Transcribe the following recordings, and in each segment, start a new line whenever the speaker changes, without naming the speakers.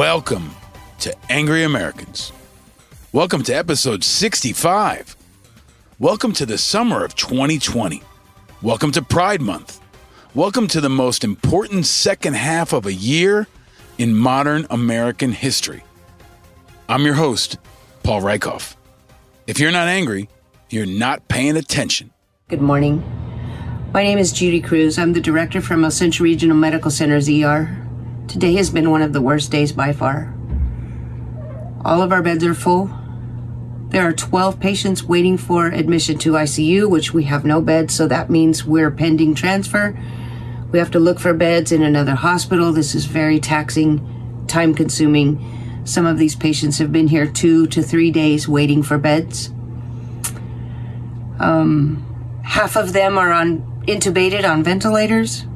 Welcome to Angry Americans. Welcome to episode 65. Welcome to the summer of 2020. Welcome to Pride Month. Welcome to the most important second half of a year in modern American history. I'm your host, Paul Rieckhoff. If you're not angry, you're not paying attention.
Good morning. My name is Judy Cruz. I'm the director from El Centro Regional Medical Center's ER. Today has been one of the worst days by far. All of our beds are full. There are 12 patients waiting for admission to ICU, which we have no beds, so that means we're pending transfer. We have to look for beds in another hospital. This is very taxing, time consuming. Some of these patients have been here two to three days waiting for beds. Um, half of them are on intubated on ventilators.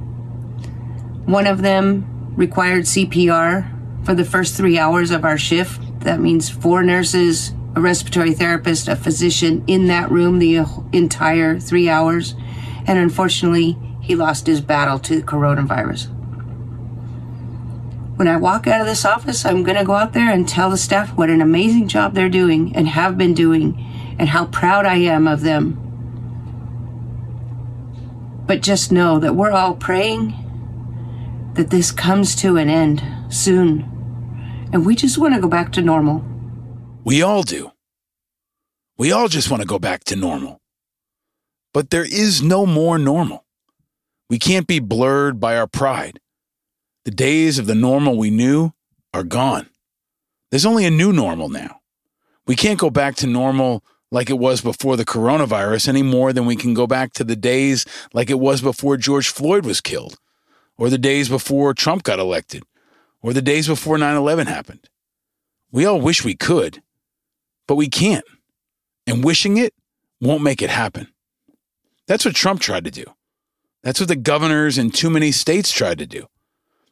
One of them required CPR for the first three hours of our shift. That means four nurses, a respiratory therapist, a physician in that room the entire three hours. And unfortunately, he lost his battle to the coronavirus. When I walk out of this office, I'm going to go out there and tell the staff what an amazing job they're doing and have been doing and how proud I am of them. But just know that we're all praying that this comes to an end soon. And we just want to go back to normal.
We all do. We all just want to go back to normal. But there is no more normal. We can't be blurred by our pride. The days of the normal we knew are gone. There's only a new normal now. We can't go back to normal like it was before the coronavirus any more than we can go back to the days like it was before George Floyd was killed or the days before Trump got elected, or the days before 9 11 happened. We all wish we could, but we can't. And wishing it won't make it happen. That's what Trump tried to do. That's what the governors in too many states tried to do.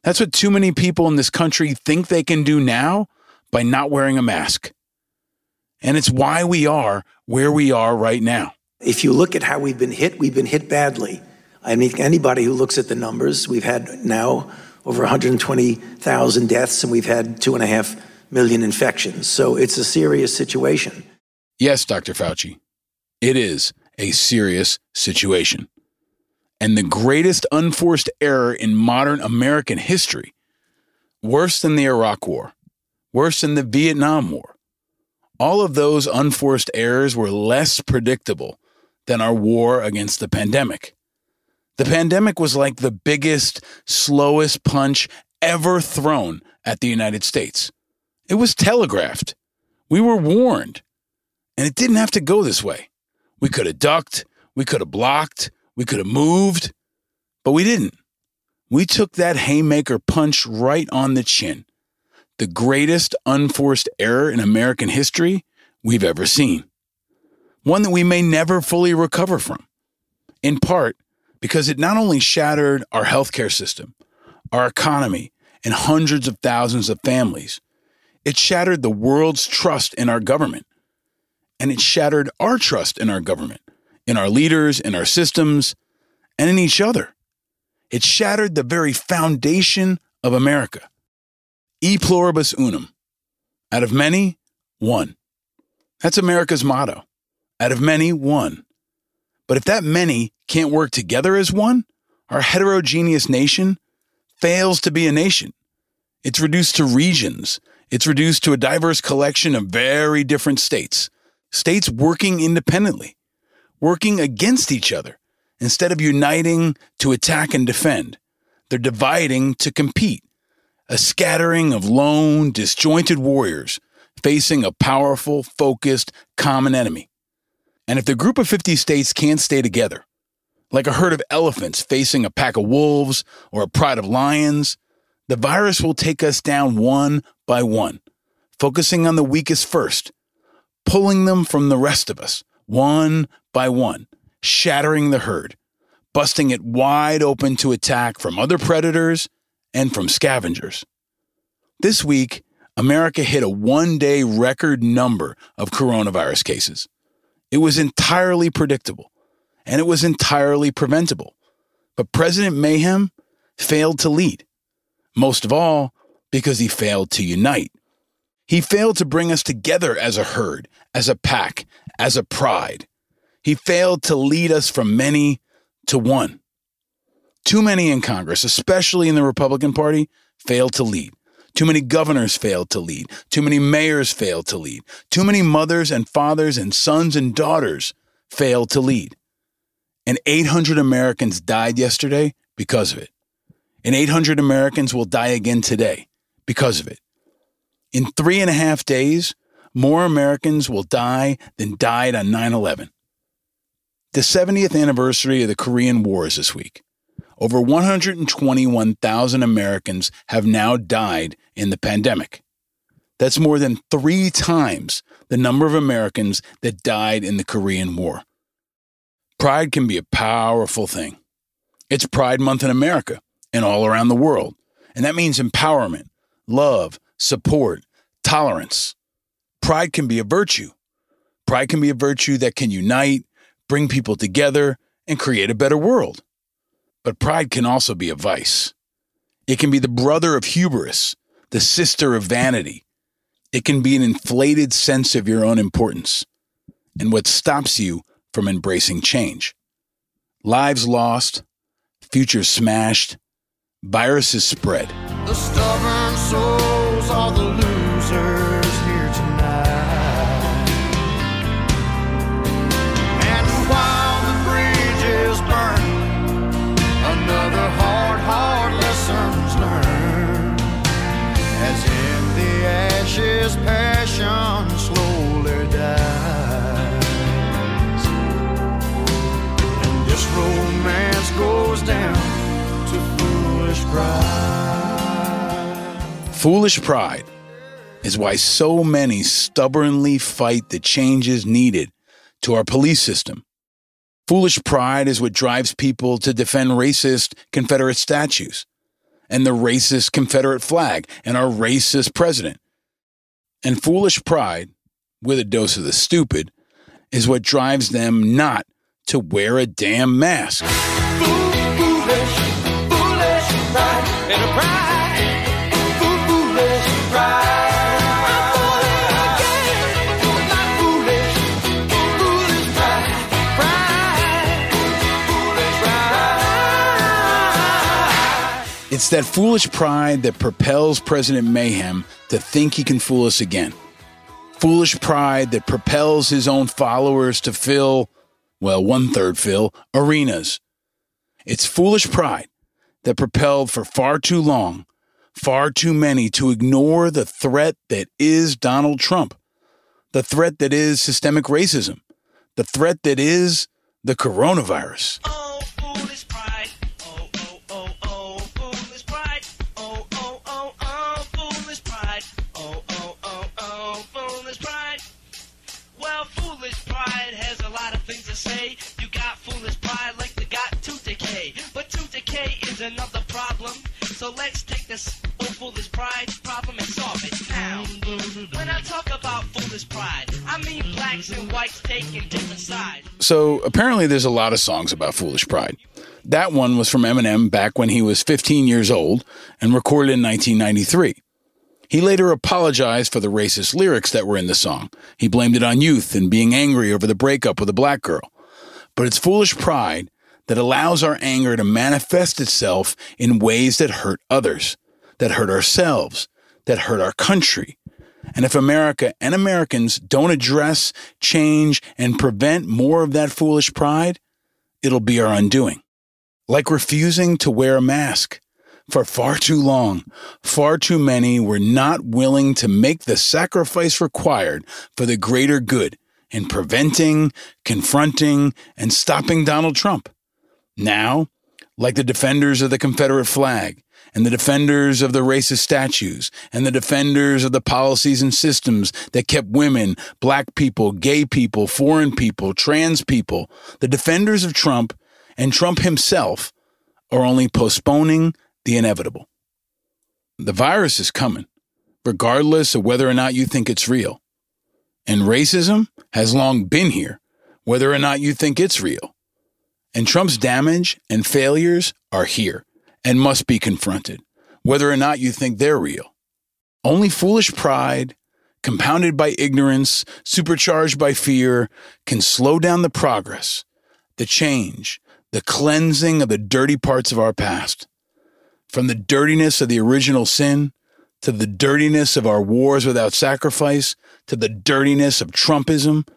That's what too many people in this country think they can do now by not wearing a mask. And it's why we are where we are right now.
If you look at how we've been hit, we've been hit badly. I mean, anybody who looks at the numbers, we've had now over 120,000 deaths and we've had two and a half million infections. So it's a serious situation.
Yes, Dr. Fauci, it is a serious situation. And the greatest unforced error in modern American history, worse than the Iraq War, worse than the Vietnam War, all of those unforced errors were less predictable than our war against the pandemic. The pandemic was like the biggest, slowest punch ever thrown at the United States. It was telegraphed. We were warned. And it didn't have to go this way. We could have ducked, we could have blocked, we could have moved, but we didn't. We took that haymaker punch right on the chin. The greatest unforced error in American history we've ever seen. One that we may never fully recover from. In part, because it not only shattered our healthcare system, our economy, and hundreds of thousands of families, it shattered the world's trust in our government. And it shattered our trust in our government, in our leaders, in our systems, and in each other. It shattered the very foundation of America. E pluribus unum. Out of many, one. That's America's motto. Out of many, one. But if that many can't work together as one, our heterogeneous nation fails to be a nation. It's reduced to regions. It's reduced to a diverse collection of very different states, states working independently, working against each other. Instead of uniting to attack and defend, they're dividing to compete. A scattering of lone, disjointed warriors facing a powerful, focused, common enemy. And if the group of 50 states can't stay together, like a herd of elephants facing a pack of wolves or a pride of lions, the virus will take us down one by one, focusing on the weakest first, pulling them from the rest of us, one by one, shattering the herd, busting it wide open to attack from other predators and from scavengers. This week, America hit a one day record number of coronavirus cases. It was entirely predictable and it was entirely preventable. But President Mayhem failed to lead. Most of all,
because he failed to unite. He failed to bring us together as a herd, as a pack, as a pride. He failed to lead us from many to one. Too many in Congress, especially in the Republican Party, failed to lead. Too many governors failed to lead. Too many mayors failed to lead. Too many mothers and fathers and sons and daughters failed to lead. And 800 Americans died yesterday because of it. And 800 Americans will die again today because of it. In three and a half days, more Americans will die than died on 9 11. The 70th anniversary of the Korean War is this week. Over 121,000 Americans have now died in the pandemic. That's more than three times the number of Americans that died in the Korean War. Pride can be a powerful thing. It's Pride Month in America and all around the world. And that means empowerment, love, support, tolerance. Pride can be a virtue. Pride can be a virtue that can unite, bring people together, and create a better world. But pride can also be a vice. It can be the brother of hubris, the sister of vanity. It can be an inflated sense of your own importance and what stops you from embracing change. Lives lost, futures smashed, viruses spread.
The stubborn souls are the losers passion slowly dies. And this romance goes down to foolish pride.
Foolish pride is why so many stubbornly fight the changes needed to our police system. Foolish pride is what drives people to defend racist Confederate statues and the racist Confederate flag and our racist president. And foolish pride, with a dose of the stupid, is what drives them not to wear a damn mask.
foolish, foolish pride.
It's that foolish pride that propels President Mayhem to think he can fool us again. Foolish pride that propels his own followers to fill, well, one third fill, arenas. It's foolish pride that propelled for far too long, far too many to ignore the threat that is Donald Trump, the threat that is systemic racism, the threat that is the coronavirus.
Oh, foolish like they got tooth decay. But tooth decay is another problem. So let's take this oh, foolish pride problem and solve it now. When I talk about foolish pride, I mean blacks and whites taking different sides.
So apparently, there's a lot of songs about foolish pride. That one was from Eminem back when he was 15 years old and recorded in 1993. He later apologized for the racist lyrics that were in the song. He blamed it on youth and being angry over the breakup with a black girl. But it's foolish pride that allows our anger to manifest itself in ways that hurt others, that hurt ourselves, that hurt our country. And if America and Americans don't address, change, and prevent more of that foolish pride, it'll be our undoing. Like refusing to wear a mask. For far too long, far too many were not willing to make the sacrifice required for the greater good in preventing, confronting, and stopping Donald Trump. Now, like the defenders of the Confederate flag, and the defenders of the racist statues, and the defenders of the policies and systems that kept women, black people, gay people, foreign people, trans people, the defenders of Trump and Trump himself are only postponing the inevitable. The virus is coming, regardless of whether or not you think it's real. And racism has long been here, whether or not you think it's real. And Trump's damage and failures are here and must be confronted, whether or not you think they're real. Only foolish pride, compounded by ignorance, supercharged by fear, can slow down the progress, the change, the cleansing of the dirty parts of our past. From the dirtiness of the original sin to the dirtiness of our wars without sacrifice to the dirtiness of Trumpism,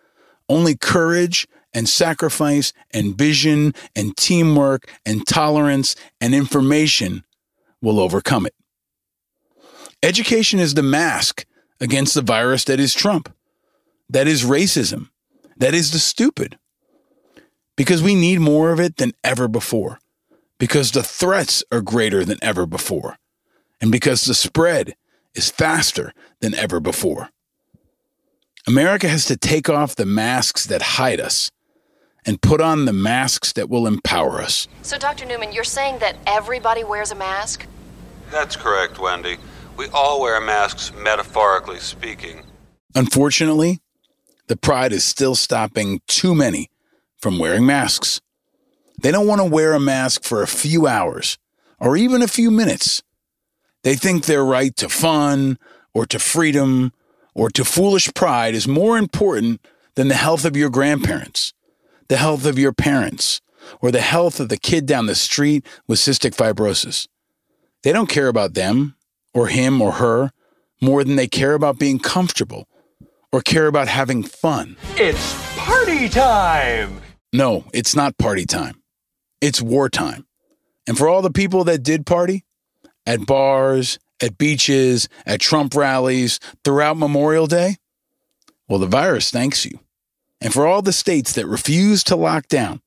only courage and sacrifice and vision and teamwork and tolerance and information will overcome it. Education is the mask against the virus that is Trump, that is racism, that is the stupid. Because we need more of it than ever before, because the threats are greater than ever before, and because the spread is faster than ever before. America has to take off the masks that hide us and put on the masks that will empower us.
So, Dr. Newman, you're saying that everybody wears a mask?
That's correct, Wendy. We all wear masks, metaphorically speaking.
Unfortunately, the pride is still stopping too many from wearing masks. They don't want to wear a mask for a few hours or even a few minutes. They think their right to fun or to freedom or to foolish pride is more important than the health of your grandparents, the health of your parents, or the health of the kid down the street with cystic fibrosis. They don't care about them or him or her more than they care about being comfortable or care about having fun.
It's party time!
No, it's not party time. It's wartime. And for all the people that did party at bars, at beaches, at Trump rallies, throughout Memorial Day, well, the virus thanks you. And for all the states that refuse to lock down,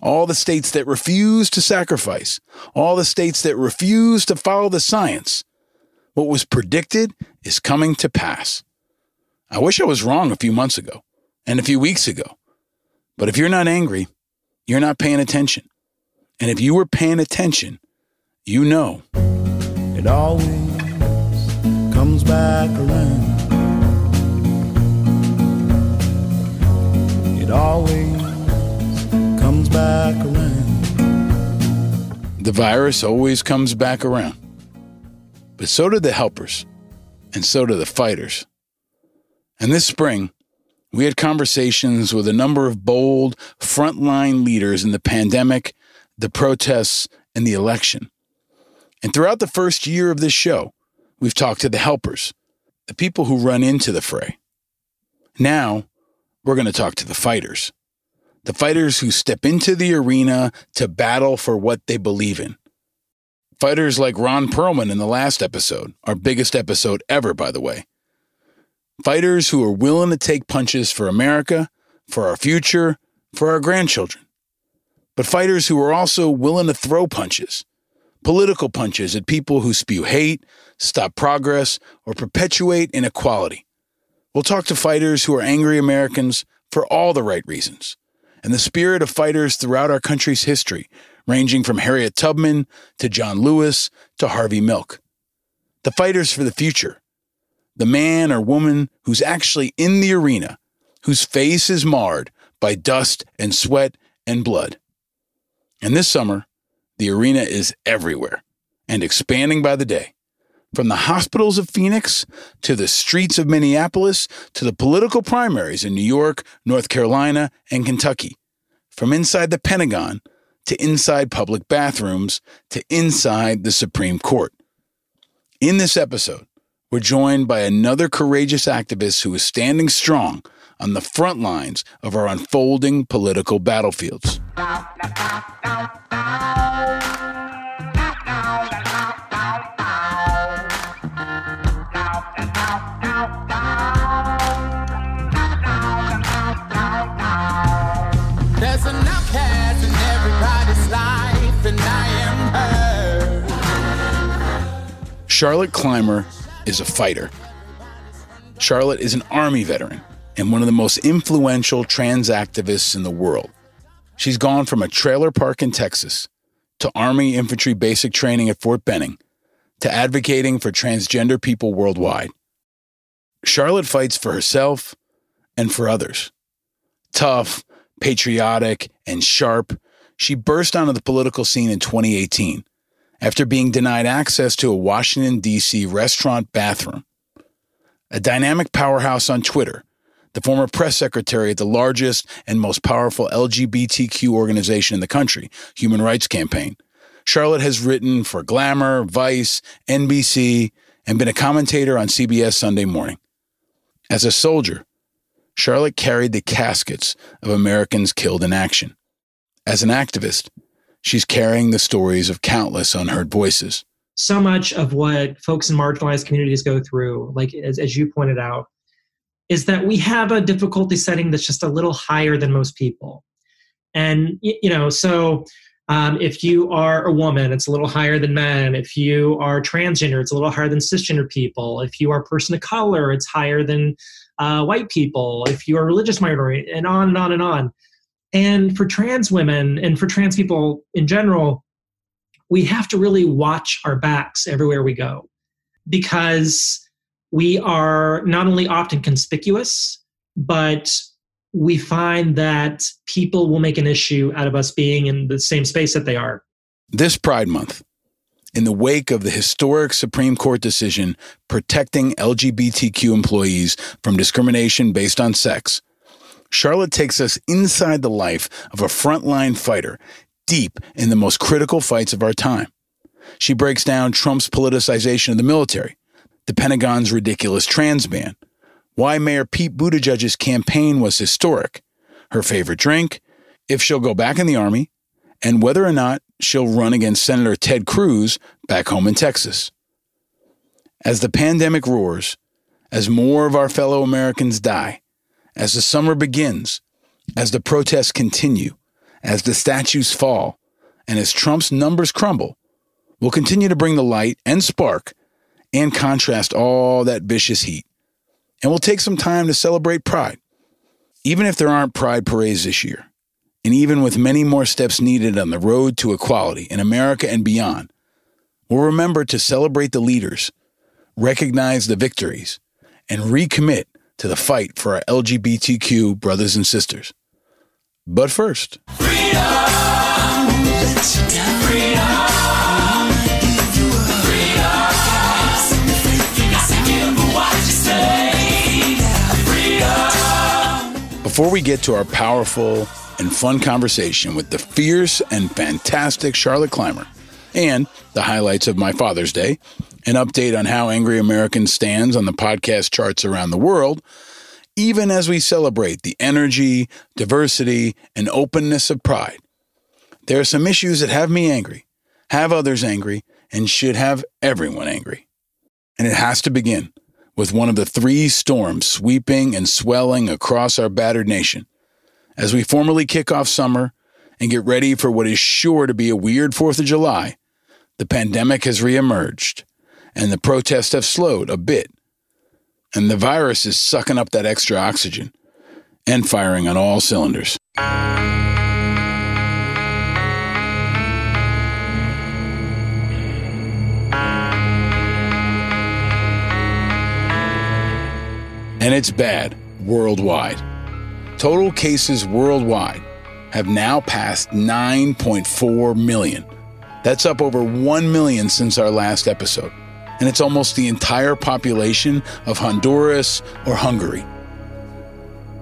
all the states that refuse to sacrifice, all the states that refuse to follow the science, what was predicted is coming to pass. I wish I was wrong a few months ago and a few weeks ago. But if you're not angry, you're not paying attention. And if you were paying attention, you know.
It always comes back around. It always comes back around.
The virus always comes back around. But so do the helpers, and so do the fighters. And this spring, we had conversations with a number of bold frontline leaders in the pandemic, the protests, and the election. And throughout the first year of this show, we've talked to the helpers, the people who run into the fray. Now, we're going to talk to the fighters, the fighters who step into the arena to battle for what they believe in. Fighters like Ron Perlman in the last episode, our biggest episode ever, by the way. Fighters who are willing to take punches for America, for our future, for our grandchildren. But fighters who are also willing to throw punches, political punches at people who spew hate, stop progress, or perpetuate inequality. We'll talk to fighters who are angry Americans for all the right reasons, and the spirit of fighters throughout our country's history, ranging from Harriet Tubman to John Lewis to Harvey Milk. The fighters for the future, the man or woman who's actually in the arena, whose face is marred by dust and sweat and blood. And this summer, the arena is everywhere and expanding by the day. From the hospitals of Phoenix to the streets of Minneapolis to the political primaries in New York, North Carolina, and Kentucky. From inside the Pentagon to inside public bathrooms to inside the Supreme Court. In this episode, we're joined by another courageous activist who is standing strong on the front lines of our unfolding political battlefields.
There's an outcast in everybody's life, and I am her.
Charlotte Clymer is a fighter. Charlotte is an Army veteran and one of the most influential trans activists in the world. She's gone from a trailer park in Texas to Army infantry basic training at Fort Benning to advocating for transgender people worldwide. Charlotte fights for herself and for others. Tough, patriotic, and sharp, she burst onto the political scene in 2018 after being denied access to a Washington, D.C. restaurant bathroom. a dynamic powerhouse on Twitter, the former press secretary at the largest and most powerful LGBTQ organization in the country, Human Rights Campaign. Charlotte has written for Glamour, Vice, NBC, and been a commentator on CBS Sunday Morning. As a soldier, Charlotte carried the caskets of Americans killed in action. As an activist, she's carrying the stories of countless unheard voices.
So much of what folks in marginalized communities go through, like as, as you pointed out, is that we have a difficulty setting that's just a little higher than most people. And, you know, so um, if you are a woman, it's a little higher than men. If you are transgender, it's a little higher than cisgender people. If you are a person of color, it's higher than uh, white people. If you are a religious minority, and on and on and on. And for trans women and for trans people in general, we have to really watch our backs everywhere we go because we are not only often conspicuous, but we find that people will make an issue out of us being in the same space that they are.
This Pride Month, in the wake of the historic Supreme Court decision protecting LGBTQ employees from discrimination based on sex, Charlotte takes us inside the life of a frontline fighter deep in the most critical fights of our time. She breaks down Trump's politicization of the military, the Pentagon's ridiculous trans ban, why Mayor Pete Buttigieg's campaign was historic, her favorite drink, if she'll go back in the Army, and whether or not she'll run against Senator Ted Cruz back home in Texas. As the pandemic roars, as more of our fellow Americans die, as the summer begins, as the protests continue, as the statues fall, and as Trump's numbers crumble, we'll continue to bring the light and spark and contrast all that vicious heat. And we'll take some time to celebrate Pride, even if there aren't Pride parades this year. And even with many more steps needed on the road to equality in America and beyond, we'll remember to celebrate the leaders, recognize the victories, and recommit to the fight for our LGBTQ brothers and sisters. But first, before we get to our powerful and fun conversation with the fierce and fantastic Charlotte Clymer and the highlights of my Father's Day, an update on how Angry American stands on the podcast charts around the world, even as we celebrate the energy, diversity, and openness of pride. There are some issues that have me angry, have others angry, and should have everyone angry. And it has to begin with one of the three storms sweeping and swelling across our battered nation. As we formally kick off summer and get ready for what is sure to be a weird 4th of July, the pandemic has reemerged and the protests have slowed a bit. And the virus is sucking up that extra oxygen and firing on all cylinders. And it's bad worldwide. Total cases worldwide have now passed 9.4 million. That's up over 1 million since our last episode. And it's almost the entire population of Honduras or Hungary.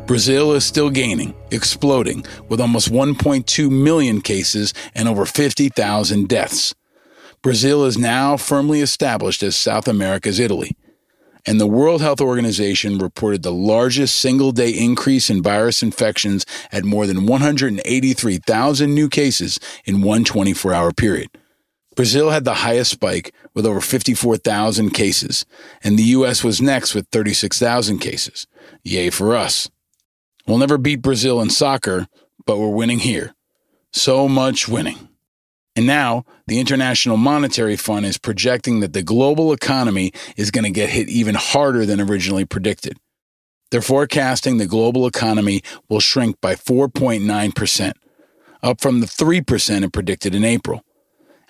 Brazil is still gaining, exploding, with almost 1.2 million cases and over 50,000 deaths. Brazil is now firmly established as South America's Italy. And the World Health Organization reported the largest single day increase in virus infections at more than 183,000 new cases in one 24 hour period. Brazil had the highest spike with over 54,000 cases, and the U.S. was next with 36,000 cases. Yay for us. We'll never beat Brazil in soccer, but we're winning here. So much winning. And now, the International Monetary Fund is projecting that the global economy is going to get hit even harder than originally predicted. They're forecasting the global economy will shrink by 4.9%, up from the 3% it predicted in April.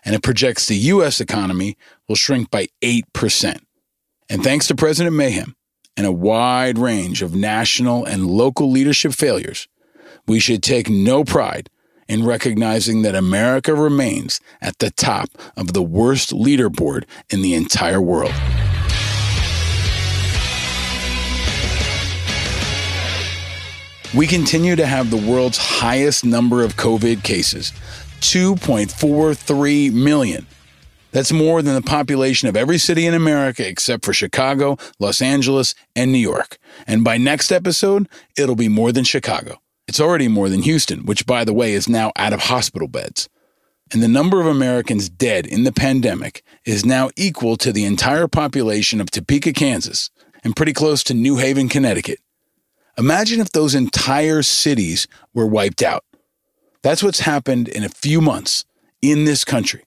And it projects the U.S. economy will shrink by 8%. And thanks to President Mayhem and a wide range of national and local leadership failures, we should take no pride in recognizing that America remains at the top of the worst leaderboard in the entire world. We continue to have the world's highest number of COVID cases 2.43 million. That's more than the population of every city in America except for Chicago, Los Angeles, and New York. And by next episode, it'll be more than Chicago. It's already more than Houston, which, by the way, is now out of hospital beds. And the number of Americans dead in the pandemic is now equal to the entire population of Topeka, Kansas, and pretty close to New Haven, Connecticut. Imagine if those entire cities were wiped out. That's what's happened in a few months in this country.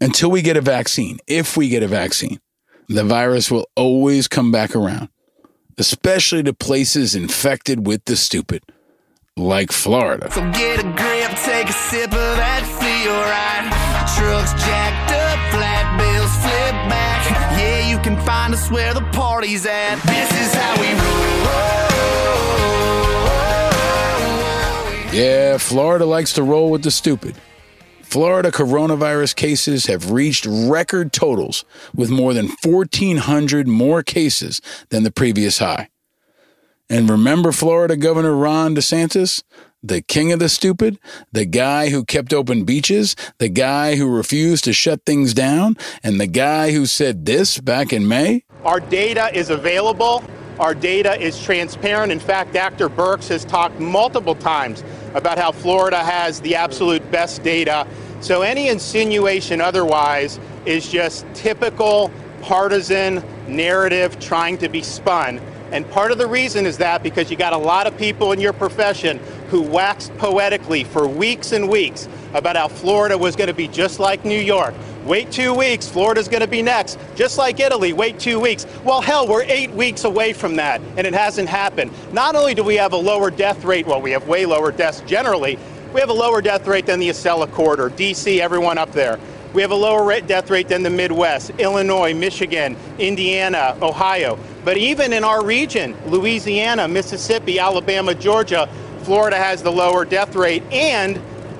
Until we get a vaccine, if we get a vaccine, the virus will always come back around, especially to places infected with the stupid, like Florida.
So get a grip, take a sip of that feel right. Trucks jacked up, flat bills flip back. Yeah, you can find us where the party's at. This is how we roll.
Yeah, Florida likes to roll with the stupid. Florida coronavirus cases have reached record totals with more than 1,400 more cases than the previous high. And remember Florida Governor Ron DeSantis? The king of the stupid? The guy who kept open beaches? The guy who refused to shut things down? And the guy who said this back in May?
Our data is available. Our data is transparent. In fact, Dr. Birx has talked multiple times about how Florida has the absolute best data. So any insinuation otherwise is just typical partisan narrative trying to be spun. And part of the reason is that because you got a lot of people in your profession who waxed poetically for weeks and weeks about how Florida was going to be just like New York. Wait two weeks, Florida's going to be next. Just like Italy, wait two weeks. Well, hell, we're eight weeks away from that, and it hasn't happened. Not only do we have a lower death rate, well, we have way lower deaths generally, we have a lower death rate than the Acela Corridor, DC, everyone up there. We have a lower death rate than the Midwest, Illinois, Michigan, Indiana, Ohio. But even in our region, Louisiana, Mississippi, Alabama, Georgia, Florida has the lower death rate. And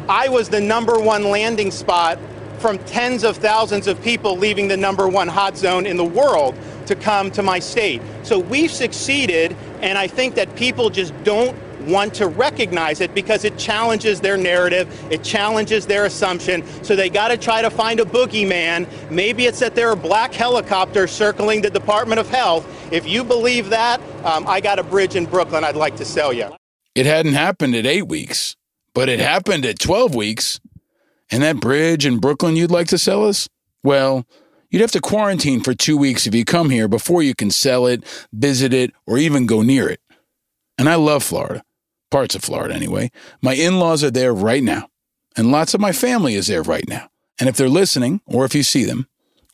I was the number one landing spot from tens of thousands of people leaving the number one hot zone in the world to come to my state. So we've succeeded, and I think that people just don't want to recognize it because it challenges their narrative, it challenges their assumption. So they got to try to find a boogeyman. Maybe it's that there are black helicopters circling the Department of Health. If you believe that, um, I got a bridge in Brooklyn I'd like to sell you.
It hadn't happened at eight weeks, but it happened at 12 weeks. And that bridge in Brooklyn you'd like to sell us? Well, you'd have to quarantine for two weeks if you come here before you can sell it, visit it, or even go near it. And I love Florida, parts of Florida anyway. My in laws are there right now, and lots of my family is there right now. And if they're listening, or if you see them,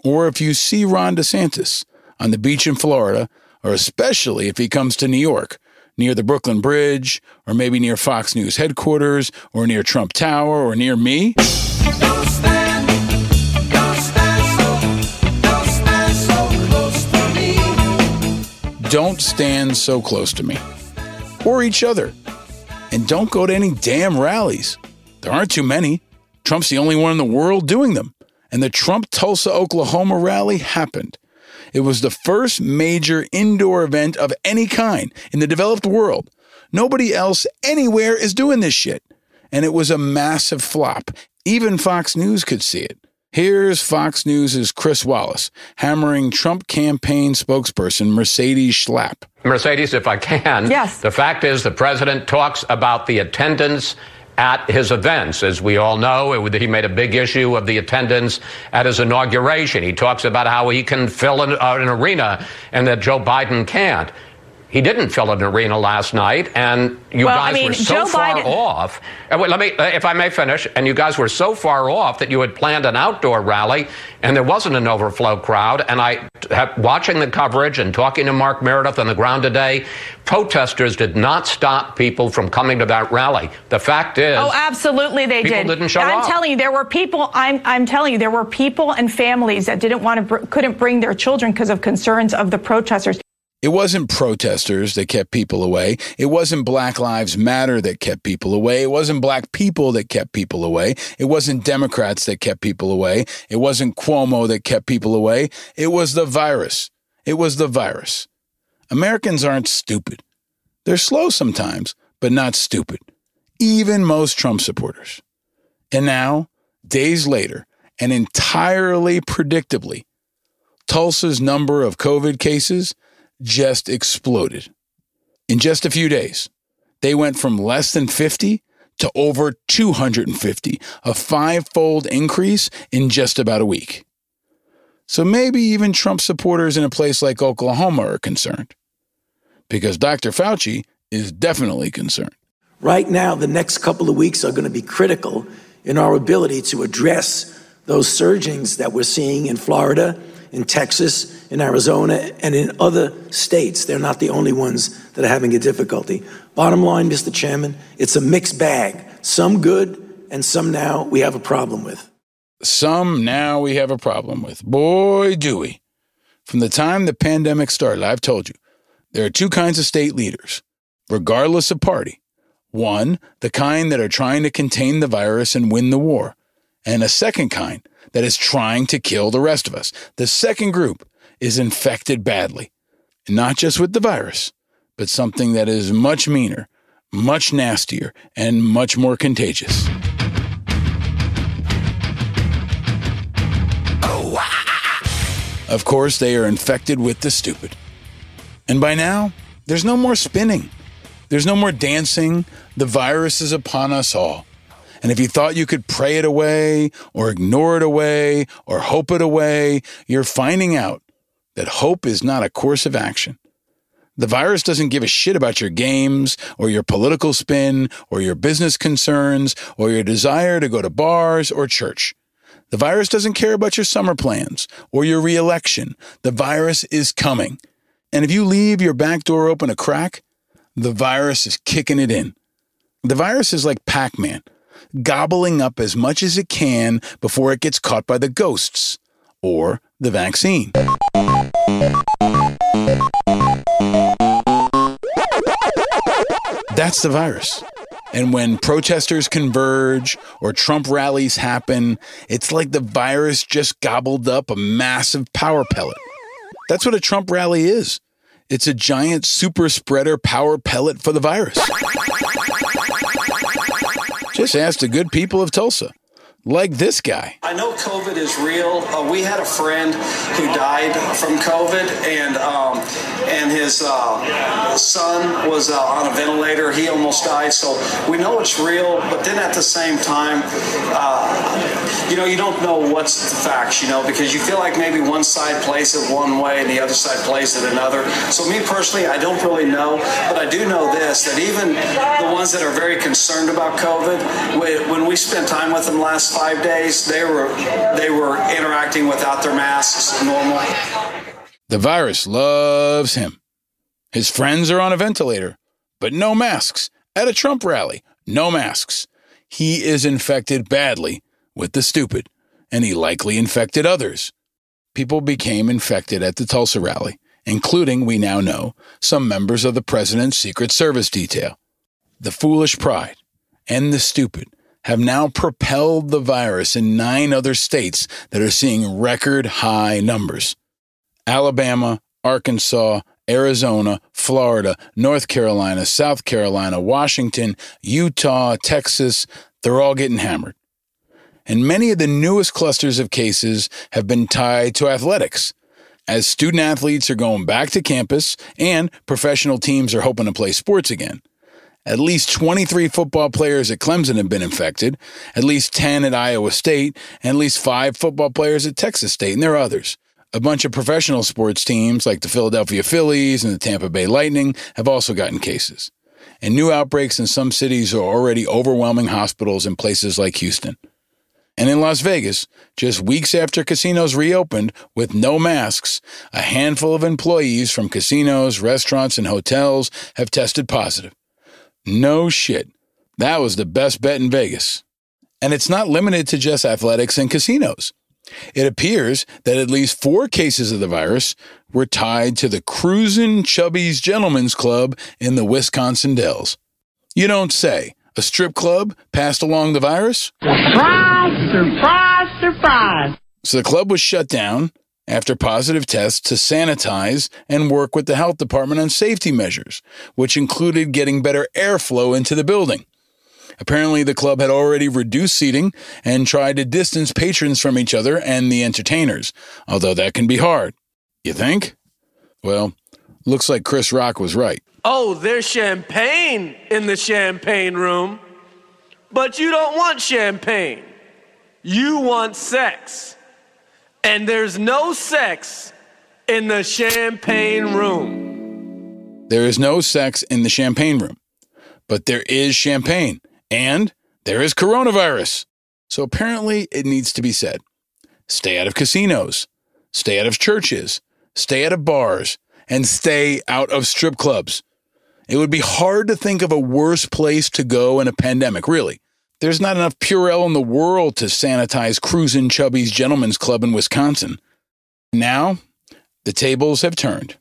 or if you see Ron DeSantis on the beach in Florida, or especially if he comes to New York, near the Brooklyn Bridge, or maybe near Fox News headquarters, or near Trump Tower, or near me,
Don't stand, don't stand so, don't stand so close to me.
don't stand so close to me or each other. And don't go to any damn rallies. There aren't too many. Trump's the only one in the world doing them. And the Trump Tulsa, Oklahoma rally happened. It was the first major indoor event of any kind in the developed world. Nobody else anywhere is doing this shit. And it was a massive flop. Even Fox News could see it. Here's Fox News' Chris Wallace hammering Trump campaign spokesperson Mercedes Schlapp.
Mercedes, if I can.
Yes.
The fact is, the president talks about the attendance at his events. As we all know, it, he made a big issue of the attendance at his inauguration. He talks about how he can fill an, uh, an arena and that Joe Biden can't. He didn't fill an arena last night, and you
Well,
guys
I mean,
were so
Joe
far
Biden-
off. Uh, wait, let me, uh, if I may finish. And you guys were so far off that you had planned an outdoor rally, and there wasn't an overflow crowd. And I, have, watching the coverage and talking to Mark Meredith on the ground today, protesters did not stop people from coming to that rally. The fact is,
Oh, absolutely, they
people
did.
didn't show
I'm
up.
telling you, there were people. I'm I'm telling you, there were people and families that didn't want to br- couldn't bring their children because of concerns of the protesters.
It wasn't protesters that kept people away. It wasn't Black Lives Matter that kept people away. It wasn't black people that kept people away. It wasn't Democrats that kept people away. It wasn't Cuomo that kept people away. It was the virus. It was the virus. Americans aren't stupid. They're slow sometimes, but not stupid. Even most Trump supporters. And now, days later, and entirely predictably, Tulsa's number of COVID cases just exploded. In just a few days, they went from less than 50 to over 250, a five fold increase in just about a week. So maybe even Trump supporters in a place like Oklahoma are concerned. Because Dr. Fauci is definitely concerned.
Right now, the next couple of weeks are going to be critical in our ability to address those surgings that we're seeing in Florida, in Texas, in Arizona, and in other states. They're not the only ones that are having a difficulty. Bottom line, Mr. Chairman, it's a mixed bag. Some good, and some now we have a problem with.
Some now we have a problem with. Boy, do we. From the time the pandemic started, I've told you, there are two kinds of state leaders, regardless of party. One, the kind that are trying to contain the virus and win the war, and a second kind that is trying to kill the rest of us. The second group is infected badly, not just with the virus, but something that is much meaner, much nastier, and much more contagious. Of course, they are infected with the stupid. And by now, there's no more spinning. There's no more dancing. The virus is upon us all. And if you thought you could pray it away, or ignore it away, or hope it away, you're finding out that hope is not a course of action. The virus doesn't give a shit about your games, or your political spin, or your business concerns, or your desire to go to bars or church. The virus doesn't care about your summer plans or your reelection. The virus is coming. And if you leave your back door open a crack, the virus is kicking it in. The virus is like Pac Man, gobbling up as much as it can before it gets caught by the ghosts or the vaccine. That's the virus. And when protesters converge or Trump rallies happen, it's like the virus just gobbled up a massive power pellet. That's what a Trump rally is. It's a giant super spreader power pellet for the virus. Just ask the good people of Tulsa, like this guy.
I know COVID is real. Uh, we had a friend who died from COVID, and um, and his uh, son was uh, on a ventilator. He almost died. So we know it's real. But then at the same time, uh, you know, you don't know what's the facts. You know, because you feel like maybe one side plays it one way and the other side plays it another. So me personally, I don't really know, but I do know this: that even the ones that are very concerned about COVID, when we spent time with them last five days, they were they were interacting without their masks normal.
The virus loves him. His friends are on a ventilator, but no masks. At a Trump rally, no masks. He is infected badly with the stupid, and he likely infected others. People became infected at the Tulsa rally, including, we now know, some members of the president's Secret Service detail. The foolish pride and the stupid have now propelled the virus in nine other states that are seeing record high numbers. Alabama, Arkansas, Arizona, Florida, North Carolina, South Carolina, Washington, Utah, Texas, they're all getting hammered. And many of the newest clusters of cases have been tied to athletics. As student athletes are going back to campus and professional teams are hoping to play sports again. At least 23 football players at Clemson have been infected, at least 10 at Iowa State, and at least five football players at Texas State, and there are others. A bunch of professional sports teams like the Philadelphia Phillies and the Tampa Bay Lightning have also gotten cases. And new outbreaks in some cities are already overwhelming hospitals in places like Houston. And in Las Vegas, just weeks after casinos reopened with no masks, a handful of employees from casinos, restaurants, and hotels have tested positive. No shit. That was the best bet in Vegas. And it's not limited to just athletics and casinos. It appears that at least four cases of the virus were tied to the Cruisin' Chubby's Gentlemen's Club in the Wisconsin Dells. You don't say. A strip club passed along the virus?
Surprise, surprise, surprise.
So the club was shut down, after positive tests to sanitize and work with the health department on safety measures, which included getting better airflow into the building. Apparently, the club had already reduced seating and tried to distance patrons from each other and the entertainers, although that can be hard. You think? Well, looks like Chris Rock was right.
Oh, there's champagne in the champagne room, but you don't want champagne. You want sex. And there's no sex in the champagne room.
There is no sex in the champagne room, but there is champagne and there is coronavirus. So apparently it needs to be said stay out of casinos, stay out of churches, stay out of bars, and stay out of strip clubs. It would be hard to think of a worse place to go in a pandemic, really. There's not enough Purell in the world to sanitize Cruisin' Chubby's Gentlemen's Club in Wisconsin. Now, the tables have turned.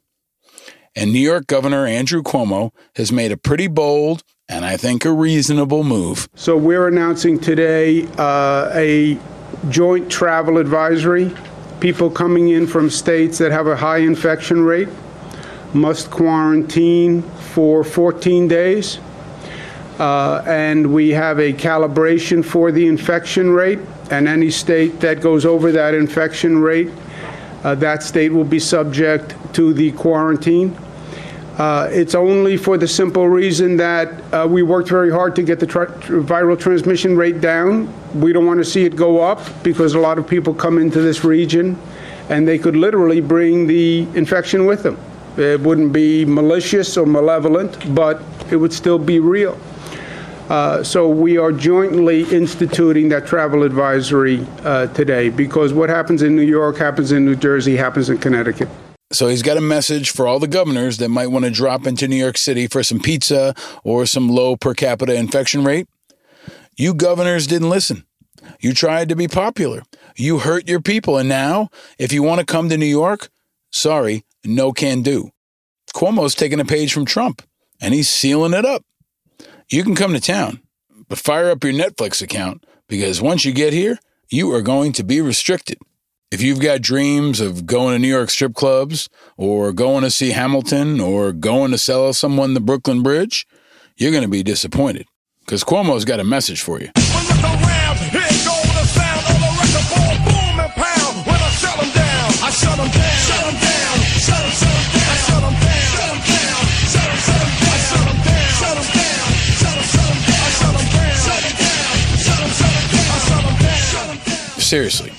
And New York Governor Andrew Cuomo has made a pretty bold and I think a reasonable move.
So we're announcing today uh, a joint travel advisory. People coming in from states that have a high infection rate must quarantine for 14 days. Uh, and we have a calibration for the infection rate, and any state that goes over that infection rate, uh, that state will be subject to the quarantine. Uh, it's only for the simple reason that uh, we worked very hard to get the viral transmission rate down. We don't want to see it go up because a lot of people come into this region and they could literally bring the infection with them. It wouldn't be malicious or malevolent, but it would still be real. Uh, so we are jointly instituting that travel advisory uh, today because what happens in New York happens in New Jersey, happens in Connecticut.
So he's got a message for all the governors that might want to drop into New York City for some pizza or some low per capita infection rate. You governors didn't listen. You tried to be popular. You hurt your people. And now, if you want to come to New York, sorry, no can do. Cuomo's taking a page from Trump and he's sealing it up. You can come to town, but fire up your Netflix account because once you get here, you are going to be restricted. If you've got dreams of going to New York strip clubs or going to see Hamilton or going to sell someone the Brooklyn Bridge, you're going to be disappointed because Cuomo's got a message for you. Seriously,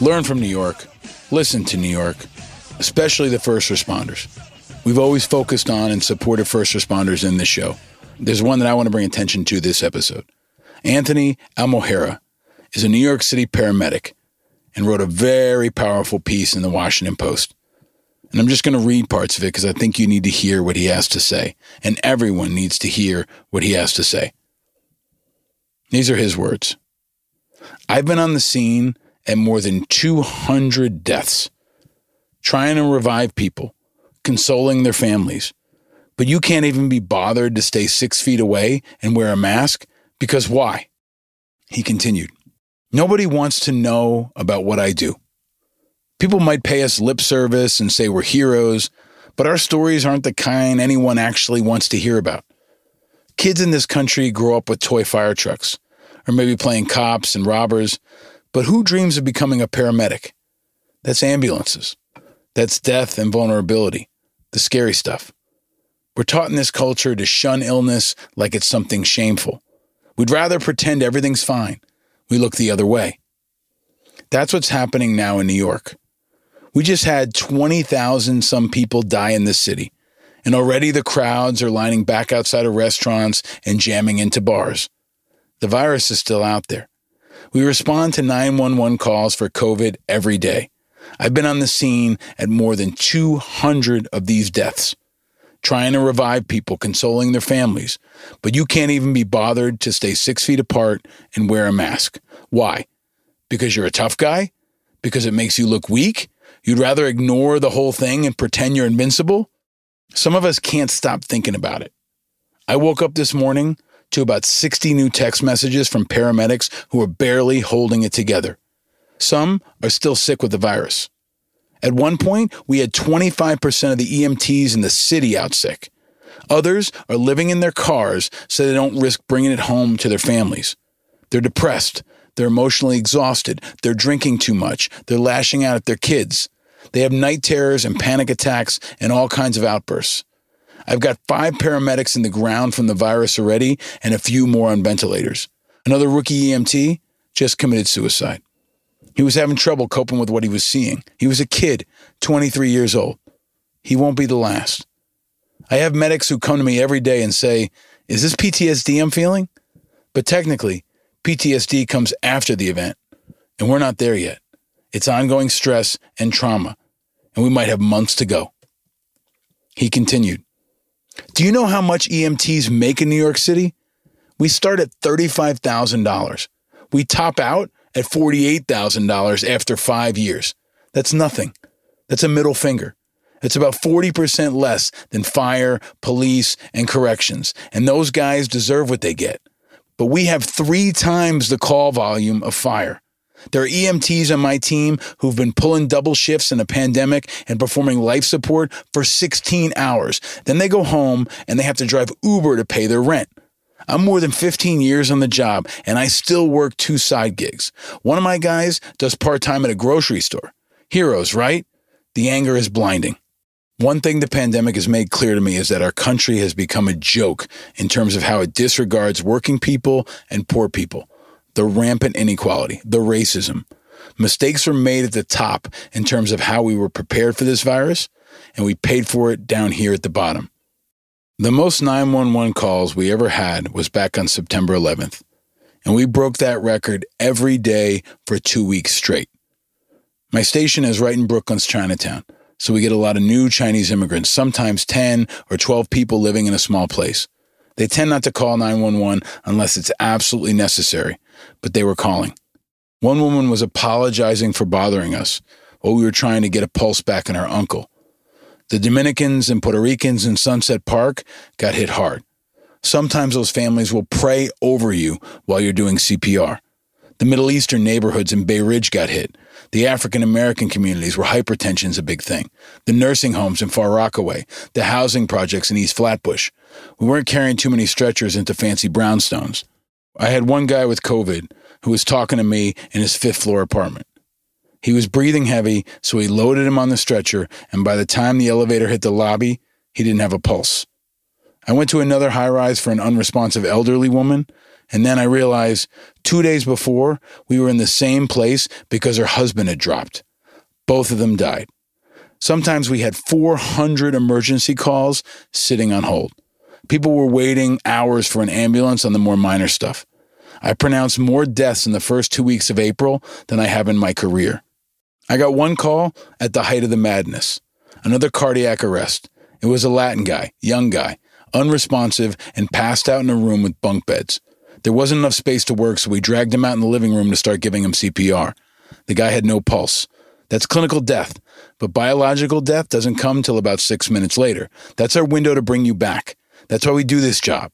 learn from New York, listen to New York, especially the first responders. We've always focused on and supported first responders in this show. There's one that I want to bring attention to this episode. Anthony Almojera is a New York City paramedic and wrote a very powerful piece in the Washington Post. And I'm just going to read parts of it because I think you need to hear what he has to say, and everyone needs to hear what he has to say. These are his words. I've been on the scene at more than 200 deaths, trying to revive people, consoling their families. But you can't even be bothered to stay six feet away and wear a mask because why? He continued, Nobody wants to know about what I do. People might pay us lip service and say we're heroes, but our stories aren't the kind anyone actually wants to hear about. Kids in this country grow up with toy fire trucks, or maybe playing cops and robbers, but who dreams of becoming a paramedic? That's ambulances. That's death and vulnerability, the scary stuff. We're taught in this culture to shun illness like it's something shameful. We'd rather pretend everything's fine. We look the other way. That's what's happening now in New York. We just had 20,000 some people die in this city, and already the crowds are lining back outside of restaurants and jamming into bars. The virus is still out there. We respond to 911 calls for COVID every day. I've been on the scene at more than 200 of these deaths, trying to revive people, consoling their families, but you can't even be bothered to stay six feet apart and wear a mask. Why? Because you're a tough guy? Because it makes you look weak? You'd rather ignore the whole thing and pretend you're invincible? Some of us can't stop thinking about it. I woke up this morning to about 60 new text messages from paramedics who are barely holding it together. Some are still sick with the virus. At one point, we had 25% of the EMTs in the city out sick. Others are living in their cars so they don't risk bringing it home to their families. They're depressed. They're emotionally exhausted. They're drinking too much. They're lashing out at their kids. They have night terrors and panic attacks and all kinds of outbursts. I've got five paramedics in the ground from the virus already and a few more on ventilators. Another rookie EMT just committed suicide. He was having trouble coping with what he was seeing. He was a kid, 23 years old. He won't be the last. I have medics who come to me every day and say, Is this PTSD I'm feeling? But technically, PTSD comes after the event, and we're not there yet. It's ongoing stress and trauma, and we might have months to go. He continued, Do you know how much EMTs make in New York City? We start at $35,000. We top out at $48,000 after five years. That's nothing. That's a middle finger. It's about 40% less than fire, police, and corrections. And those guys deserve what they get. But we have three times the call volume of fire. There are EMTs on my team who've been pulling double shifts in a pandemic and performing life support for 16 hours. Then they go home and they have to drive Uber to pay their rent. I'm more than 15 years on the job and I still work two side gigs. One of my guys does part time at a grocery store. Heroes, right? The anger is blinding. One thing the pandemic has made clear to me is that our country has become a joke in terms of how it disregards working people and poor people, the rampant inequality, the racism. Mistakes were made at the top in terms of how we were prepared for this virus, and we paid for it down here at the bottom. The most 911 calls we ever had was back on September 11th, and we broke that record every day for two weeks straight. My station is right in Brooklyn's Chinatown, so we get a lot of new Chinese immigrants, sometimes 10 or 12 people living in a small place. They tend not to call 911 unless it's absolutely necessary, but they were calling. One woman was apologizing for bothering us while we were trying to get a pulse back in her uncle. The Dominicans and Puerto Ricans in Sunset Park got hit hard. Sometimes those families will pray over you while you're doing CPR. The Middle Eastern neighborhoods in Bay Ridge got hit. The African American communities where hypertension is a big thing. The nursing homes in Far Rockaway. The housing projects in East Flatbush. We weren't carrying too many stretchers into fancy brownstones. I had one guy with COVID who was talking to me in his fifth floor apartment. He was breathing heavy, so we loaded him on the stretcher, and by the time the elevator hit the lobby, he didn't have a pulse. I went to another high rise for an unresponsive elderly woman, and then I realized two days before we were in the same place because her husband had dropped. Both of them died. Sometimes we had 400 emergency calls sitting on hold. People were waiting hours for an ambulance on the more minor stuff. I pronounced more deaths in the first two weeks of April than I have in my career. I got one call at the height of the madness another cardiac arrest. It was a Latin guy, young guy, unresponsive, and passed out in a room with bunk beds. There wasn't enough space to work, so we dragged him out in the living room to start giving him CPR. The guy had no pulse. That's clinical death, but biological death doesn't come till about six minutes later. That's our window to bring you back. That's why we do this job.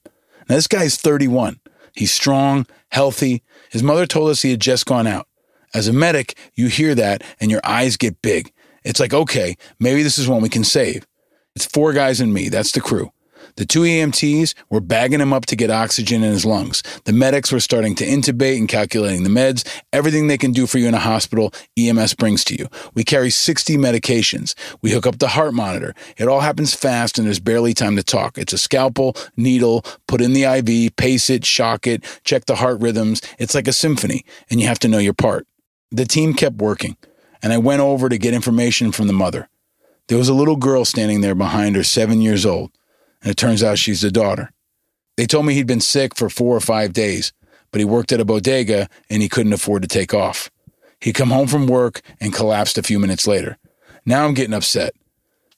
Now, this guy's 31. He's strong, healthy. His mother told us he had just gone out. As a medic, you hear that and your eyes get big. It's like, okay, maybe this is one we can save. It's four guys and me. That's the crew. The two EMTs were bagging him up to get oxygen in his lungs. The medics were starting to intubate and calculating the meds. Everything they can do for you in a hospital, EMS brings to you. We carry 60 medications. We hook up the heart monitor. It all happens fast and there's barely time to talk. It's a scalpel, needle, put in the IV, pace it, shock it, check the heart rhythms. It's like a symphony and you have to know your part. The team kept working and I went over to get information from the mother. There was a little girl standing there behind her, seven years old and it turns out she's the daughter. They told me he'd been sick for four or five days, but he worked at a bodega and he couldn't afford to take off. He'd come home from work and collapsed a few minutes later. Now I'm getting upset.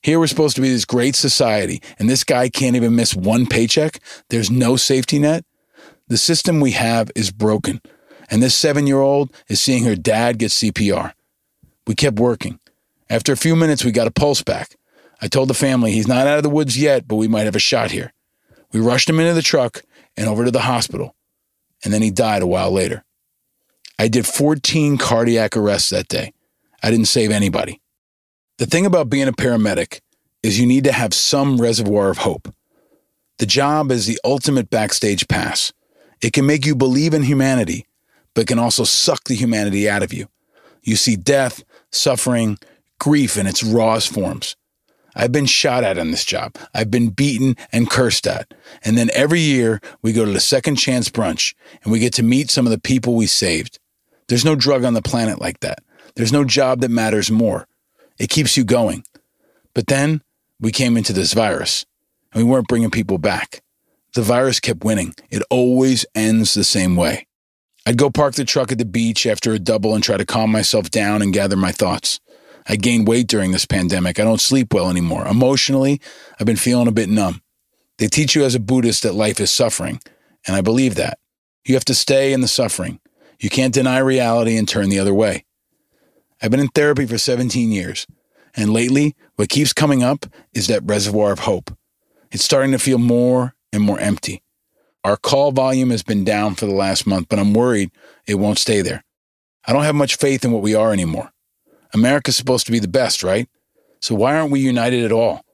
Here we're supposed to be this great society, and this guy can't even miss one paycheck. There's no safety net. The system we have is broken, and this seven year old is seeing her dad get CPR. We kept working. After a few minutes, we got a pulse back. I told the family he's not out of the woods yet, but we might have a shot here. We rushed him into the truck and over to the hospital, and then he died a while later. I did 14 cardiac arrests that day. I didn't save anybody.
The thing about being a paramedic is you need to have some reservoir of hope. The job is the ultimate backstage pass. It can make you believe in humanity, but can also suck the humanity out of you. You see death, suffering, grief in its rawest forms. I've been shot at on this job. I've been beaten and cursed at. And then every year we go to the second chance brunch and we get to meet some of the people we saved. There's no drug on the planet like that. There's no job that matters more. It keeps you going. But then we came into this virus and we weren't bringing people back. The virus kept winning. It always ends the same way. I'd go park the truck at the beach after a double and try to calm myself down and gather my thoughts. I gained weight during this pandemic. I don't sleep well anymore. Emotionally, I've been feeling a bit numb. They teach you as a Buddhist that life is suffering, and I believe that. You have to stay in the suffering. You can't deny reality and turn the other way. I've been in therapy for 17 years, and lately, what keeps coming up is that reservoir of hope. It's starting to feel more and more empty. Our call volume has been down for the last month, but I'm worried it won't stay there. I don't have much faith in what we are anymore. America's supposed to be the best, right? So why aren't we united at all?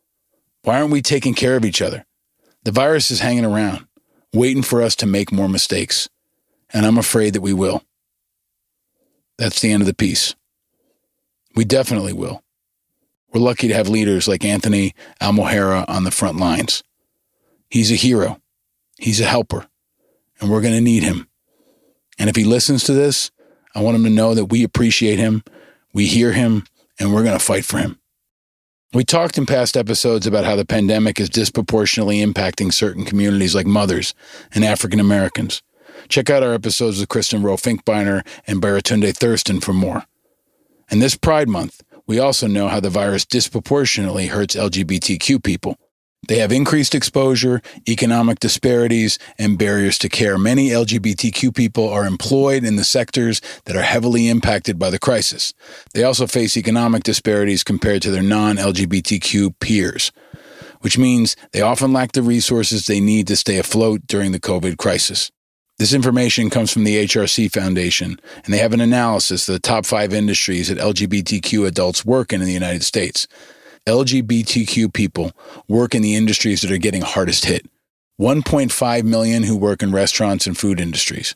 Why aren't we taking care of each other? The virus is hanging around, waiting for us to make more mistakes, and I'm afraid that we will. That's the end of the piece. We definitely will. We're lucky to have leaders like Anthony Almojera on the front lines. He's a hero. He's a helper, and we're going to need him. And if he listens to this, I want him to know that we appreciate him, we hear him, and we're going to fight for him. We talked in past episodes about how the pandemic is disproportionately impacting certain communities like mothers and African Americans. Check out our episodes with Kristin Rowe Finkbeiner and Baratunde Thurston for more. And this Pride Month, we also know how the virus disproportionately hurts LGBTQ people. They have increased exposure, economic disparities, and barriers to care. Many LGBTQ people are employed in the sectors that are heavily impacted by the crisis. They also face economic disparities compared to their non LGBTQ peers, which means they often lack the resources they need to stay afloat during the COVID crisis. This information comes from the HRC Foundation, and they have an analysis of the top five industries that LGBTQ adults work in in the United States. LGBTQ people work in the industries that are getting hardest hit. 1.5 million who work in restaurants and food industries.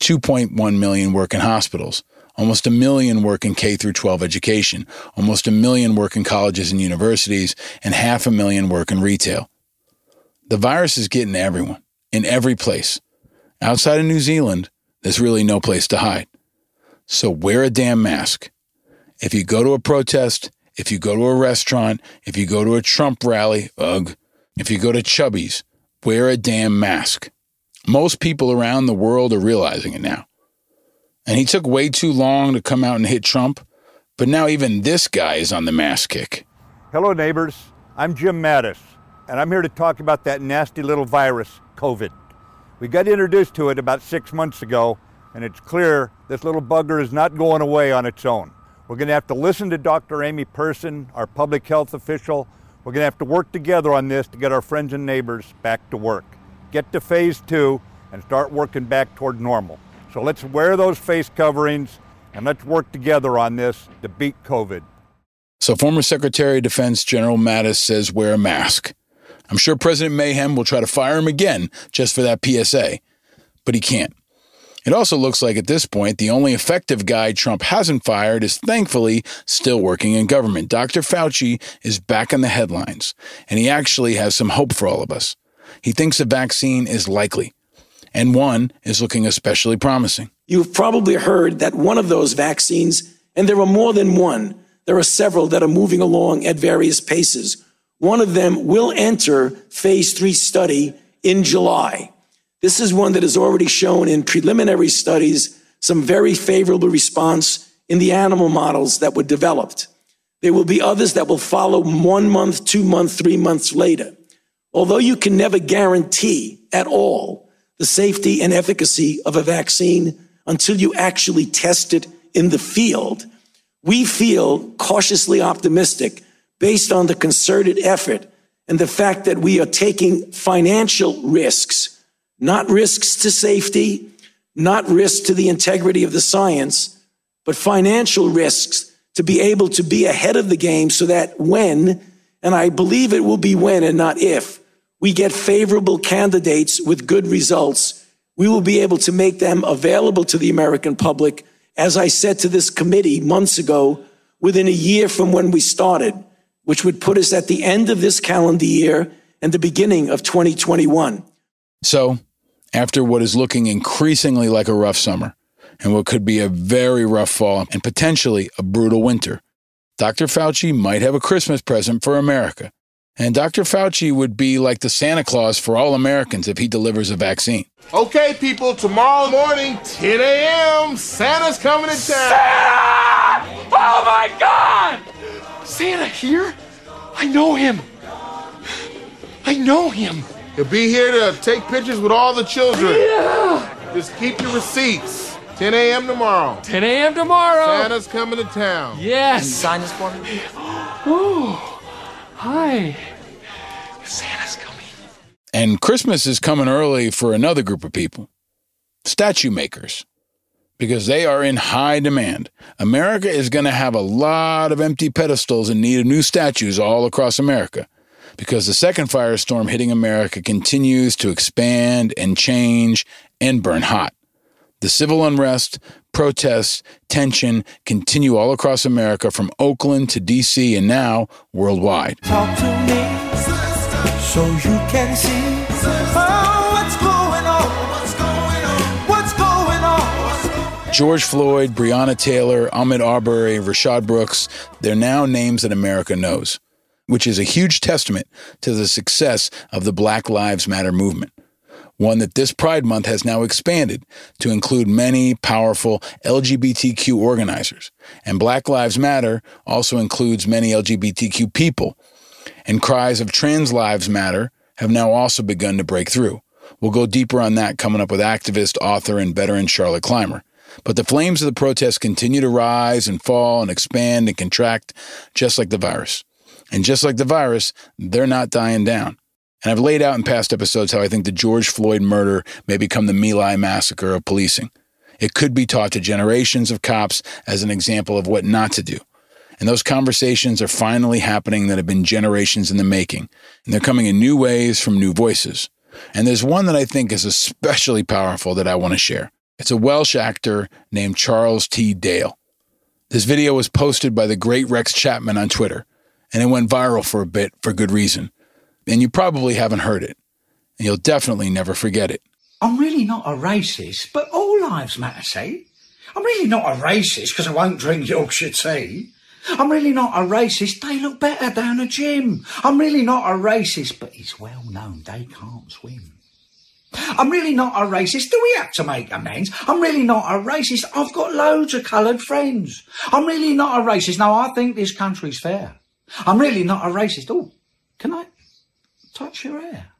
2.1 million work in hospitals. Almost a million work in K through 12 education. Almost a million work in colleges and universities, and half a million work in retail. The virus is getting everyone, in every place. Outside of New Zealand, there's really no place to hide. So wear a damn mask. If you go to a protest, if you go to a restaurant, if you go to a Trump rally, ugh, if you go to Chubby's, wear a damn mask. Most people around the world are realizing it now. And he took way too long to come out and hit Trump, but now even this guy is on the mask kick.
Hello, neighbors. I'm Jim Mattis, and I'm here to talk about that nasty little virus, COVID. We got introduced to it about six months ago, and it's clear this little bugger is not going away on its own. We're going to have to listen to Dr. Amy Person, our public health official. We're going to have to work together on this to get our friends and neighbors back to work. Get to phase two and start working back toward normal. So let's wear those face coverings and let's work together on this to beat COVID.
So, former Secretary of Defense General Mattis says wear a mask. I'm sure President Mayhem will try to fire him again just for that PSA, but he can't. It also looks like at this point, the only effective guy Trump hasn't fired is thankfully still working in government. Dr. Fauci is back in the headlines, and he actually has some hope for all of us. He thinks a vaccine is likely, and one is looking especially promising.
You've probably heard that one of those vaccines, and there are more than one, there are several that are moving along at various paces. One of them will enter phase three study in July. This is one that has already shown in preliminary studies some very favorable response in the animal models that were developed. There will be others that will follow one month, two months, three months later. Although you can never guarantee at all the safety and efficacy of a vaccine until you actually test it in the field, we feel cautiously optimistic based on the concerted effort and the fact that we are taking financial risks not risks to safety, not risks to the integrity of the science, but financial risks to be able to be ahead of the game so that when, and I believe it will be when and not if, we get favorable candidates with good results, we will be able to make them available to the American public, as I said to this committee months ago, within a year from when we started, which would put us at the end of this calendar year and the beginning of 2021.
So, after what is looking increasingly like a rough summer and what could be a very rough fall and potentially a brutal winter, Dr. Fauci might have a Christmas present for America. And Dr. Fauci would be like the Santa Claus for all Americans if he delivers a vaccine.
Okay, people, tomorrow morning, 10 a.m., Santa's coming to town. Santa!
Oh my God! Santa here? I know him. I know him.
He'll be here to take pictures with all the children.
Yeah.
Just keep your receipts. 10 a.m. tomorrow.
10 a.m. tomorrow.
Santa's coming to town.
Yes.
sign this for me?
Oh, hi. Santa's coming.
And Christmas is coming early for another group of people statue makers, because they are in high demand. America is going to have a lot of empty pedestals in need of new statues all across America because the second firestorm hitting America continues to expand and change and burn hot. The civil unrest, protests, tension continue all across America from Oakland to DC and now worldwide.
Talk to me so you can see oh, what's going on. What's going on? What's going on?
George Floyd, Breonna Taylor, Ahmaud Arbery, Rayshard Brooks, they're now names that America knows, which is a huge testament to the success of the Black Lives Matter movement. One that this Pride Month has now expanded to include many powerful LGBTQ organizers. And Black Lives Matter also includes many LGBTQ people. And cries of Trans Lives Matter have now also begun to break through. We'll go deeper on that coming up with activist, author, and veteran Charlotte Clymer. But the flames of the protests continue to rise and fall and expand and contract, just like the virus. And just like the virus, they're not dying down. And I've laid out in past episodes how I think the George Floyd murder may become the My massacre of policing. It could be taught to generations of cops as an example of what not to do. And those conversations are finally happening that have been generations in the making. And they're coming in new ways from new voices. And there's one that I think is especially powerful that I want to share. It's a Welsh actor named Charles T. Dale. This video was posted by the great Rex Chapman on Twitter, and it went viral for a bit for good reason. And you probably haven't heard it, and you'll definitely never forget it.
I'm really not a racist, but all lives matter, see? I'm really not a racist because I won't drink Yorkshire tea. I'm really not a racist. They look better down a gym. I'm really not a racist, but it's well known they can't swim. I'm really not a racist. Do we have to make amends? I'm really not a racist. I've got loads of coloured friends. I'm really not a racist. Now, I think this country's fair. I'm really not a racist. Oh, can I touch your hair?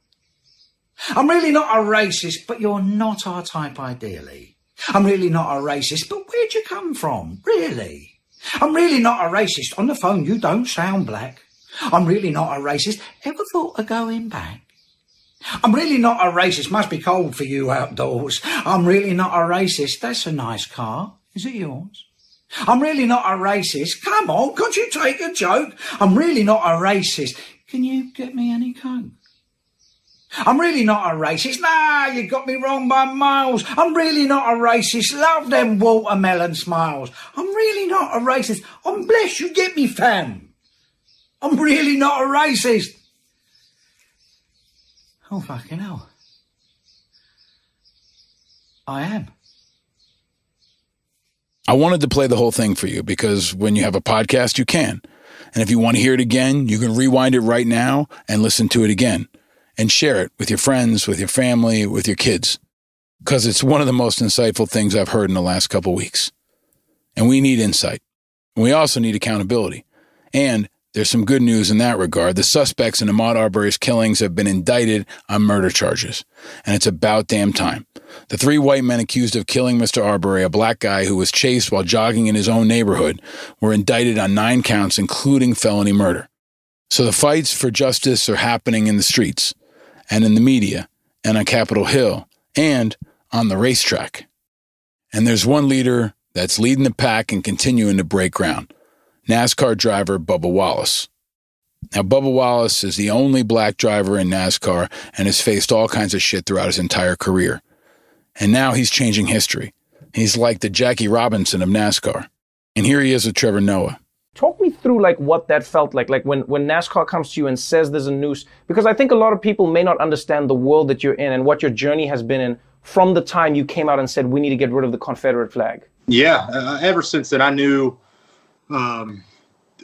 I'm really not a racist, but you're not our type ideally. I'm really not a racist, but where'd you come from? Really? I'm really not a racist. On the phone, you don't sound black. I'm really not a racist. Ever thought of going back? I'm really not a racist. Must be cold for you outdoors. I'm really not a racist. That's a nice car. Is it yours? I'm really not a racist. Come on, can't you take a joke? I'm really not a racist. Can you get me any coke? I'm really not a racist. Nah, you got me wrong by miles. I'm really not a racist. Love them watermelon smiles. I'm really not a racist. I'm blessed you get me, fam. I'm really not a racist. Oh, fucking hell. I am.
I wanted to play the whole thing for you because when you have a podcast, you can. And if you want to hear it again, you can rewind it right now and listen to it again and share it with your friends, with your family, with your kids. Because it's one of the most insightful things I've heard in the last couple weeks. And we need insight. We also need accountability. And there's some good news in that regard. The suspects in Ahmaud Arbery's killings have been indicted on murder charges. And it's about damn time. The three white men accused of killing Mr. Arbery, a black guy who was chased while jogging in his own neighborhood, were indicted on nine counts, including felony murder. So the fights for justice are happening in the streets and in the media and on Capitol Hill and on the racetrack. And there's one leader that's leading the pack and continuing to break ground NASCAR driver Bubba Wallace. Now, Bubba Wallace is the only black driver in NASCAR and has faced all kinds of shit throughout his entire career. And now he's changing history. He's like the Jackie Robinson of NASCAR. And here he is with Trevor Noah.
Talk me through like what that felt like, like when, when NASCAR comes to you and says there's a noose, because I think a lot of people may not understand the world that you're in and what your journey has been in from the time you came out and said we need to get rid of the Confederate flag.
Yeah, uh, ever since then, I knew um,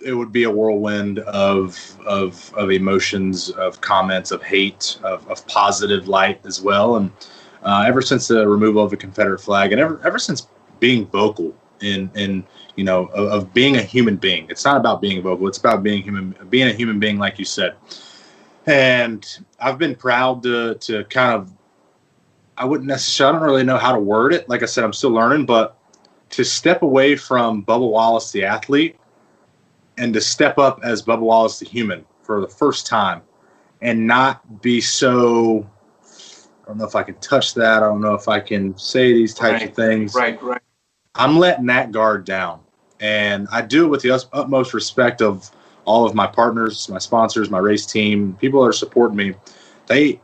it would be a whirlwind of of of emotions, of comments, of hate, of, of positive light as well. And uh, ever since the removal of the Confederate flag, and ever ever since being vocal in in you know of, of being a human being, it's not about being vocal; it's about being human, being a human being, like you said. And I've been proud to to kind of I wouldn't necessarily I don't really know how to word it. Like I said, I'm still learning, but to step away from Bubba Wallace the athlete and to step up as Bubba Wallace the human for the first time and not be so I don't know if I can touch that. I don't know if I can say these types
Right,
of things.
Right, right.
I'm letting that guard down. And I do it with the utmost respect of all of my partners, my sponsors, my race team, people that are supporting me. They,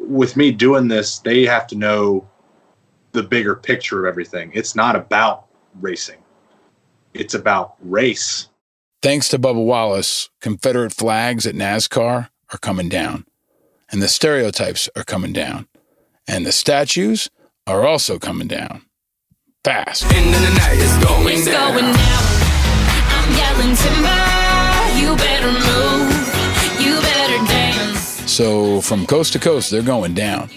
with me doing this, they have to know the bigger picture of everything. It's not about racing, it's about race.
Thanks to Bubba Wallace, Confederate flags at NASCAR are coming down, and the stereotypes are coming down, and the statues are also coming down. Fast.
End of the night is going
It's
down.
going down. I'm yelling timber. You better move. You better dance.
So from coast to coast, they're going down.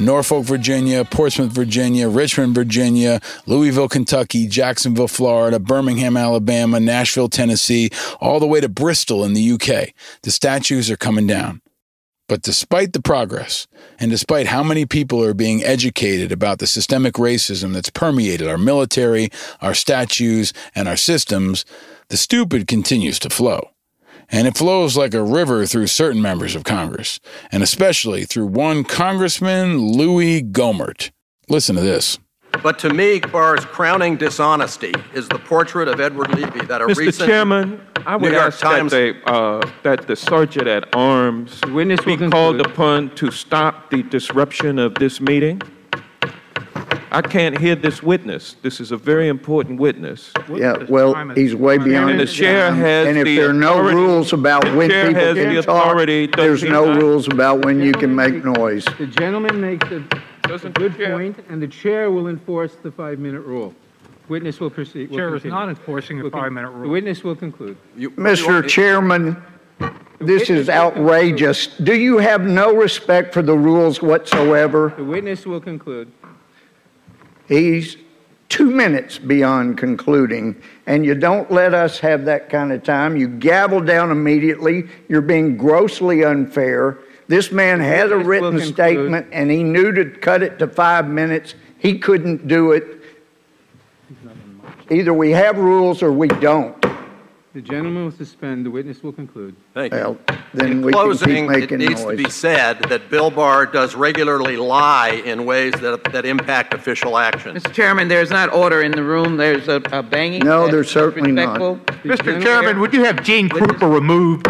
Norfolk, Virginia, Portsmouth, Virginia, Richmond, Virginia, Louisville, Kentucky, Jacksonville, Florida, Birmingham, Alabama, Nashville, Tennessee, all the way to Bristol in the UK. The statues are coming down. But despite the progress, and despite how many people are being educated about the systemic racism that's permeated our military, our statues, and our systems, the stupid continues to flow. And it flows like a river through certain members of Congress, and especially through one Congressman Louis Gohmert. Listen to this.
But to me, Barr's crowning dishonesty is the portrait of Edward Levi that a
Mr.
recent
Chairman, I would
New York
ask
Times
that, they, uh, that the sergeant at arms Witness be called upon to stop the disruption of this meeting. I can't hear this witness. This is a very important witness.
Yeah, well, he's way beyond
And the chair
time.
has
And if
the
there are no
authority-
rules about
the
when
chair
people
has the
can talk,
authority, does
there's no
not?
rules about when you can make noise.
The gentleman makes a, a good point, and the chair will enforce the five-minute rule. Witness will proceed. will
Chair is
continue.
not enforcing the
Will con-
five-minute rule.
The witness will conclude.
Mr. Chairman, this is outrageous. Do you have no respect for the rules whatsoever?
The witness will conclude.
He's two minutes beyond concluding, and you don't let us have that kind of time. You gavel down immediately. You're being grossly unfair. This man had a written statement, and he knew to cut it to five minutes. He couldn't do it. Either we have rules or we don't.
The gentleman will suspend. The witness will conclude.
Thank you.
Well, then
In
we can keep
closing, it
making
needs to
noise.
be said that Bill Barr does regularly lie in ways that, that impact official action.
Mr. Chairman, there's not order in the room. There's a, a banging.
No,
That's
there's certainly not.
disrespectful.
Mr. Chairman, would you have Gene Krupa removed?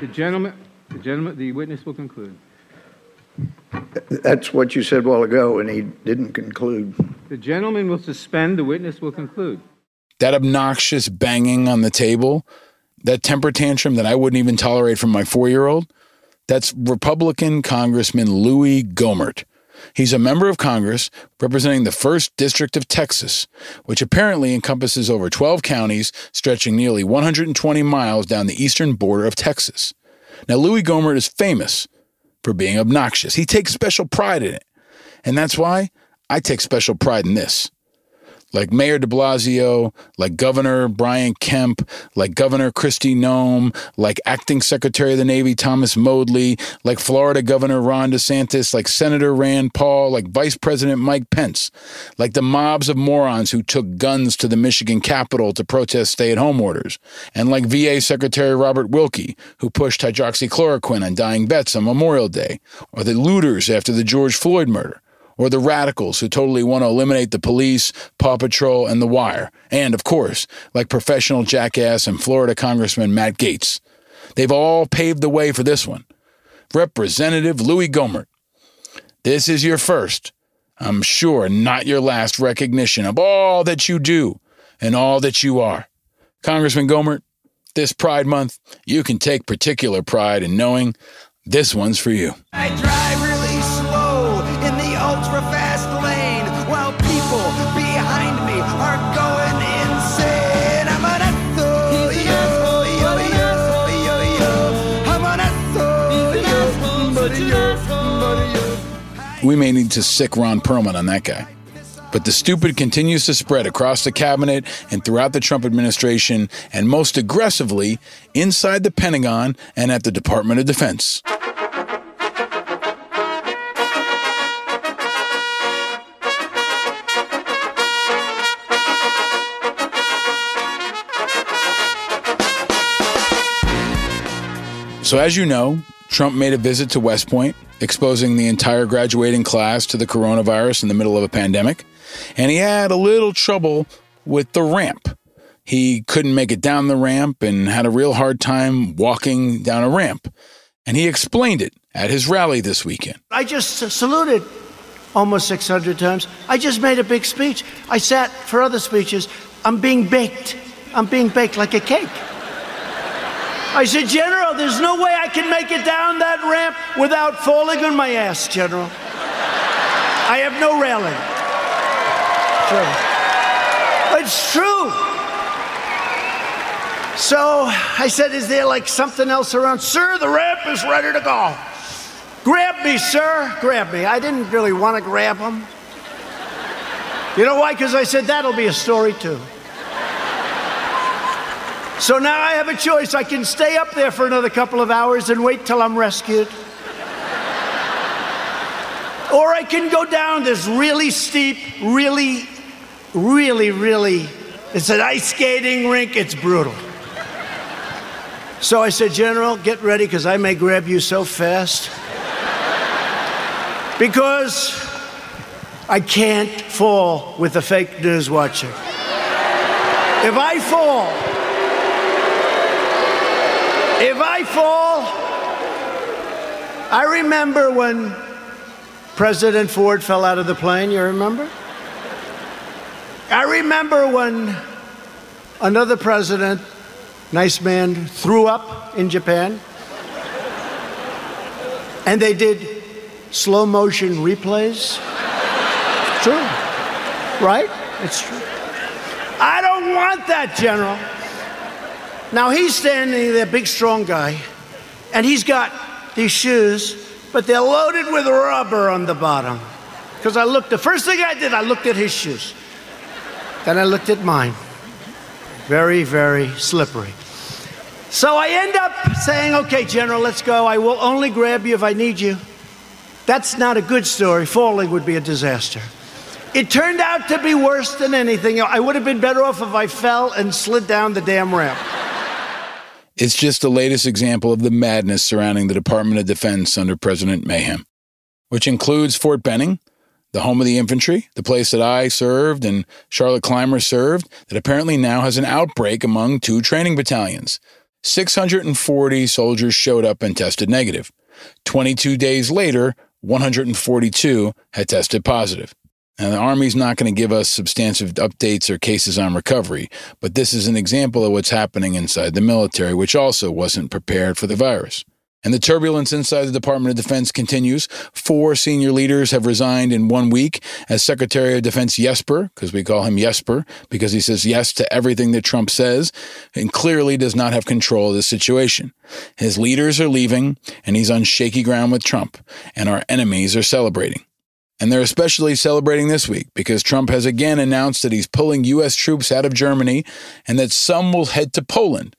The gentleman, the gentleman, the witness will conclude.
That's what you said a while ago, and he didn't conclude.
The gentleman will suspend. The witness will conclude.
That obnoxious banging on the table, that temper tantrum that I wouldn't even tolerate from my four year old, that's Republican Congressman Louis Gohmert. He's a member of Congress representing the 1st District of Texas, which apparently encompasses over 12 counties stretching nearly 120 miles down the eastern border of Texas. Now, Louis Gohmert is famous for being obnoxious. He takes special pride in it. And that's why I take special pride in this. Like Mayor de Blasio, like Governor Brian Kemp, like Governor Kristi Noem, like Acting Secretary of the Navy Thomas Modly, like Florida Governor Ron DeSantis, like Senator Rand Paul, like Vice President Mike Pence, like the mobs of morons who took guns to the Michigan Capitol to protest stay at home orders, and like VA Secretary Robert Wilkie, who pushed hydroxychloroquine on dying vets on Memorial Day, or the looters after the George Floyd murder or the radicals who totally want to eliminate the police, Paw Patrol, and The Wire. And, of course, like professional jackass and Florida Congressman Matt Gaetz. They've all paved the way for this one. Representative Louis Gohmert. This is your first, I'm sure not your last recognition of all that you do and all that you are. Congressman Gohmert, this Pride Month, you can take particular pride in knowing this one's for you. We may need to sic Ron Perlman on that guy. But the stupid continues to spread across the cabinet and throughout the Trump administration, and most aggressively inside the Pentagon and at the Department of Defense. So, as you know, Trump made a visit to West Point, exposing the entire graduating class to the coronavirus in the middle of a pandemic. And he had a little trouble with the ramp. He couldn't make it down the ramp and had a real hard time walking down a ramp. And he explained it at his rally this weekend.
I just saluted almost 600 times. I just made a big speech. I sat for other speeches. I'm being baked. I'm being baked like a cake. I said, General, there's no way I can make it down that ramp without falling on my ass, General. I have no railing. True. It's true. So I said, Is there like something else around? Sir, the ramp is ready to go. Grab me, sir. Grab me. I didn't really want to grab him. You know why? Because I said, That'll be a story too. So now I have a choice. I can stay up there for another couple of hours and wait till I'm rescued. Or I can go down this really steep, really, really, really, it's an ice skating rink. It's brutal. So I said, General, get ready because I may grab you so fast. Because I can't fall with a fake news watcher. If I fall, if I fall, I remember when President Ford fell out of the plane, you remember? I remember when another president, nice man, threw up in Japan. And they did slow motion replays. True. Right? It's true. I don't want that, General. Now he's standing there, big strong guy, and he's got these shoes, but they're loaded with rubber on the bottom. Because I looked, the first thing I did, I looked at his shoes. Then I looked at mine. Very, very slippery. So I end up saying, okay, General, let's go. I will only grab you if I need you. That's not a good story. Falling would be a disaster. It turned out to be worse than anything. I would have been better off if I fell and slid down the damn ramp.
It's just the latest example of the madness surrounding the Department of Defense under President Mayhem, which includes Fort Benning, the home of the infantry, the place that I served and Charlotte Clymer served, that apparently now has an outbreak among two training battalions. 640 soldiers showed up and tested negative. 22 days later, 142 had tested positive. Now, the Army's not going to give us substantive updates or cases on recovery, but this is an example of what's happening inside the military, which also wasn't prepared for the virus. And the turbulence inside the Department of Defense continues. Four senior leaders have resigned in one week as Secretary of Defense Jesper, because we call him Yesper, because he says yes to everything that Trump says and clearly does not have control of the situation. His leaders are leaving and he's on shaky ground with Trump, and our enemies are celebrating. And they're especially celebrating this week because Trump has again announced that he's pulling U.S. troops out of Germany and that some will head to Poland.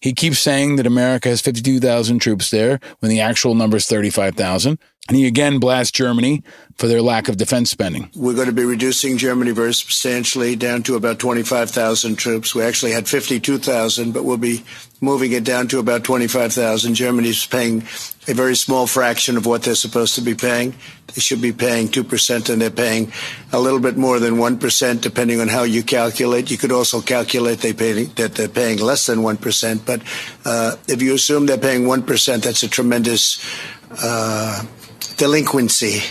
He keeps saying that America has 52,000 troops there when the actual number is 35,000. And he again blasts Germany for their lack of defense spending.
We're going to be reducing Germany very substantially down to about 25,000 troops. We actually had 52,000, but we'll be moving it down to about 25,000. Germany's paying a very small fraction of what they're supposed to be paying. They should be paying 2%, and they're paying a little bit more than 1%, depending on how you calculate. You could also calculate they pay, that they're paying less than 1%. But uh, if you assume they're paying 1%, that's a tremendous uh, delinquency.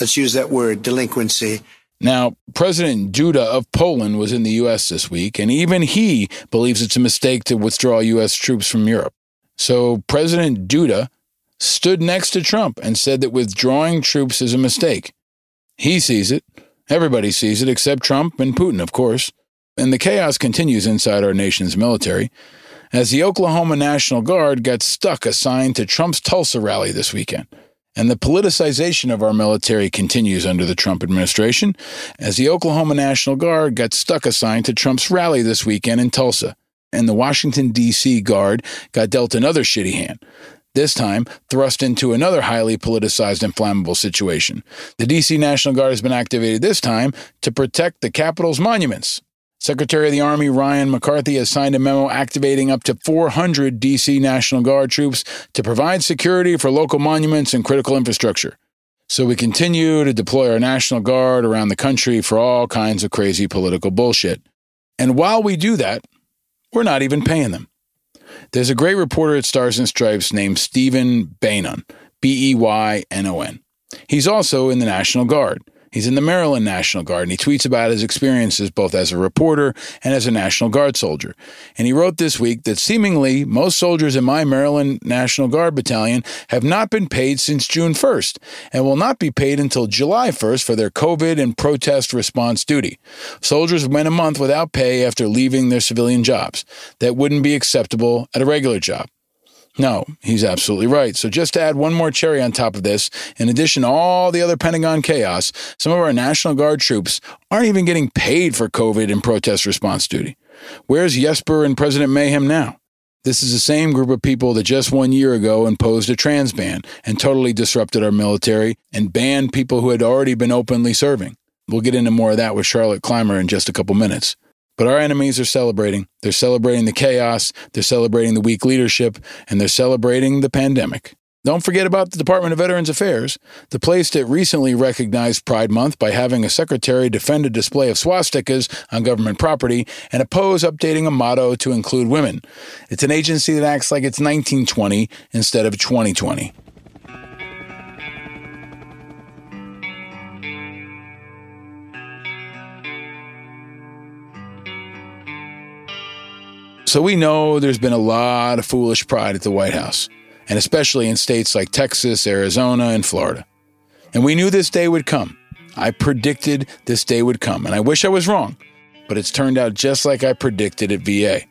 Let's use that word, delinquency.
Now, President Duda of Poland was in the U.S. this week, and even he believes it's a mistake to withdraw U.S. troops from Europe. So President Duda stood next to Trump and said that withdrawing troops is a mistake. He sees it. Everybody sees it except Trump and Putin, of course. And the chaos continues inside our nation's military as the Oklahoma National Guard got stuck assigned to Trump's Tulsa rally this weekend. And the politicization of our military continues under the Trump administration as the Oklahoma National Guard got stuck assigned to Trump's rally this weekend in Tulsa. And the Washington, D.C. Guard got dealt another shitty hand this time thrust into another highly politicized and flammable situation. The D.C. National Guard has been activated this time to protect the Capitol's monuments. Secretary of the Army Ryan McCarthy has signed a memo activating up to 400 D.C. National Guard troops to provide security for local monuments and critical infrastructure. So we continue to deploy our National Guard around the country for all kinds of crazy political bullshit. And while we do that, we're not even paying them. There's a great reporter at Stars and Stripes named Stephen Beynon, B E Y N O N. He's also in the National Guard. He's in the Maryland National Guard and he tweets about his experiences both as a reporter and as a National Guard soldier. And he wrote this week that seemingly most soldiers in my Maryland National Guard battalion have not been paid since June 1st and will not be paid until July 1st for their COVID and protest response duty. Soldiers went a month without pay after leaving their civilian jobs. That wouldn't be acceptable at a regular job. No, he's absolutely right. So, just to add one more cherry on top of this, in addition to all the other Pentagon chaos, some of our National Guard troops aren't even getting paid for COVID and protest response duty. Where's Yesper and President Mayhem now? This is the same group of people that just one year ago imposed a trans ban and totally disrupted our military and banned people who had already been openly serving. We'll get into more of that with Charlotte Clymer in just a couple minutes. But our enemies are celebrating. They're celebrating the chaos, they're celebrating the weak leadership, and they're celebrating the pandemic. Don't forget about the Department of Veterans Affairs, the place that recently recognized Pride Month by having a secretary defend a display of swastikas on government property and oppose updating a motto to include women. It's an agency that acts like it's 1920 instead of 2020. So we know there's been a lot of foolish pride at the White House, and especially in states like Texas, Arizona, and Florida. And we knew this day would come. I predicted this day would come, and I wish I was wrong, but it's turned out just like I predicted at VA.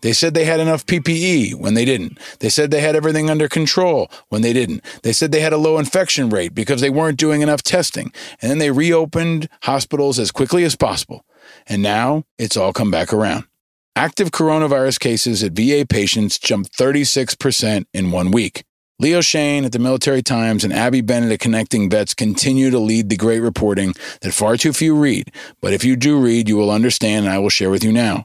They said they had enough PPE when they didn't. They said they had everything under control when they didn't. They said they had a low infection rate because they weren't doing enough testing. And then they reopened hospitals as quickly as possible. And now it's all come back around. Active coronavirus cases at VA patients jumped 36% in one week. Leo Shane at the Military Times and Abbie Bennett at Connecting Vets continue to lead the great reporting that far too few read. But if you do read, you will understand, and I will share with you now.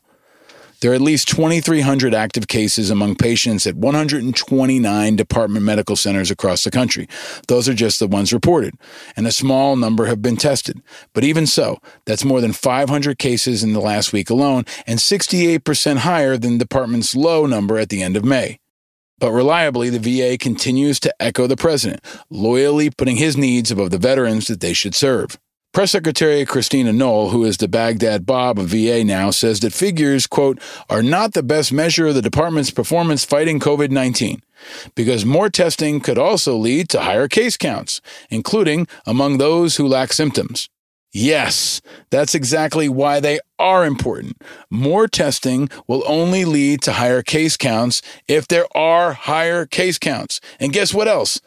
There are at least 2,300 active cases among patients at 129 department medical centers across the country. Those are just the ones reported, and a small number have been tested. But even so, that's more than 500 cases in the last week alone, and 68% higher than the department's low number at the end of May. But reliably, the VA continues to echo the president, loyally putting his needs above the veterans that they should serve. Press Secretary Christina Noel, who is the Baghdad Bob of VA now, says that figures, quote, are not the best measure of the department's performance fighting COVID 19, because more testing could also lead to higher case counts, including among those who lack symptoms. Yes, that's exactly why they are important. More testing will only lead to higher case counts if there are higher case counts. And guess what else?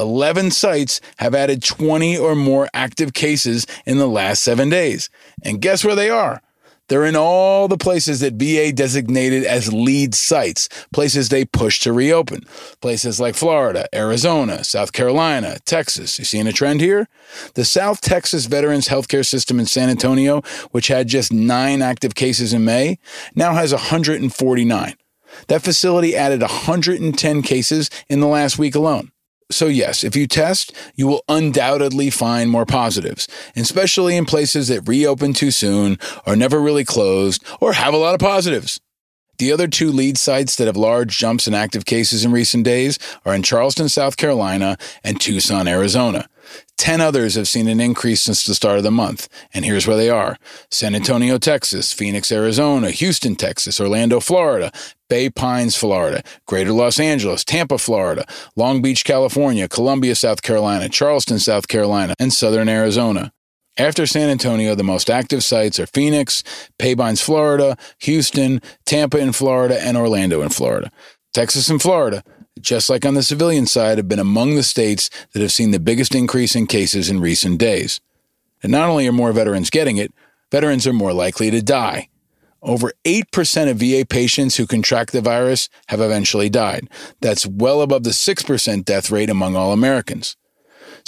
11 sites have added 20 or more active cases in the last seven days. And guess where they are? They're in all the places that VA designated as lead sites, places they push to reopen. Places like Florida, Arizona, South Carolina, Texas. You seeing a trend here? The South Texas Veterans Healthcare System in San Antonio, which had just nine active cases in May, now has 149. That facility added 110 cases in the last week alone. So, yes, if you test, you will undoubtedly find more positives, especially in places that reopen too soon, or never really closed, or have a lot of positives. The other two lead sites that have large jumps in active cases in recent days are in Charleston, South Carolina, and Tucson, Arizona. Ten others have seen an increase since the start of the month, and here's where they are San Antonio, Texas, Phoenix, Arizona, Houston, Texas, Orlando, Florida, Bay Pines, Florida, Greater Los Angeles, Tampa, Florida, Long Beach, California, Columbia, South Carolina, Charleston, South Carolina, and Southern Arizona. After San Antonio, the most active sites are Phoenix, Bay Pines, Florida, Houston, Tampa in Florida, and Orlando in Florida. Texas and Florida, just like on the civilian side, have been among the states that have seen the biggest increase in cases in recent days. And not only are more veterans getting it, veterans are more likely to die. Over 8% of VA patients who contract the virus have eventually died. That's well above the 6% death rate among all Americans.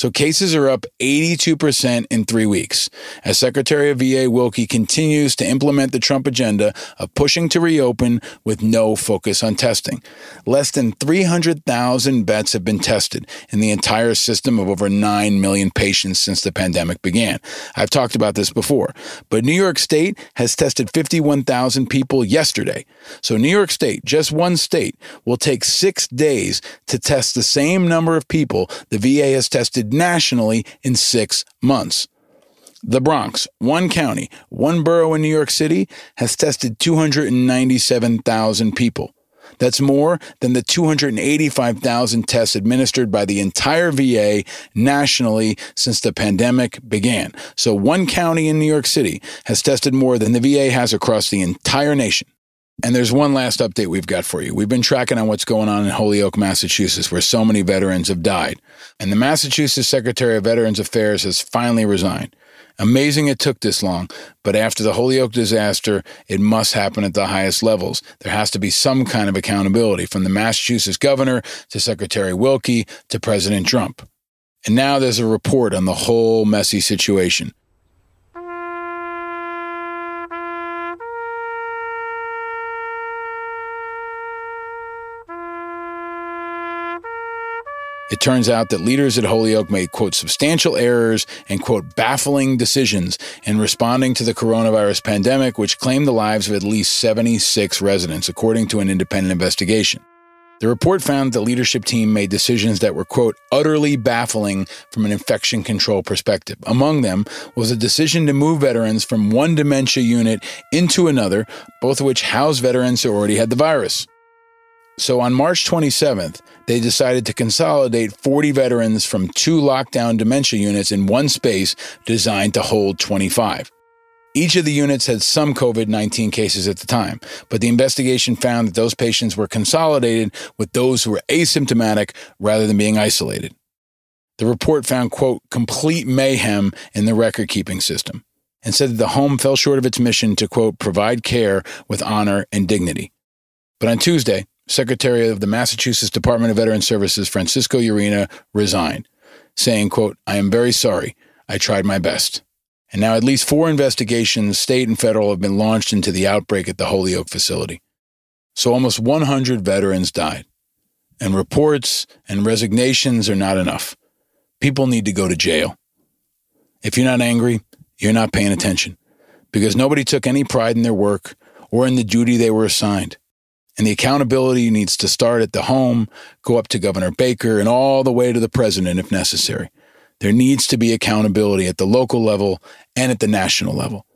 So cases are up 82% in three weeks as Secretary of VA Wilkie continues to implement the Trump agenda of pushing to reopen with no focus on testing. Less than 300,000 vets have been tested in the entire system of over 9 million patients since the pandemic began. I've talked about this before, but New York State has tested 51,000 people yesterday. So New York State, just one state, will take six days to test the same number of people the VA has tested nationally in six months. The Bronx, one county, one borough in New York City, has tested 297,000 people. That's more than the 285,000 tests administered by the entire VA nationally since the pandemic began. So, one county in New York City has tested more than the VA has across the entire nation. And there's one last update we've got for you. We've been tracking on what's going on in Holyoke, Massachusetts, where so many veterans have died. And the Massachusetts Secretary of Veterans Affairs has finally resigned. Amazing it took this long, but after the Holyoke disaster, it must happen at the highest levels. There has to be some kind of accountability from the Massachusetts governor to Secretary Wilkie to President Trump. And now there's a report on the whole messy situation. It turns out that leaders at Holyoke made, quote, substantial errors and, quote, baffling decisions in responding to the coronavirus pandemic, which claimed the lives of at least 76 residents, according to an independent investigation. The report found the leadership team made decisions that were, quote, utterly baffling from an infection control perspective. Among them was a decision to move veterans from one dementia unit into another, both of which housed veterans who already had the virus. So on March 27th, they decided to consolidate 40 veterans from two lockdown dementia units in one space designed to hold 25. Each of the units had some COVID 19 cases at the time, but the investigation found that those patients were consolidated with those who were asymptomatic rather than being isolated. The report found, quote, complete mayhem in the record keeping system and said that the home fell short of its mission to, quote, provide care with honor and dignity. But on Tuesday, Secretary of the Massachusetts Department of Veteran Services, Francisco Urena, resigned, saying, quote, I am very sorry. I tried my best. And now at least four investigations, state and federal, have been launched into the outbreak at the Holyoke facility. So almost 100 veterans died. And reports and resignations are not enough. People need to go to jail. If you're not angry, you're not paying attention because nobody took any pride in their work or in the duty they were assigned. And the accountability needs to start at the home, go up to Governor Baker, and all the way to the president if necessary. There needs to be accountability at the local level and at the national level.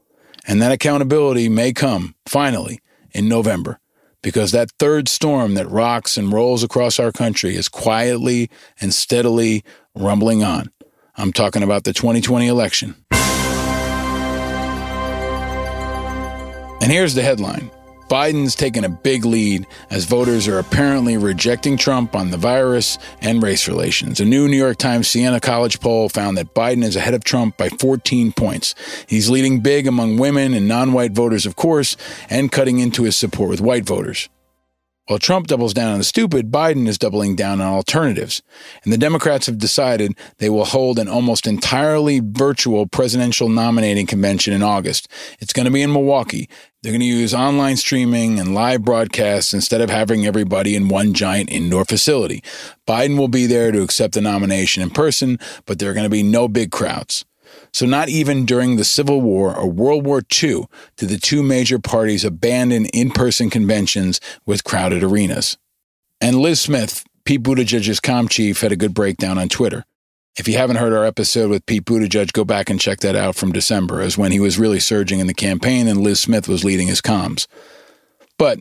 And that accountability may come, finally, in November, because that third storm that rocks and rolls across our country is quietly and steadily rumbling on. I'm talking about the 2020 election. And here's the headline
Biden's taken a big lead as voters are apparently rejecting Trump on the virus and race relations. A new New York Times Siena College poll found that Biden is ahead of Trump by 14 points. He's leading big among women and non white voters, of course, and cutting into his support with white voters. While Trump doubles down on the stupid, Biden is doubling down on alternatives. And the Democrats have decided they will hold an almost entirely virtual presidential nominating convention in August. It's going to be in Milwaukee. They're going to use online streaming and live broadcasts instead of having everybody in one giant indoor facility. Biden will be there to accept the nomination in person, but there are going to be no big crowds. So, not even during the Civil War or World War II did the two major parties abandon in person conventions with crowded arenas. And Liz Smith, Pete Buttigieg's com chief, had a good breakdown on Twitter. If you haven't heard our episode with Pete Buttigieg, go back and check that out from December, as when he was really surging in the campaign and Liz Smith was leading his comms. But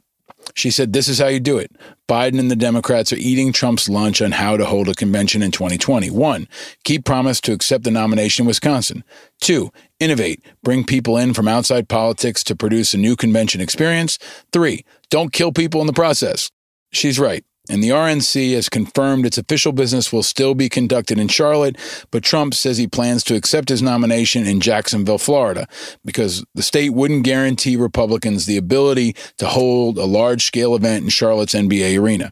she said, This is how you do it. Biden and the Democrats are eating Trump's lunch on how to hold a convention in 2020. One, keep promise to accept the nomination in Wisconsin. Two, innovate, bring people in from outside politics to produce a new convention experience. Three, don't kill people in the process. She's right. And the RNC has confirmed its official business will still be conducted in Charlotte, but Trump says he plans to accept his nomination in Jacksonville, Florida, because the state wouldn't guarantee Republicans the ability to hold a large scale event in Charlotte's NBA arena.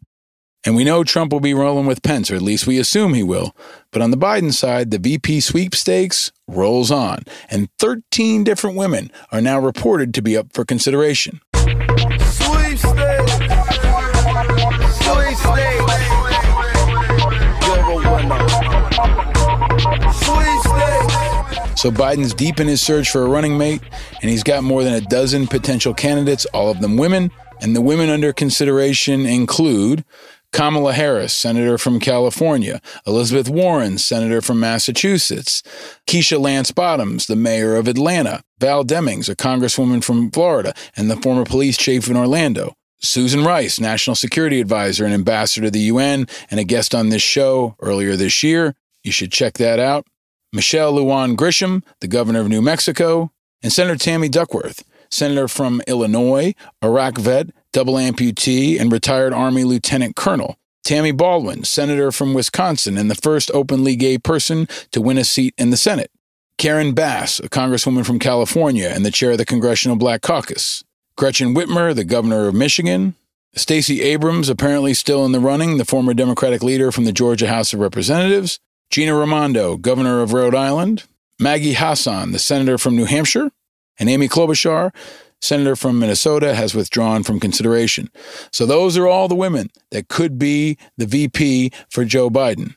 And we know Trump will be rolling with Pence, or at least we assume he will. But on the Biden side, the VP sweepstakes rolls on, and 13 different women are now reported to be up for consideration. So Biden's deep in his search for a running mate, and he's got more than a dozen potential candidates, all of them women. And the women under consideration include Kamala Harris, Senator from California, Elizabeth Warren, Senator from Massachusetts, Keisha Lance Bottoms, the mayor of Atlanta, Val Demings, a congresswoman from Florida, and the former police chief in Orlando. Susan Rice, National Security Advisor and Ambassador to the UN, and a guest on this show earlier this year. You should check that out. Michelle Lujan Grisham, the governor of New Mexico, and Senator Tammy Duckworth, senator from Illinois, Iraq vet, double amputee, and retired Army lieutenant colonel. Tammy Baldwin, senator from Wisconsin and the first openly gay person to win a seat in the Senate. Karen Bass, a congresswoman from California and the chair of the Congressional Black Caucus. Gretchen Whitmer, the governor of Michigan. Stacey Abrams, apparently still in the running, the former Democratic leader from the Georgia House of Representatives. Gina Raimondo, governor of Rhode Island, Maggie Hassan, the senator from New Hampshire, and Amy Klobuchar, senator from Minnesota, has withdrawn from consideration. So those are all the women that could be the VP for Joe Biden.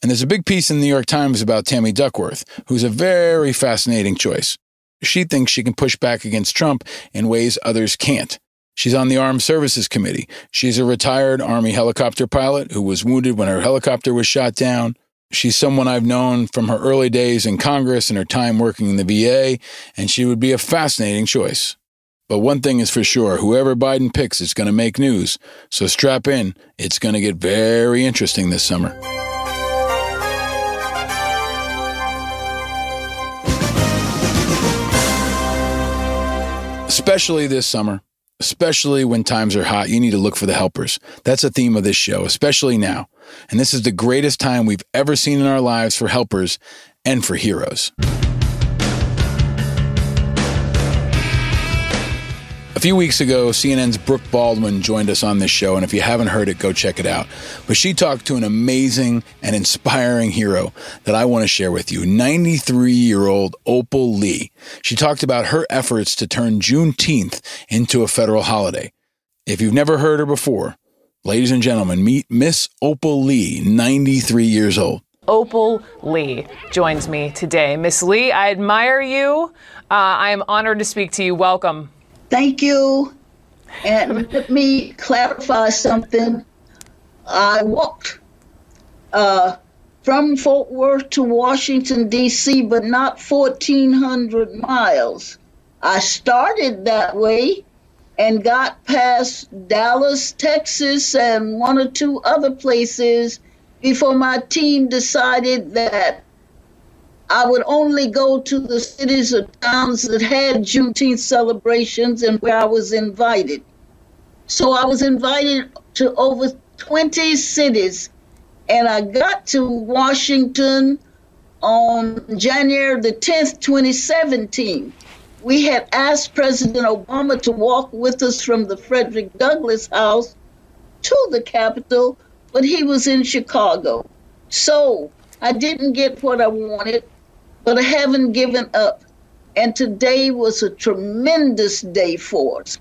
And there's a big piece in the New York Times about Tammy Duckworth, who's a very fascinating choice. She thinks she can push back against Trump in ways others can't. She's on the Armed Services Committee. She's a retired Army helicopter pilot who was wounded when her helicopter was shot down. She's someone I've known from her early days in Congress and her time working in the VA, and she would be a fascinating choice. But one thing is for sure whoever Biden picks is going to make news. So strap in. It's going to get very interesting this summer. Especially this summer, especially when times are hot, you need to look for the helpers. That's the theme of this show, especially now. And this is the greatest time we've ever seen in our lives for helpers and for heroes. A few weeks ago, CNN's Brooke Baldwin joined us on this show, and if you haven't heard it, go check it out. But she talked to an amazing and inspiring hero that I want to share with you 93 year old Opal Lee. She talked about her efforts to turn Juneteenth into a federal holiday. If you've never heard her before, ladies and gentlemen, meet Miss Opal Lee, 93 years old.
Opal Lee joins me today. Miss Lee, I admire you. Uh, I am honored to speak to you. Welcome.
Thank you. And let me clarify something. I walked uh, from Fort Worth to Washington, D.C., but not 1,400 miles. I started that way and got past Dallas, Texas, and one or two other places before my team decided that I would only go to the cities or towns that had Juneteenth celebrations and where I was invited. So I was invited to over 20 cities, and I got to Washington on January the 10th, 2017. We had asked President Obama to walk with us from the Frederick Douglass House to the Capitol, but he was in Chicago. So I didn't get what I wanted, but I haven't given up. And today was a tremendous day for us.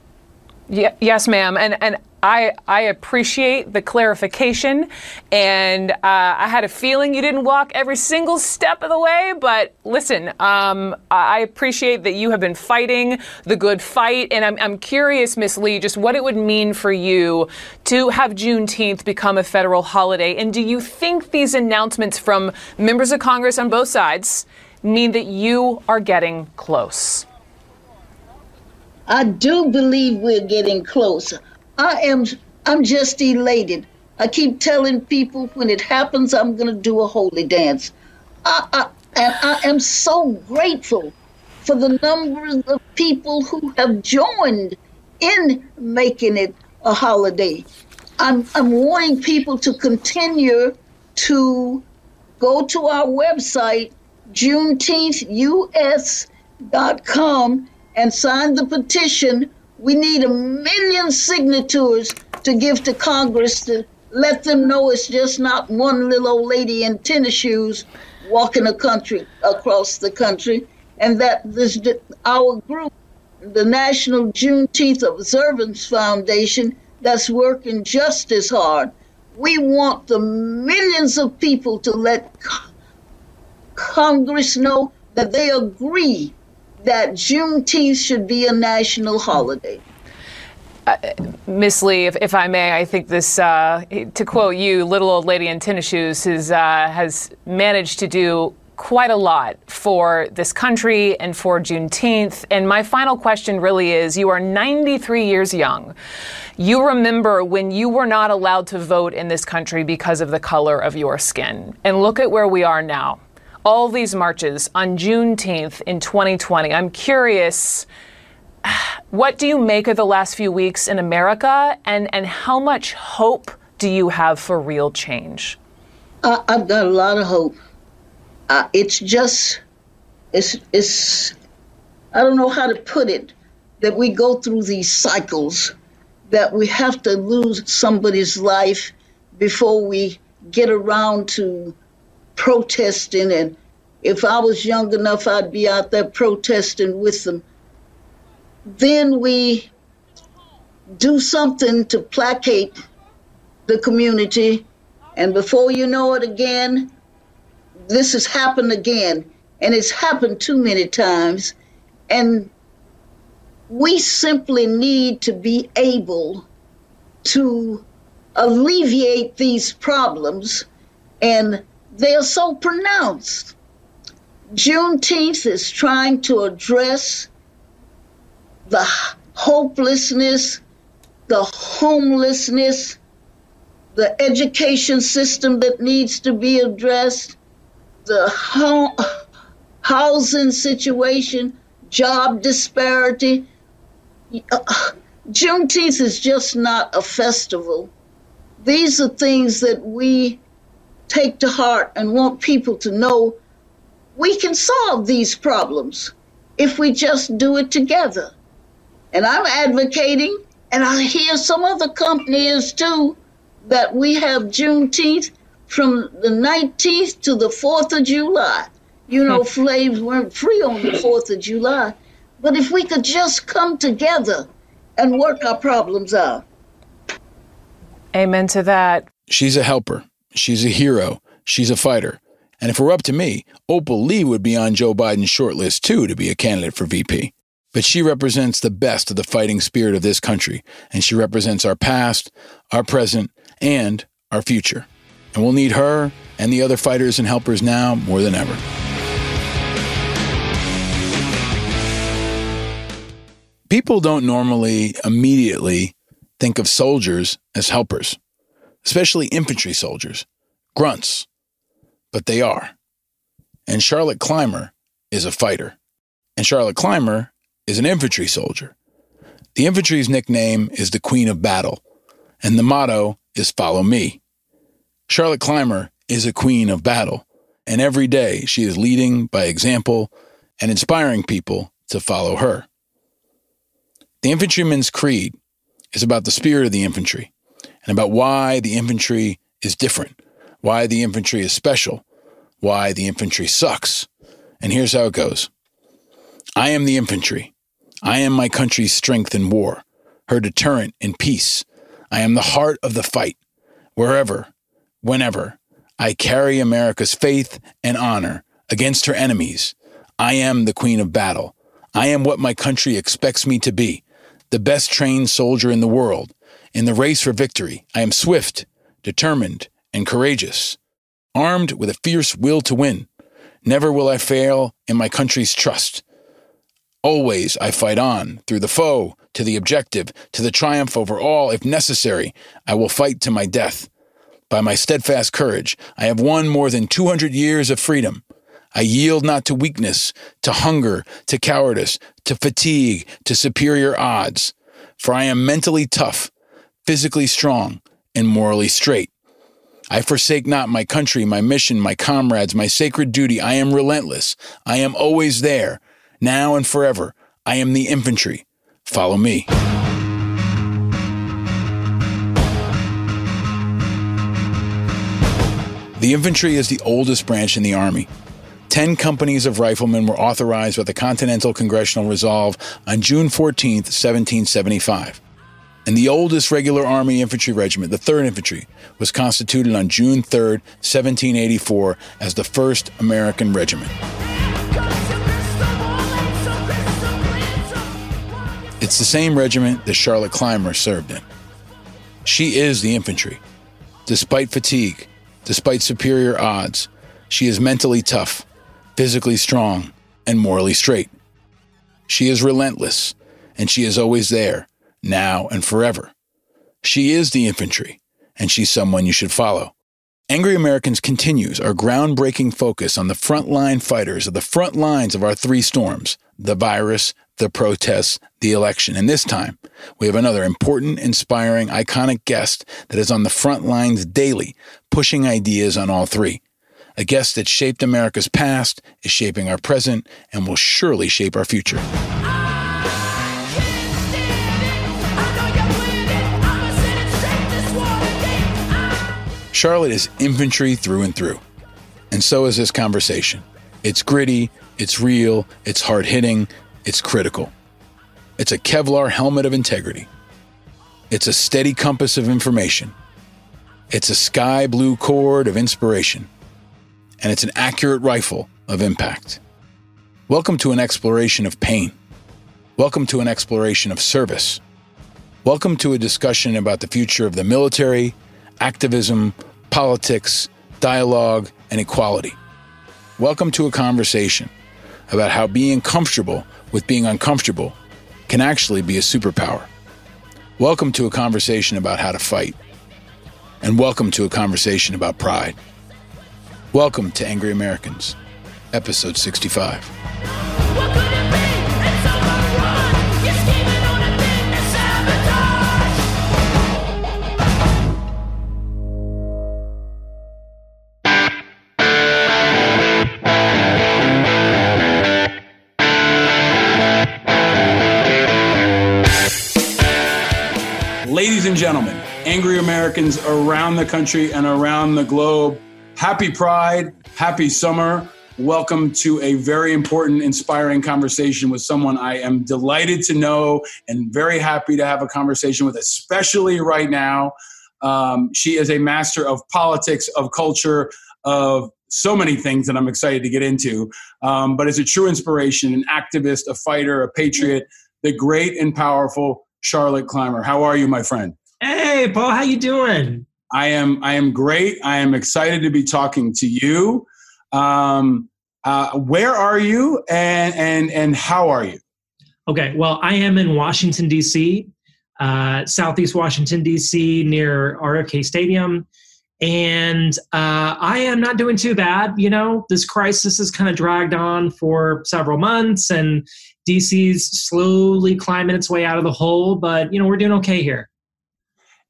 Yeah, yes, ma'am. And and I I appreciate the clarification, and uh, I had a feeling you didn't walk every single step of the way. But listen, um, I appreciate that you have been fighting the good fight, and I'm I'm curious, Miss Lee, just what it would mean for you to have Juneteenth become a federal holiday, and do you think these announcements from members of Congress on both sides mean that you are getting close?
I do believe we're getting closer. I am I'm just elated. I keep telling people when it happens I'm going to do a holy dance. I, I, and I am so grateful for the numbers of people who have joined in making it a holiday. I'm, I'm wanting people to continue to go to our website, juneteenthus.com, and sign the petition. We need a million signatures to give to Congress to let them know it's just not one little old lady in tennis shoes walking a country across the country, and that this our group, the National Juneteenth Observance Foundation, that's working just as hard. We want the millions of people to let Congress know that they agree that Juneteenth should be a national holiday.
Uh, Miss Lee, if, if, I may, I think this, uh, to quote you, little old lady in tennis shoes has, uh, has managed to do quite a lot for this country and for Juneteenth. And my final question really is you are 93 years young. You remember when you were not allowed to vote in this country because of the color of your skin. And look at where we are now. All these marches on Juneteenth in 2020. I'm curious. What do you make of the last few weeks in America, and, and how much hope do you have for real change?
Uh, I've got a lot of hope. Uh, it's just, it's, it's, I don't know how to put it, that we go through these cycles, that we have to lose somebody's life before we get around to protesting. And if I was young enough, I'd be out there protesting with them. Then we do something to placate the community. And before you know it again, this has happened again, and it's happened too many times. And we simply need to be able to alleviate these problems, and they are so pronounced. Juneteenth is trying to address the hopelessness, the homelessness, the education system that needs to be addressed, the ho- housing situation, job disparity. Uh, Juneteenth is just not a festival. These are things that we take to heart and want people to know we can solve these problems if we just do it together. And I'm advocating, and I hear some other companies too, that we have Juneteenth from the 19th to the 4th of July. You know, hmm. slaves weren't free on the 4th of July. But if we could just come together and work our problems out.
Amen to that.
She's a helper. She's a hero. She's a fighter. And if it were up to me, Opal Lee would be on Joe Biden's shortlist too to be a candidate for VP. But she represents the best of the fighting spirit of this country, and she represents our past, our present, and our future. And we'll need her and the other fighters and helpers now more than ever. People don't normally immediately think of soldiers as helpers, especially infantry soldiers, grunts, but they are. And Charlotte Clymer is a fighter. And Charlotte Clymer is an infantry soldier.
The infantry's nickname is the Queen of Battle, and the motto is Follow Me. Charlotte Clymer is a queen of battle, and every day she is leading by example and inspiring people to follow her. The infantryman's creed is about the spirit of the infantry and about why the infantry is different, why the infantry is special, why the infantry sucks. And here's how it goes I am the infantry. I am my country's strength in war, her deterrent in peace. I am the heart of the fight. Wherever, whenever, I carry America's faith and honor against her enemies. I am the queen of battle. I am what my country expects me to be the best trained soldier in the world. In the race for victory, I am swift, determined, and courageous, armed with a fierce will to win. Never will I fail in my country's trust. Always I fight on, through the foe, to the objective, to the triumph over all. If necessary, I will fight to my death. By my steadfast courage, I have won more than 200 years of freedom. I yield not to weakness, to hunger, to cowardice, to fatigue, to superior odds. For I am mentally tough, physically strong, and morally straight. I forsake not my country, my mission, my comrades, my sacred duty. I am relentless. I am always there, now and forever. I am the infantry. Follow me. The infantry is the oldest branch in the Army. Ten companies of riflemen were authorized by the Continental Congressional Resolve on June 14, 1775. And the oldest regular Army infantry regiment, the 3rd Infantry, was constituted on June 3, 1784, as the 1st American Regiment. It's the same regiment that Charlotte Clymer served in. She is the infantry. Despite fatigue, despite superior odds, she is mentally tough, physically strong, and morally straight. She is relentless, and she is always there, now and forever. She is the infantry, and she's someone you should follow. Angry Americans continues our groundbreaking focus on the frontline fighters of the front lines of our three storms the virus, the protests, the election. And this time, we have another important, inspiring, iconic guest that is on the front lines daily, pushing ideas on all three. A guest that shaped America's past, is shaping our present, and will surely shape our future. Charlotte is infantry through and through. And so is this conversation. It's gritty, it's real, it's hard hitting, it's critical. It's a Kevlar helmet of integrity. It's a steady compass of information. It's a sky blue cord of inspiration. And it's an accurate rifle of impact. Welcome to an exploration of pain. Welcome to an exploration of service. Welcome to a discussion about the future of the military, activism, politics, dialogue, and equality. Welcome to a conversation about how being comfortable with being uncomfortable can actually be a superpower. Welcome to a conversation about how to fight. And welcome to a conversation about pride. Welcome to Angry Americans, episode 65. Angry Americans around the country and around the globe, happy Pride, happy summer. Welcome to a very important, inspiring conversation with someone I am delighted to know and very happy to have a conversation with, especially right now. Um, she is a master of politics, of culture, of so many things that I'm excited to get into, um, but is a true inspiration, an activist, a fighter, a patriot, the great and powerful Charlotte Clymer. How are you, my friend?
Hey, Paul, how you doing?
I am. I am great. I am excited to be talking to you. Um, uh, where are you, and and and how are you?
Okay, well, I am in Washington D.C., uh, Southeast Washington D.C., near RFK Stadium, and uh, I am not doing too bad. You know, this crisis has kind of dragged on for several months, and DC's slowly climbing its way out of the hole, but you know we're doing okay here.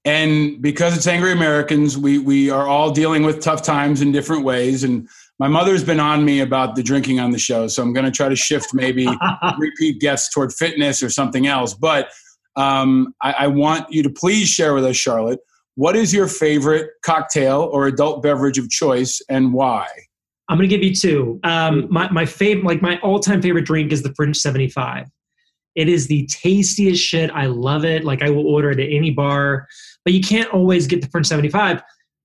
And because it's Angry Americans, we we are all dealing with tough times in different ways. And my mother's been on me about the drinking on the show, so I'm going to try to shift maybe repeat guests toward fitness or something else. But um, I, I want you to please share with us, Charlotte, what is your favorite cocktail or adult beverage of choice, and why?
I'm going to give you two. Um, my my favorite, like my all time favorite drink is the French 75. It is the tastiest shit. I love it. Like I will order it at any bar, but you can't always get the French 75.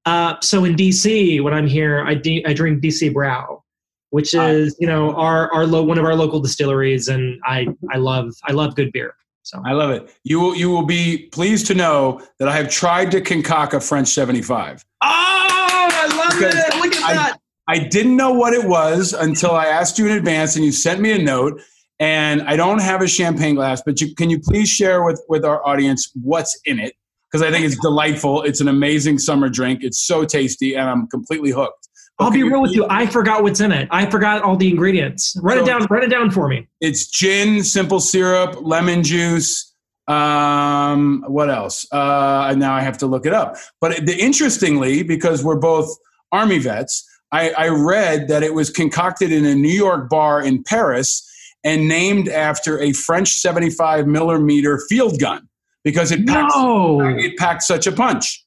Uh, so in DC, when I'm here, I, de- I drink DC Brau, which is you know our our lo- one of our local distilleries, and I I love I love good beer. So
I love it. You will you will be pleased to know that I have tried to concoct a French 75.
Oh, I love
Because
it! Look at
I-
that.
I didn't know what it was until I asked you in advance and you sent me a note. And I don't have a champagne glass, but you, can you please share with, with our audience what's in it? Because I think it's delightful. It's an amazing summer drink. It's so tasty, and I'm completely hooked.
I'll be real with you. I forgot what's in it. I forgot all the ingredients. Write it down. Write it down for me.
It's gin, simple syrup, lemon juice. Um, what else? Uh, now I have to look it up. But the, interestingly, because we're both army vets, I, I read that it was concocted in a New York bar in Paris and named after a French 75 millimeter field gun because it packed, it packed such a punch.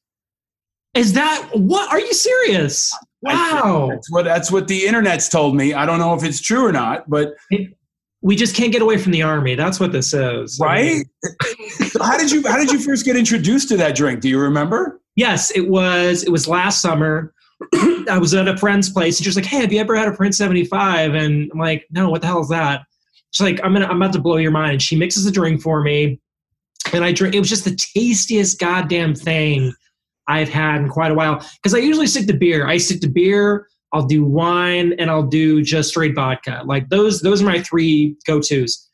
Is that what? Are you serious? Wow.
That's what that's what the internet's told me. I don't know if it's true or not, but
we just can't get away from the army. That's what this is,
right? so how did you how did you first get introduced to that drink? Do you remember?
Yes, it was. It was last summer. I was at a friend's place, and she was like, "Hey, have you ever had a French 75?" And I'm like, "No, what the hell is that?" She's like, "I'm gonna, I'm about to blow your mind." She mixes a drink for me, and I drink. It was just the tastiest goddamn thing I've had in quite a while. Because I usually stick to beer. I stick to beer. I'll do wine, and I'll do just straight vodka. Like those, those are my three go tos.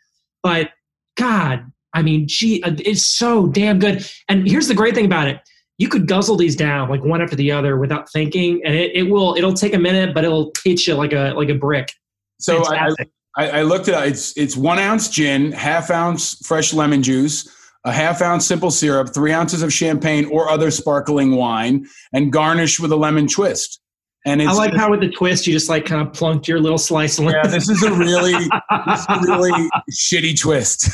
But God, I mean, gee, uh, it's so damn good. And here's the great thing about it you could guzzle these down like one after the other without thinking and it, it will it'll take a minute but it'll hit you like a like a brick
So I, I, I looked at it. It's it's one ounce gin, half ounce fresh lemon juice, a half ounce simple syrup, three ounces of champagne or other sparkling wine, and garnish with a lemon twist. And it's,
i like how with the twist you just like kind of plunked your little slice of
yeah, this is a really this is a really shitty twist.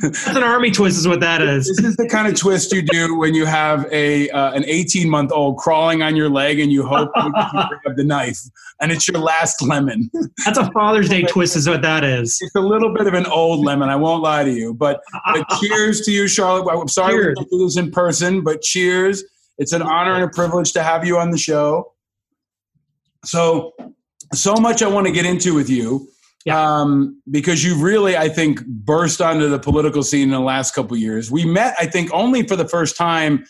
That's an army twist is what that is
This is the kind of twist you do when you have a uh, an 18 month old crawling on your leg and you hope you grab the knife, and it's your last lemon.
that's a father's day twist is what that is
It's a little bit of an old lemon. I won't lie to you, but, but cheers to you, Charlotte. I'm sorry we
Cheers.
can't do this in person, but cheers. It's an honor and a privilege to have you on the show. So, so much I want to get into with you, um, because you really, I think, burst onto the political scene in the last couple of years. We met, I think, only for the first time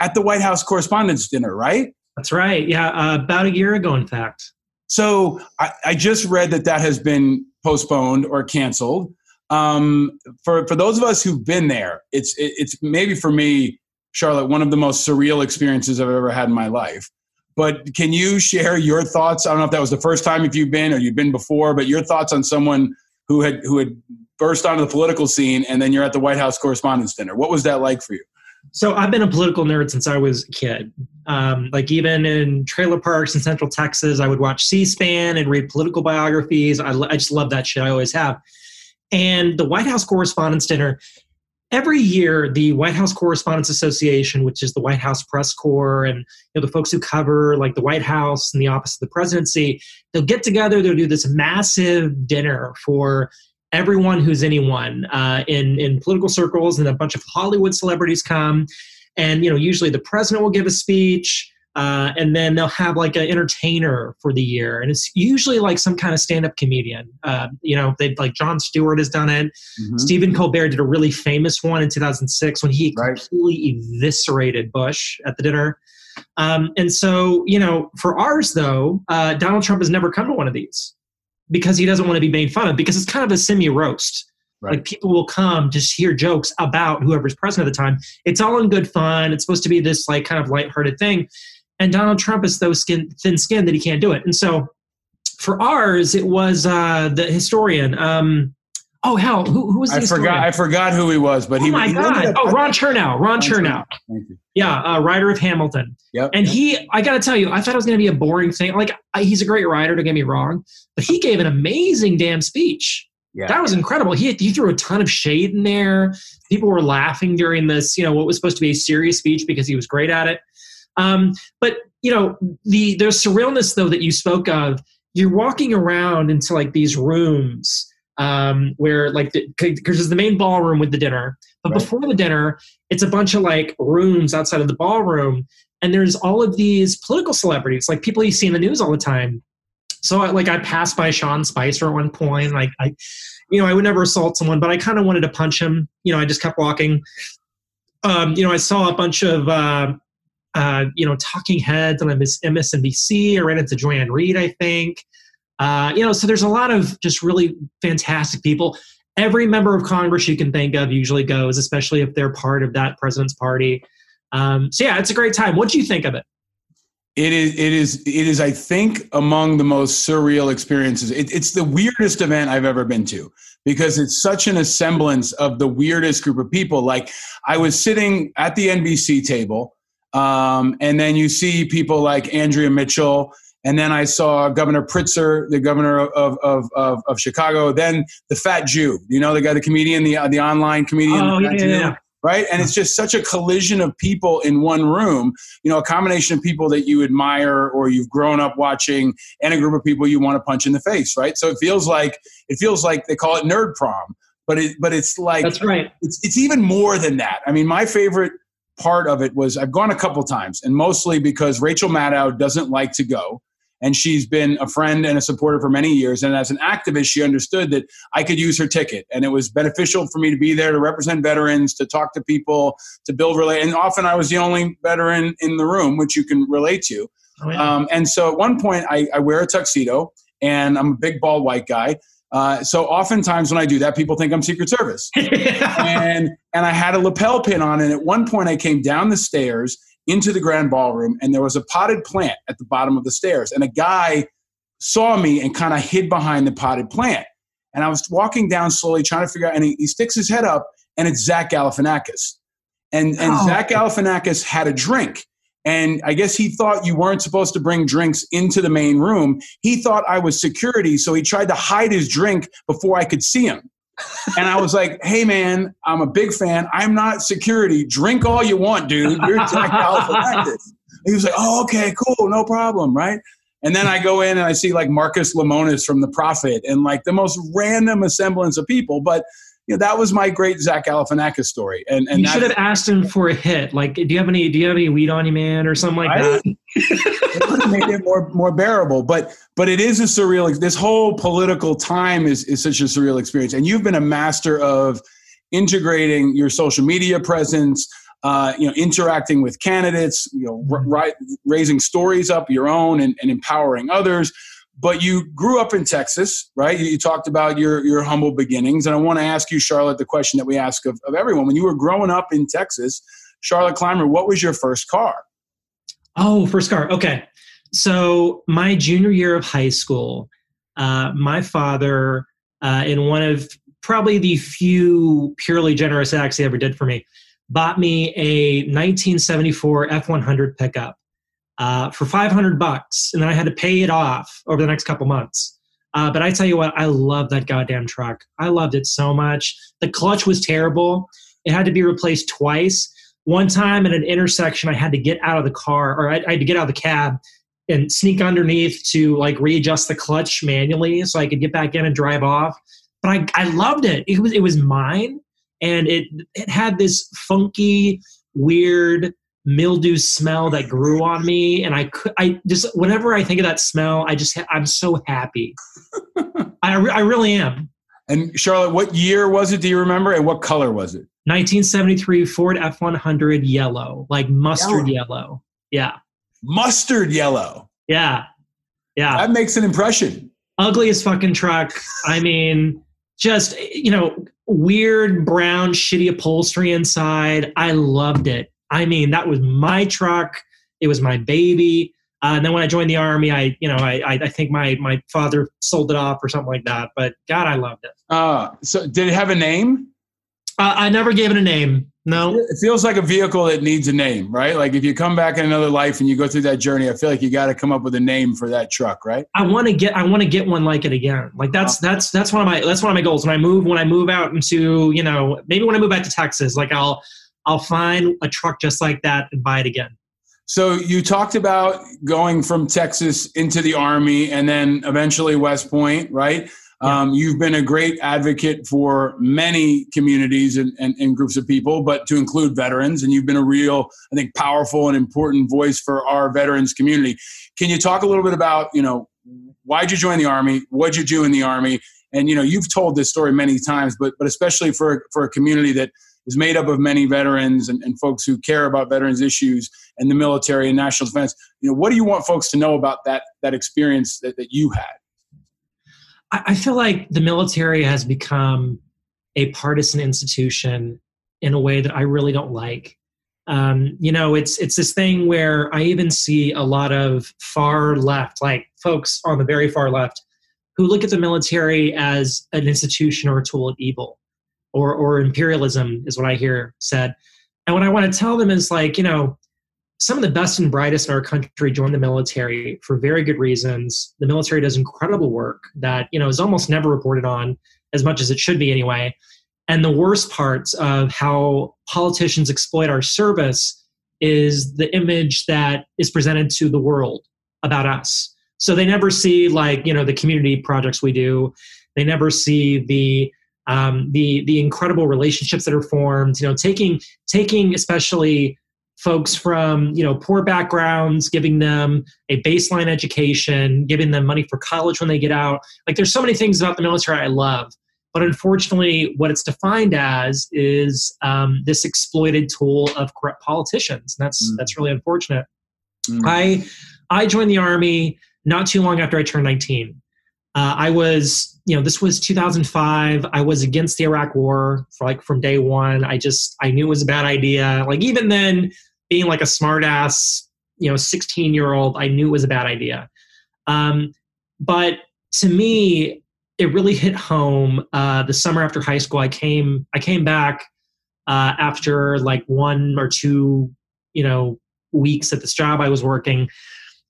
at the White House Correspondents' Dinner, right?
that's right yeah uh, about a year ago in fact
So I, I just read that that has been postponed or canceled. Um, for for those of us who've been there, it's it, it's maybe for me, Charlotte, one of the most surreal experiences I've ever had in my life. But can you share your thoughts? I don't know if that was the first time if you've been or you've been before, but your thoughts on someone who had who had burst onto the political scene and then you're at the White House Correspondents' Dinner. What was that like for you?
So I've been a political nerd since I was a kid. Um, like even in trailer parks in Central Texas, I would watch C-SPAN and read political biographies. I, I just love that shit. I always have. And the White House Correspondents' Dinner, every year, the White House Correspondents Association, which is the White House Press Corps, and you know the folks who cover like the White House and the Office of the Presidency, they'll get together. They'll do this massive dinner for everyone who's anyone uh, in in political circles, and a bunch of Hollywood celebrities come, and you know usually the president will give a speech. Uh, and then they'll have like an entertainer for the year, and it's usually like some kind of stand-up comedian. Uh, you know, they like Jon Stewart has done it. Stephen Colbert did a really famous one in 2006 when he completely eviscerated Bush at the dinner. Um, and so, you know, for ours though, uh, Donald Trump has never come to one of these because he doesn't want to be made fun of because it's kind of a semi roast. Like people will come to hear jokes about whoever's president at the time. It's all in good fun. It's supposed to be this like kind of lighthearted thing. And Donald Trump is so skin, thin skinned that he can't do it. And so for ours, it was uh, the historian. Um, Oh hell, who, who was
I
the
forgot. I forgot who he was, but
oh
he.
my
he ended
god! Oh, Ron Chernow. Ron Chernow.
Thank you.
Yeah, uh, writer of Hamilton.
Yep.
And he, I got to tell you, I thought it was going to be a boring thing. Like, I, he's a great writer, don't get me wrong, but he gave an amazing damn speech.
Yeah.
That was incredible. He, he threw a ton of shade in there. People were laughing during this, you know, what was supposed to be a serious speech because he was great at it. Um, but, you know, the, the surrealness, though, that you spoke of, you're walking around into like these rooms um, where, like, because there's the main ballroom with the dinner, but before the dinner, it's a bunch of like rooms outside of the ballroom and there's all of these political celebrities like people you see in the news all the time. So I, like i passed by sean spicer at one point like i you know i would never assault someone but i kind of wanted to punch him. You know i just kept walking. Um, you know i saw a bunch of uh, uh, you know talking heads on msnbc i ran into Joy-Ann Reid i think uh, you know so there's a lot of just really fantastic people every member of Congress you can think of usually goes, especially if they're part of that president's party. Um, so yeah, it's a great time. What do you think of it?
It is. It is. It is. I think among the most surreal experiences. It, it's the weirdest event I've ever been to because it's such an assemblance of the weirdest group of people. Like I was sitting at the NBC table, um, and then you see people like Andrea Mitchell, and then I saw Governor Pritzker, the governor of of of, of Chicago. Then the Fat Jew, you know, the guy, the comedian, the the online comedian.
Oh, yeah, yeah,
Jew
yeah.
right? And it's just such a collision of people in one room, you know, a combination of people that you admire or you've grown up watching and a group of people you want to punch in the face, right? So it feels like it feels like they call it nerd prom, but it but it's like
That's right.
It's it's even more than that. I mean, my favorite part of it was I've gone a couple times and mostly because Rachel Maddow doesn't like to go and she's been a friend and a supporter for many years. And as an activist, she understood that I could use her ticket, and it was beneficial for me to be there to represent veterans, to talk to people, to build relate. And often I was the only veteran in the room, which you can relate to.
Oh,
um, and so at one point, I, I wear a tuxedo, and I'm a big bald white guy. Uh, so oftentimes when I do that, people think I'm Secret Service. and and I had a lapel pin on, and at one point I came down the stairs into the grand ballroom, and there was a potted plant at the bottom of the stairs, and a guy saw me and kind of hid behind the potted plant. And I was walking down slowly, trying to figure out, and he, he sticks his head up, and it's Zach Galifianakis. And and
Oh.
Zach Galifianakis had a drink. And I guess he thought you weren't supposed to bring drinks into the main room. He thought I was security, so he tried to hide his drink before I could see him. And I was like, hey, man, I'm a big fan. I'm not security. Drink all you want, dude. You're Galifianakis. He was like, oh, okay, cool, no problem, right? And then I go in and I see like Marcus Lemonis from The Profit and like the most random assemblance of people. But you know, that was my great Zach Galifianakis story. And and
you should have asked him for a hit. Like, do you have any? Do you have any weed on you, man, or something like
Right?
that?
it would made it more more bearable. But but it is a surreal. This whole political time is is such a surreal experience, and you've been a master of integrating your social media presence. Uh, you know, interacting with candidates, you know, r- ri- raising stories up your own and, and empowering others. But you grew up in Texas, right? You, you talked about your your humble beginnings, and I want to ask you, Charlotte, the question that we ask of, of everyone: When you were growing up in Texas, Charlotte Clymer, what was your first car?
Oh, first car. Okay. So my junior year of high school, uh, my father, uh, in one of probably the few purely generous acts he ever did for me, bought me a 1974 F100 pickup uh, for 500 bucks, and then I had to pay it off over the next couple months. Uh, but I tell you what, I love that goddamn truck. I loved it so much. The clutch was terrible. It had to be replaced twice. One time at an intersection, I had to get out of the car, or I, I had to get out of the cab and sneak underneath to like readjust the clutch manually so I could get back in and drive off. But I, I loved it. It was it was mine, and it it had this funky, weird mildew smell that grew on me, and I could I just whenever I think of that smell, I just ha- I'm so happy. I re- I really am.
And Charlotte, what year was it? Do you remember? And what color was it?
1973 Ford F100 yellow, like mustard yellow. Yeah.
Mustard yellow.
Yeah. Yeah.
That makes an impression.
Ugliest fucking truck. I mean, just, you know, weird brown, shitty upholstery inside. I loved it. I mean, that was my truck. It was my baby. Uh, and then when I joined the army, I, you know, I, I, I think my my father sold it off or something like that. But God, I loved it.
Uh, so did it have a name?
Uh, I never gave it a name. No.
It feels like a vehicle that needs a name, right? Like if you come back in another life and you go through that journey, I feel like you got to come up with a name for that truck, right?
I want to get I want to get one like it again. Like that's that's that's one of my that's one of my goals. When I move when I move out into you know maybe when I move back to Texas, like I'll I'll find a truck just like that and buy it again.
So you talked about going from Texas into the Army and then eventually West Point, right? Um, you've been a great advocate for many communities and, and, and groups of people, but to include veterans, and you've been a real, I think, powerful and important voice for our veterans community. Can you talk a little bit about, you know, why'd you join the Army? What'd you do in the Army? And you know, you've told this story many times, but but especially for for a community that is made up of many veterans and, and folks who care about veterans issues and the military and national defense. You know, what do you want folks to know about that that experience that, that you had?
I, I feel like the military has become a partisan institution in a way that I really don't like. Um, you know, it's it's this thing where I even see a lot of far left, like folks on the very far left, who look at the military as an institution or a tool of evil, or or imperialism is what I hear said. And what I want to tell them is like, you know, some of the best and brightest in our country join the military for very good reasons. The military does incredible work that you know is almost never reported on as much as it should be anyway. And the worst parts of how politicians exploit our service is the image that is presented to the world about us. So they never see like you know the community projects we do. They never see the um, the the incredible relationships that are formed. You know, taking taking especially folks from you know poor backgrounds giving them a baseline education giving them money for college when they get out like there's so many things about the military i love but unfortunately what it's defined as is um, this exploited tool of corrupt politicians and that's mm. that's really unfortunate mm. i i joined the army not too long after i turned 19 uh, i was you know this was 2005 i was against the iraq war for like from day one i just i knew it was a bad idea like even then being like a smartass, you know, 16 year old, I knew it was a bad idea. Um, but to me, it really hit home uh, the summer after high school. I came, I came back uh, after like one or two, you know, weeks at this job I was working,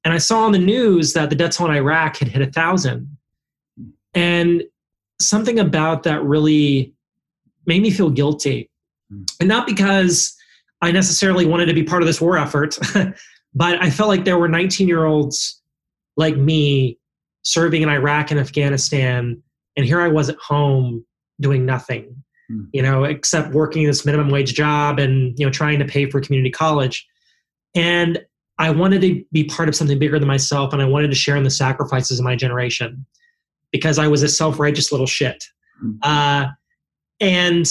and I saw on the news that the death toll in Iraq had hit a thousand, and something about that really made me feel guilty, and not because I necessarily wanted to be part of this war effort, but I felt like there were 19 year olds like me serving in Iraq and Afghanistan, and here I was at home doing nothing, mm. you know, except working this minimum wage job and you know trying to pay for community college, and I wanted to be part of something bigger than myself, and I wanted to share in the sacrifices of my generation because I was a self righteous little shit, mm. uh, and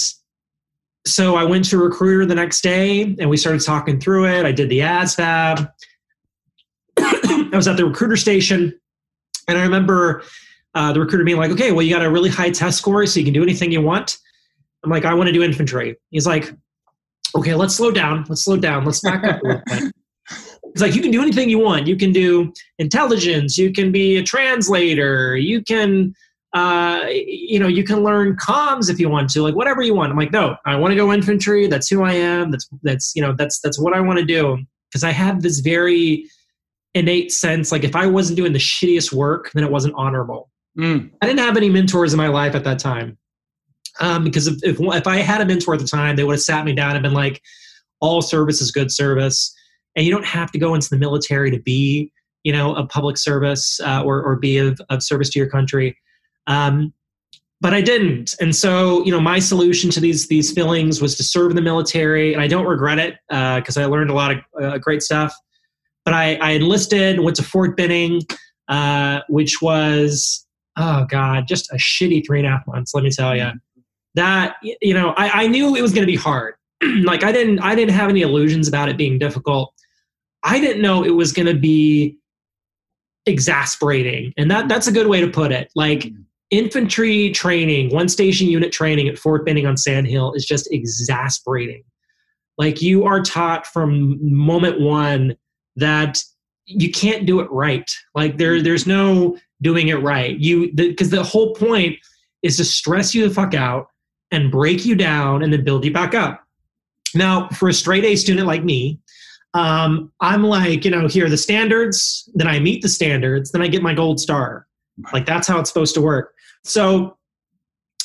so I went to a recruiter the next day and we started talking through it. I did the ASVAB. I was at the recruiter station and I remember uh, the recruiter being like, okay, well, you got a really high test score, so you can do anything you want. I'm like, I want to do infantry. He's like, okay, let's slow down. Let's slow down. Let's back up a little bit. It's like, you can do anything you want. You can do intelligence. You can be a translator. You can uh, you know, you can learn comms if you want to, like whatever you want. I'm like, no, I want to go infantry. That's who I am. That's that's you know, that's that's what I want to do because I have this very innate sense. Like if I wasn't doing the shittiest work, then it wasn't honorable.
Mm.
I didn't have any mentors in my life at that time. Um, because if, if if I had a mentor at the time, they would have sat me down and been like, all service is good service, and you don't have to go into the military to be, you know, a public service uh, or or be of, of service to your country um, but I didn't. And so, you know, my solution to these these feelings was to serve in the military, and I don't regret it because uh, I learned a lot of uh, great stuff. But I, I enlisted, went to Fort Benning, uh, which was oh god, just a shitty three and a half months. Let me tell you, that you know, I, I knew it was going to be hard. like I didn't I didn't have any illusions about it being difficult. I didn't know it was going to be exasperating, and that that's a good way to put it. Like mm. infantry training, one station unit training at Fort Benning on Sand Hill is just exasperating. Like you are taught from moment one that you can't do it right. Like there, mm. there's no doing it right. You because the, the whole point is to stress you the fuck out and break you down and then build you back up. Now, for a straight A student like me, um, I'm like, you know, here are the standards. Then I meet the standards. Then I get my gold star. Like that's how it's supposed to work. So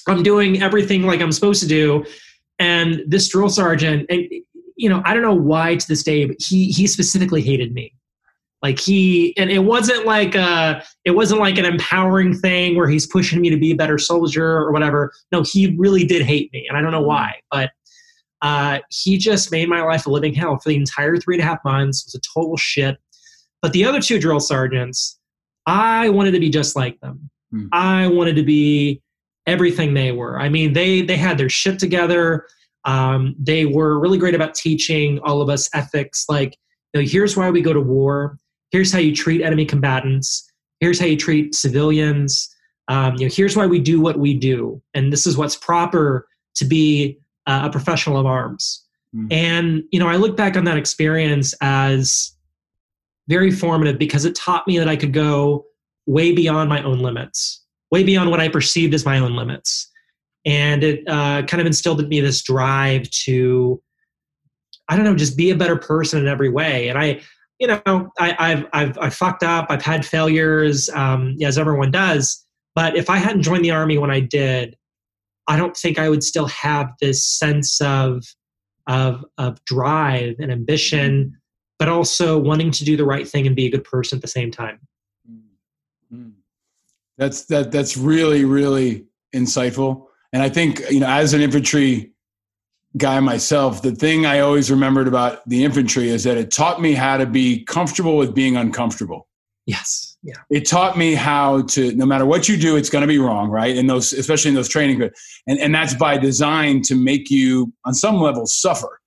I'm doing everything like I'm supposed to do. And this drill sergeant, and you know, I don't know why to this day, but he he specifically hated me. Like he, and it wasn't like a, it wasn't like an empowering thing where he's pushing me to be a better soldier or whatever. No, he really did hate me, and I don't know why, but uh, he just made my life a living hell for the entire three and a half months. It was a total shit. But the other two drill sergeants, I wanted to be just like them.
Hmm.
I wanted to be everything they were. I mean, they they had their shit together. Um, they were really great about teaching all of us ethics. Like, you know, here's why we go to war. Here's how you treat enemy combatants. Here's how you treat civilians. Um, you know, here's why we do what we do, and this is what's proper to be uh, a professional of arms. And you know, I look back on that experience as very formative because it taught me that I could go way beyond my own limits, way beyond what I perceived as my own limits, and it uh, kind of instilled in me this drive to, I don't know, just be a better person in every way. And I, you know, I, I've I've I've fucked up. I've had failures, um, as everyone does. But if I hadn't joined the army when I did, I don't think I would still have this sense of of of drive and ambition, mm-hmm. but also wanting to do the right thing and be a good person at the same time. Mm-hmm.
That's that that's really really insightful. And I think you know, as an infantry guy myself, the thing I always remembered about the infantry is that it taught me how to be comfortable with being uncomfortable.
Yes. Yeah.
It taught me how to, no matter what you do, it's going to be wrong, right? And those, especially in those training, and and that's by design to make you, on some level, suffer,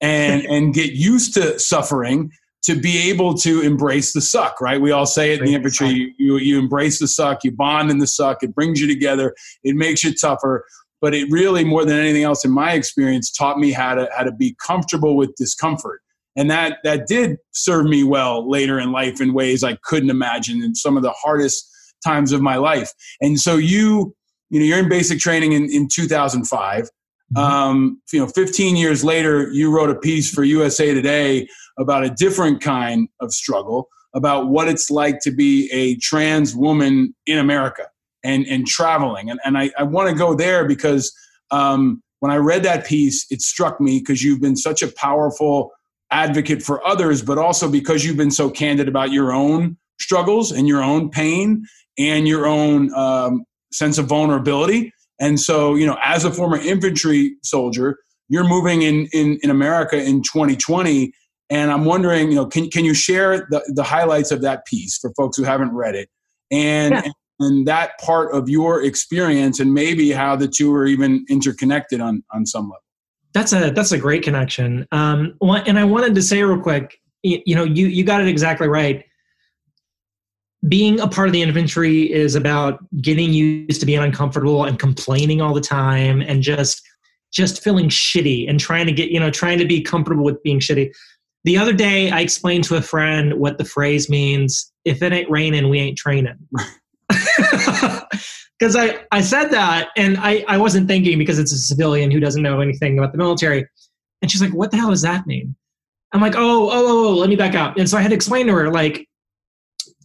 and and get used to suffering to be able to embrace the suck, right? We all say it in the infantry. You, you you embrace the suck, you bond in the suck. It brings you together. It makes you tougher. But it really, more than anything else, in my experience, taught me how to how to be comfortable with discomfort and that that did serve me well later in life in ways I couldn't imagine in some of the hardest times of my life. And so you, you know, you're in basic training in, in 2005. Um, you know, 15 years later, you wrote a piece for USA Today about a different kind of struggle, about what it's like to be a trans woman in America and and traveling. And and I, I want to go there because um, when I read that piece, it struck me because you've been such a powerful advocate for others, but also because you've been so candid about your own struggles and your own pain and your own um, sense of vulnerability. And so, you know, as a former infantry soldier, you're moving in in, in America in 2020. And I'm wondering, you know, can, can you share the, the highlights of that piece for folks who haven't read it? And,
Yeah.
and and that part of your experience and maybe how the two are even interconnected on on some level.
That's a that's a great connection. Um, and I wanted to say real quick, you, you know, you you got it exactly right. Being a part of the infantry is about getting used to being uncomfortable and complaining all the time, and just just feeling shitty and trying to get you know trying to be comfortable with being shitty. The other day, I explained to a friend what the phrase means: "If it ain't raining, we ain't training." because I, I said that and I, I wasn't thinking because it's a civilian who doesn't know anything about the military. And she's like, what the hell does that mean? I'm like, oh, oh, oh, oh, let me back up. And so I had to explain to her, like,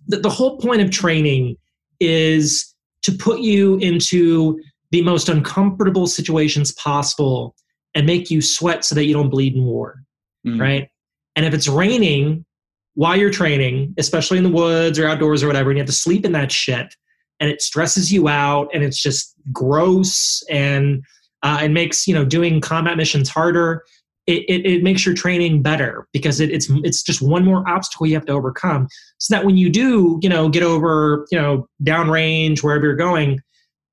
the, the whole point of training is to put you into the most uncomfortable situations possible and make you sweat so that you don't bleed in war, mm-hmm. right? And if it's raining while you're training, especially in the woods or outdoors or whatever, and you have to sleep in that shit, and it stresses you out, and it's just gross, and uh, it makes you know doing combat missions harder. It, it, it makes your training better because it, it's it's just one more obstacle you have to overcome. So that when you do, you know, get over, you know, downrange wherever you're going,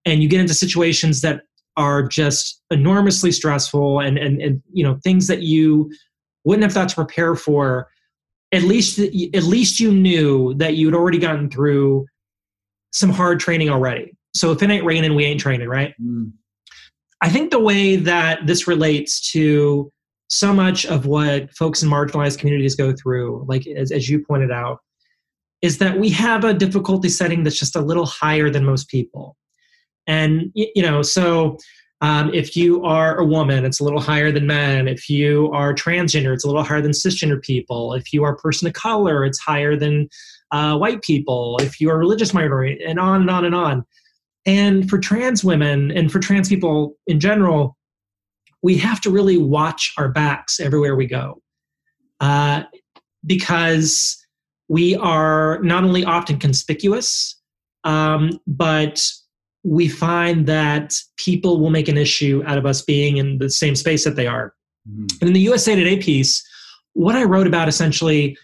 and you get into situations that are just enormously stressful and and, and you know things that you wouldn't have thought to prepare for at least at least you knew that you'd already gotten through some hard training already so if it ain't raining we ain't training right i think the way that this relates to so much of what folks in marginalized communities go through like as, as you pointed out is that we have a difficulty setting that's just a little higher than most people. And, you know, so um, if you are a woman, it's a little higher than men. If you are transgender, it's a little higher than cisgender people. If you are a person of color, it's higher than uh, white people. If you are a religious minority, and on and on and on. And for trans women and for trans people in general, we have to really watch our backs everywhere we go. Uh, because we are not only often conspicuous, um, but we find that people will make an issue out of us being in the same space that they are. And in the USA Today piece, what I wrote about essentially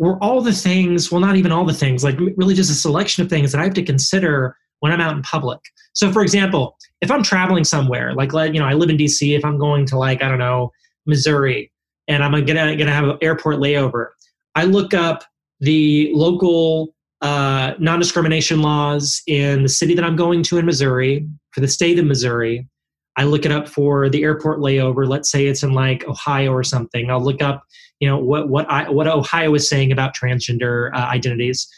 were all the things, well, not even all the things, like really just a selection of things that I have to consider when I'm out in public. So, for example, if I'm traveling somewhere, like, like, you know, I live in DC, if I'm going to, like, I don't know, Missouri, and I'm gonna, gonna have an airport layover, I look up the local uh, non discrimination laws in the city that I'm going to in Missouri, for the state of Missouri. I look it up for the airport layover. Let's say it's in like Ohio or something. I'll look up, you know, what what I, what Ohio is saying about transgender uh, identities,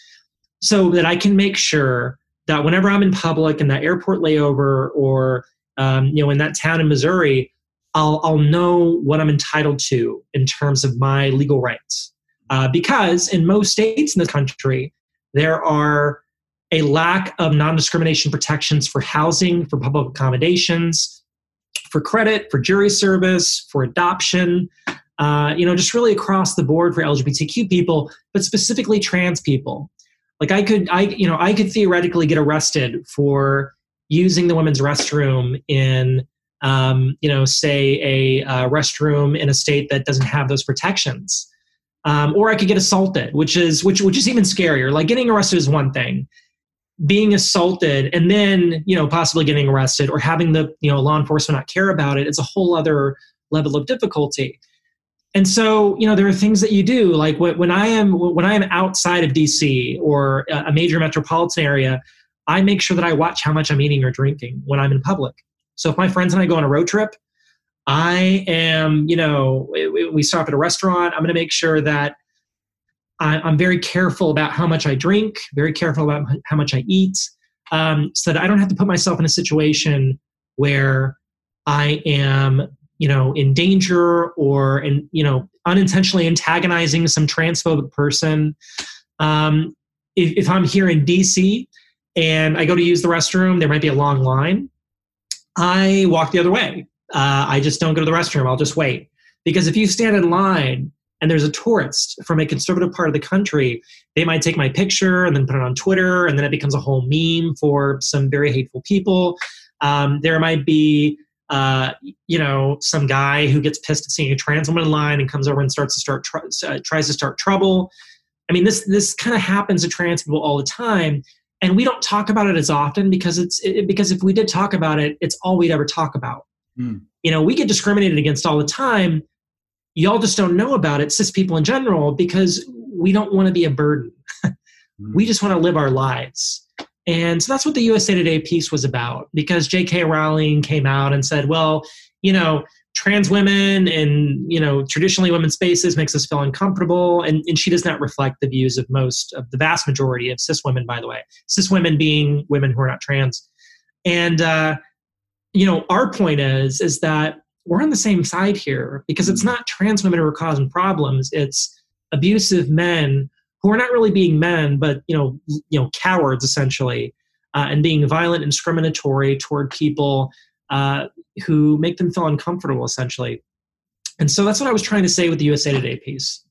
so that I can make sure that whenever I'm in public in that airport layover or um, you know in that town in Missouri, I'll I'll know what I'm entitled to in terms of my legal rights. Uh, because in most states in this country, there are a lack of non-discrimination protections for housing, for public accommodations, for credit, for jury service, for adoption. Uh, you know, just really across the board for LGBTQ people, but specifically trans people. Like I could, I you know, I could theoretically get arrested for using the women's restroom in, um, you know, say a uh, restroom in a state that doesn't have those protections, um, or I could get assaulted, which is which which is even scarier. Like getting arrested is one thing, being assaulted and then you know possibly getting arrested or having the you know law enforcement not care about it, it's a whole other level of difficulty and so you know there are things that you do like when i am when i am outside of dc or a major metropolitan area i make sure that i watch how much i'm eating or drinking when i'm in public. So if my friends and i go on a road trip i am you know we stop at a restaurant i'm going to make sure that i'm very careful about how much i drink very careful about how much i eat um, so that i don't have to put myself in a situation where i am you know in danger or in you know unintentionally antagonizing some transphobic person. Um, if, if i'm here in dc and i go to use the restroom there might be a long line. I walk the other way. Uh, i just don't go to the restroom. I'll just wait. Because if you stand in line and there's a tourist from a conservative part of the country they might take my picture and then put it on twitter and then it becomes a whole meme for some very hateful people. Um, there might be uh, you know, some guy who gets pissed at seeing a trans woman in line and comes over and starts to start tr- uh, tries to start trouble. I mean, this this kind of happens to trans people all the time, and we don't talk about it as often because it's it, because if we did talk about it, it's all we'd ever talk about.
Mm.
You know, we get discriminated against all the time. Y'all just don't know about it, cis people in general, because we don't want to be a burden. we just want to live our lives. And so that's what the USA Today piece was about because J.K. Rowling came out and said, well, you know, trans women and, you know, traditionally women's spaces makes us feel uncomfortable. And, and she does not reflect the views of most of the vast majority of cis women, by the way, cis women being women who are not trans. And, uh, you know, our point is, is that we're on the same side here because it's not trans women who are causing problems. It's abusive men who are not really being men, but you know, you know, cowards essentially, uh, and being violent and discriminatory toward people uh, who make them feel uncomfortable, essentially. And so that's what I was trying to say with the USA Today piece.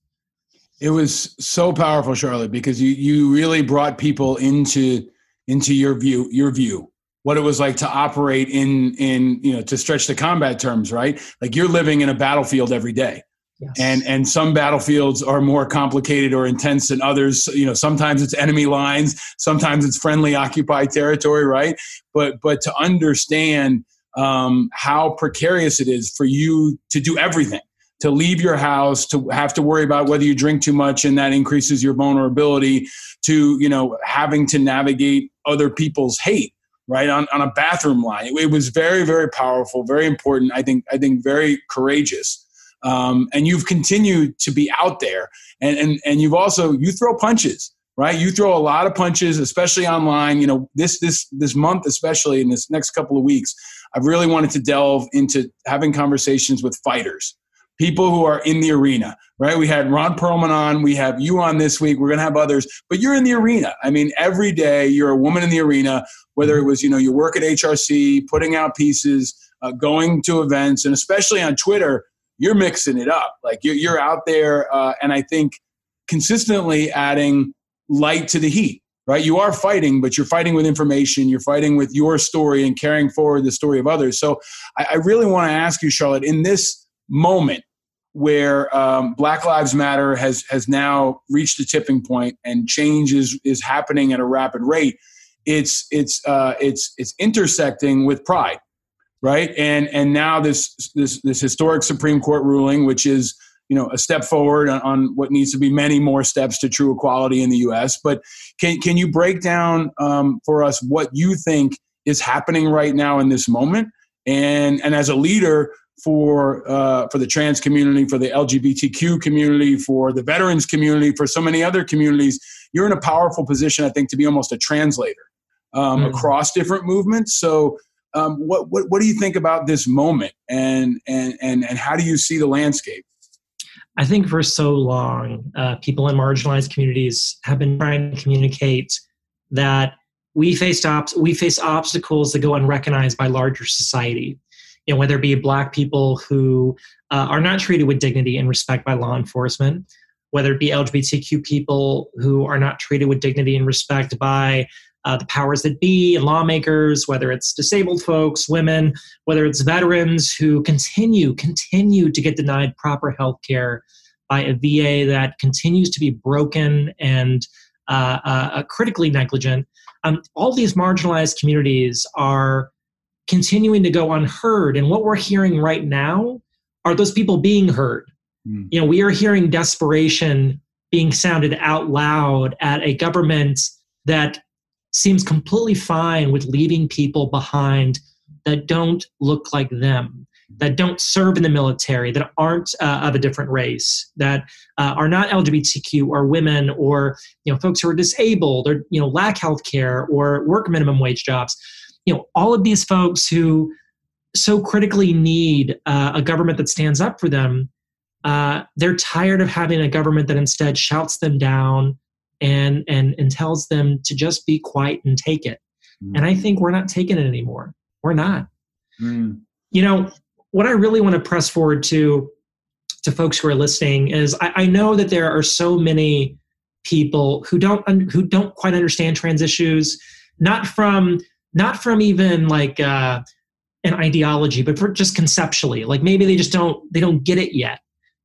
It was so powerful, Charlotte, because you you really brought people into into your view your view what it was like to operate in in you know to stretch the combat terms right like you're living in a battlefield every day
Yes.
and and some battlefields are more complicated or intense than others. You know sometimes it's enemy lines sometimes it's friendly occupied territory right? But but to understand um, how precarious it is for you to do everything to leave your house to have to worry about whether you drink too much and that increases your vulnerability to you know having to navigate other people's hate right on, on a bathroom line. It, it was very very powerful very important i think i think very courageous um, and you've continued to be out there and, and and you've also you throw punches right? You throw a lot of punches, especially online. You know, this this this month, especially in this next couple of weeks, I've really wanted to delve into having conversations with fighters, people who are in the arena, right? We had Ron Perlman on, we have you on this week, we're gonna have others, but you're in the arena. I mean, every day you're a woman in the arena, whether it was, you know, you work at HRC, putting out pieces, uh, going to events, and especially on Twitter, you're mixing it up. Like you're, you're out there, uh, and I think consistently adding light to the heat right? You are fighting but you're fighting with information you're fighting with your story and carrying forward the story of others. So i, I really want to ask you charlotte in this moment where um, black lives matter has has now reached a tipping point and change is is happening at a rapid rate it's it's uh, it's it's intersecting with pride right and and now this this this historic supreme court ruling which is you know a step forward on, on, what needs to be many more steps to true equality in the U.S. But can can you break down um, for us what you think is happening right now in this moment, and and as a leader for uh, for the trans community, for the LGBTQ community, for the veterans community, for so many other communities, you're in a powerful position, I think, to be almost a translator um, mm. across different movements. So. Um, what, what what do you think about this moment and and and and how do you see the landscape?
I think for so long, uh, people in marginalized communities have been trying to communicate that we face ob- we face obstacles that go unrecognized by larger society. You know, whether it be Black people who uh, are not treated with dignity and respect by law enforcement, whether it be LGBTQ people who are not treated with dignity and respect by uh, the powers that be and lawmakers, whether it's disabled folks, women, whether it's veterans who continue, continue to get denied proper health care by a VA that continues to be broken and uh, uh, uh, critically negligent. Um, all these marginalized communities are continuing to go unheard. And what we're hearing right now are those people being heard. Mm. You know, we are hearing desperation being sounded out loud at a government that seems completely fine with leaving people behind that don't look like them, that don't serve in the military, that aren't uh, of a different race, that uh, are not LGBTQ or women or you know folks who are disabled or you know lack health care or work minimum wage jobs. You know all of these folks who so critically need uh, a government that stands up for them. Uh, they're tired of having a government that instead shouts them down, and and and tells them to just be quiet and take it. Mm. And I think we're not taking it anymore. We're not. Mm. You know, what I really want to press forward to to folks who are listening is I, I know that there are so many people who don't un, who don't quite understand trans issues, not from not from even like uh, an ideology, but for just conceptually. Like maybe they just don't they don't get it yet.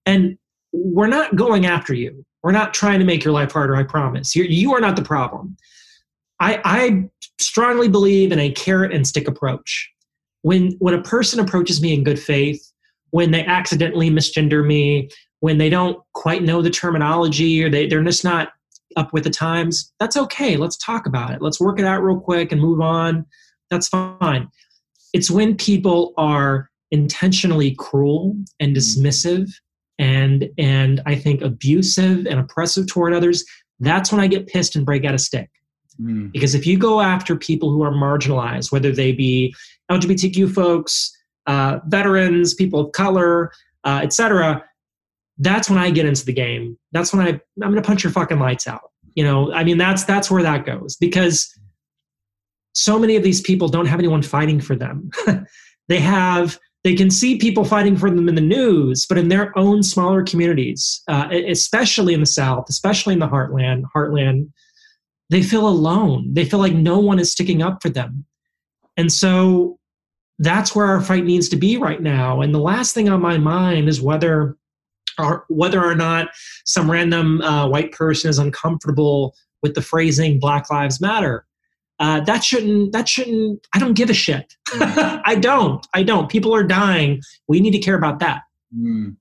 And we're not going after you. We're not trying to make your life harder, I promise. You're, you are not the problem. I, I strongly believe in a carrot and stick approach. When, when a person approaches me in good faith, when they accidentally misgender me, when they don't quite know the terminology or they, they're just not up with the times, that's okay. Let's talk about it. Let's work it out real quick and move on. That's fine. It's when people are intentionally cruel and dismissive and and I think abusive and oppressive toward others, that's when I get pissed and break out a stick. Mm. Because if you go after people who are marginalized, whether they be LGBTQ folks, uh, veterans, people of color, uh, etc., that's when I get into the game. That's when I I'm going to punch your fucking lights out. You know, I mean that's that's where that goes because so many of these people don't have anyone fighting for them. they have they can see people fighting for them in the news, but in their own smaller communities, uh, especially in the South, especially in the heartland, heartland, they feel alone. They feel like no one is sticking up for them. And so that's where our fight needs to be right now. And the last thing on my mind is whether or whether or not some random uh, white person is uncomfortable with the phrasing Black Lives Matter uh, that shouldn't that shouldn't i don't give a shit. Mm. i don't i don't. People are dying. We need to care about that. Mm.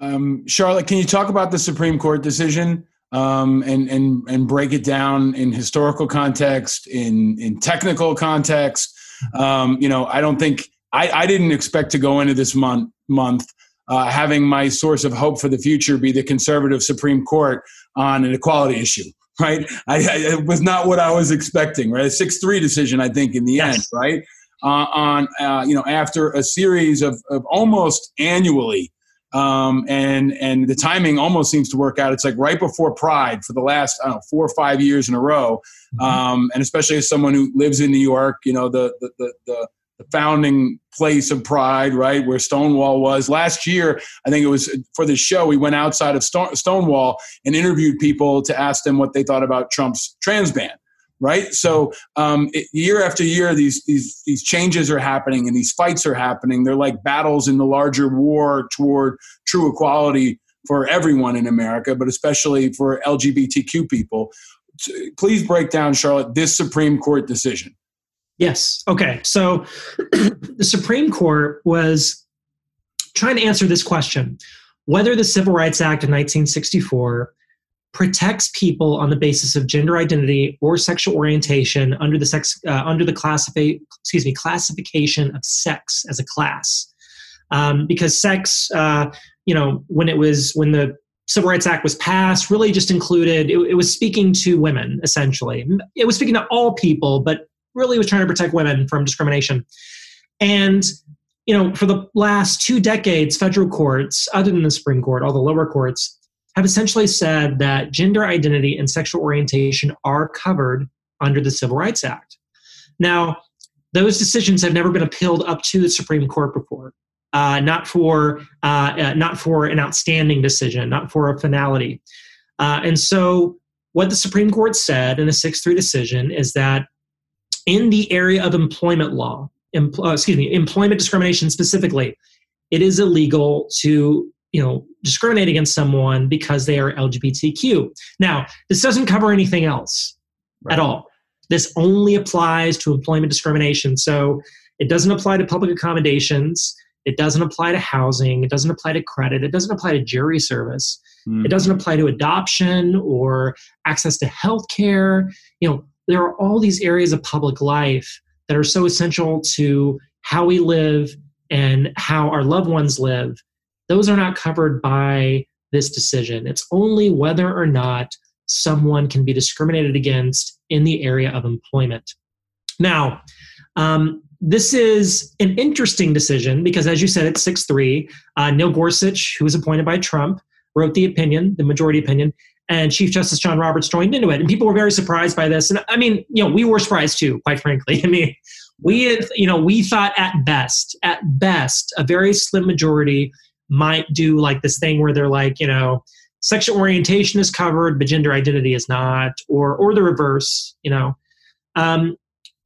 um, charlotte can you talk about the supreme court decision um, and and and break it down in historical context in in technical context? Um, you know i don't think I, I didn't expect to go into this month month uh, having my source of hope for the future be the conservative supreme court on an equality issue right? I, I, it was not what I was expecting, right? A six-three decision, I think, in the end, right? Uh, on uh, you know after a series of, of almost annually, um, and and the timing almost seems to work out. It's like right before Pride for the last I don't know four or five years in a row, um, and especially as someone who lives in New York, you know the the the, the the founding place of Pride, right, where Stonewall was. Last year, I think it was for the show, we went outside of Stonewall and interviewed people to ask them what they thought about Trump's trans ban. Right, so um, it, year after year, these these these changes are happening and these fights are happening. They're like battles in the larger war toward true equality for everyone in America, but especially for LGBTQ people. Please break down, Charlotte, this Supreme Court decision.
Yes. Okay. So the Supreme Court was trying to answer this question whether the Civil Rights Act of 1964 protects people on the basis of gender identity or sexual orientation under the sex uh, under the classify excuse me classification of sex as a class um, because sex uh, you know when it was when the civil rights act was passed really just included it, it was speaking to women essentially it was speaking to all people but really was trying to protect women from discrimination. And you know, for the last two decades, federal courts, other than the Supreme Court, all the lower courts, have essentially said that gender identity and sexual orientation are covered under the Civil Rights Act. Now, those decisions have never been appealed up to the Supreme Court before. Uh, not for uh, uh, not for an outstanding decision, not for a finality. Uh, and so, what the Supreme Court said in a six-three decision is that in the area of employment law, uh, excuse me, employment discrimination specifically, it is illegal to you know discriminate against someone because they are LGBTQ. Now, this doesn't cover anything else right. at all. This only applies to employment discrimination. So it doesn't apply to public accommodations. It doesn't apply to housing. It doesn't apply to credit. It doesn't apply to jury service. Mm. It doesn't apply to adoption or access to health care. You know, there are all these areas of public life that are so essential to how we live and how our loved ones live. Those are not covered by this decision. It's only whether or not someone can be discriminated against in the area of employment. Now, um, this is an interesting decision because, as you said, it's 6 3. Uh, Neil Gorsuch, who was appointed by Trump, wrote the opinion, the majority opinion, and Chief Justice John Roberts joined into it. And people were very surprised by this. And I mean, you know, we were surprised too, quite frankly. I mean, we, you know, we thought at best, at best, a very slim majority might do like this thing where they're like, you know, sexual orientation is covered, but gender identity is not, or or the reverse, you know. Um,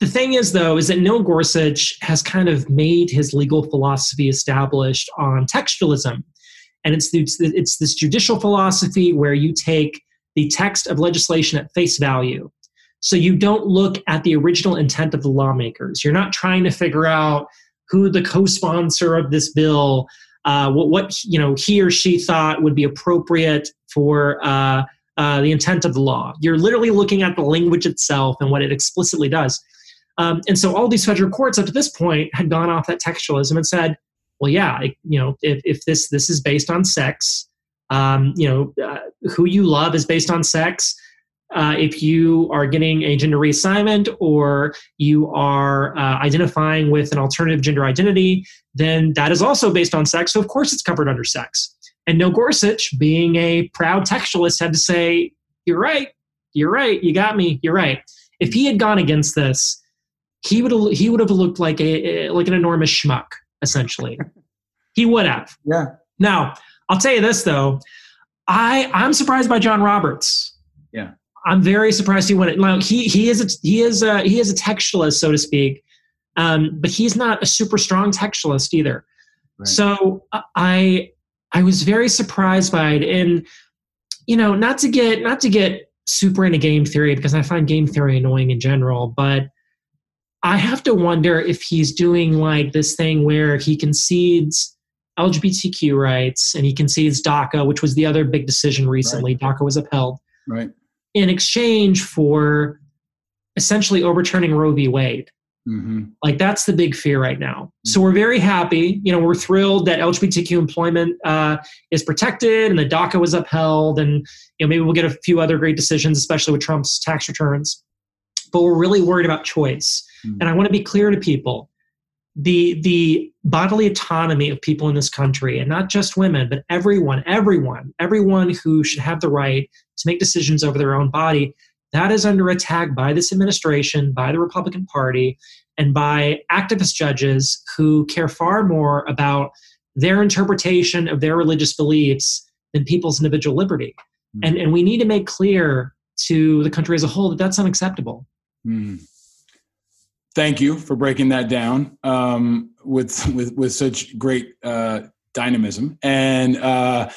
the thing is, though, is that Neil Gorsuch has kind of made his legal philosophy established on textualism and it's, it's, it's this judicial philosophy where you take the text of legislation at face value. So you don't look at the original intent of the lawmakers. You're not trying to figure out who the co-sponsor of this bill, uh, what, what you know he or she thought would be appropriate for uh, uh, the intent of the law. You're literally looking at the language itself and what it explicitly does. Um, and so all these federal courts up to this point had gone off that textualism and said, well, yeah, you know, if, if this this is based on sex, um, you know, uh, who you love is based on sex. Uh, if you are getting a gender reassignment or you are uh, identifying with an alternative gender identity, then that is also based on sex. So, of course, it's covered under sex. And Neil Gorsuch, being a proud textualist, had to say, You're right. You're right. You got me. You're right. If he had gone against this, he would he would have looked like a like an enormous schmuck essentially. he would have.
Yeah.
Now, I'll tell you this though. I I'm surprised by John Roberts.
Yeah.
I'm very surprised he went. Now he he is a he is a he is a textualist, so to speak, um, but he's not a super strong textualist either. Right. So I I was very surprised by it, and you know, not to get not to get super into game theory because I find game theory annoying in general, but I have to wonder if he's doing like this thing where he concedes LGBTQ rights and he concedes DACA, which was the other big decision recently. Right. DACA was upheld.
Right.
In exchange for essentially overturning Roe v. Wade.
Mm-hmm.
Like that's the big fear right now. So we're very happy. You know, we're thrilled that LGBTQ employment uh, is protected and the DACA was upheld, and you know maybe we'll get a few other great decisions, especially with Trump's tax returns. But we're really worried about choice, and I want to be clear to people: the the bodily autonomy of people in this country, and not just women, but everyone, everyone, everyone who should have the right to make decisions over their own body that is under attack by this administration, by the Republican Party, and by activist judges who care far more about their interpretation of their religious beliefs than people's individual liberty.
Hmm.
And, and we need to make clear to the country as a whole that that's unacceptable.
Mm. Thank you for breaking that down um, with with with such great uh, dynamism and. Uh,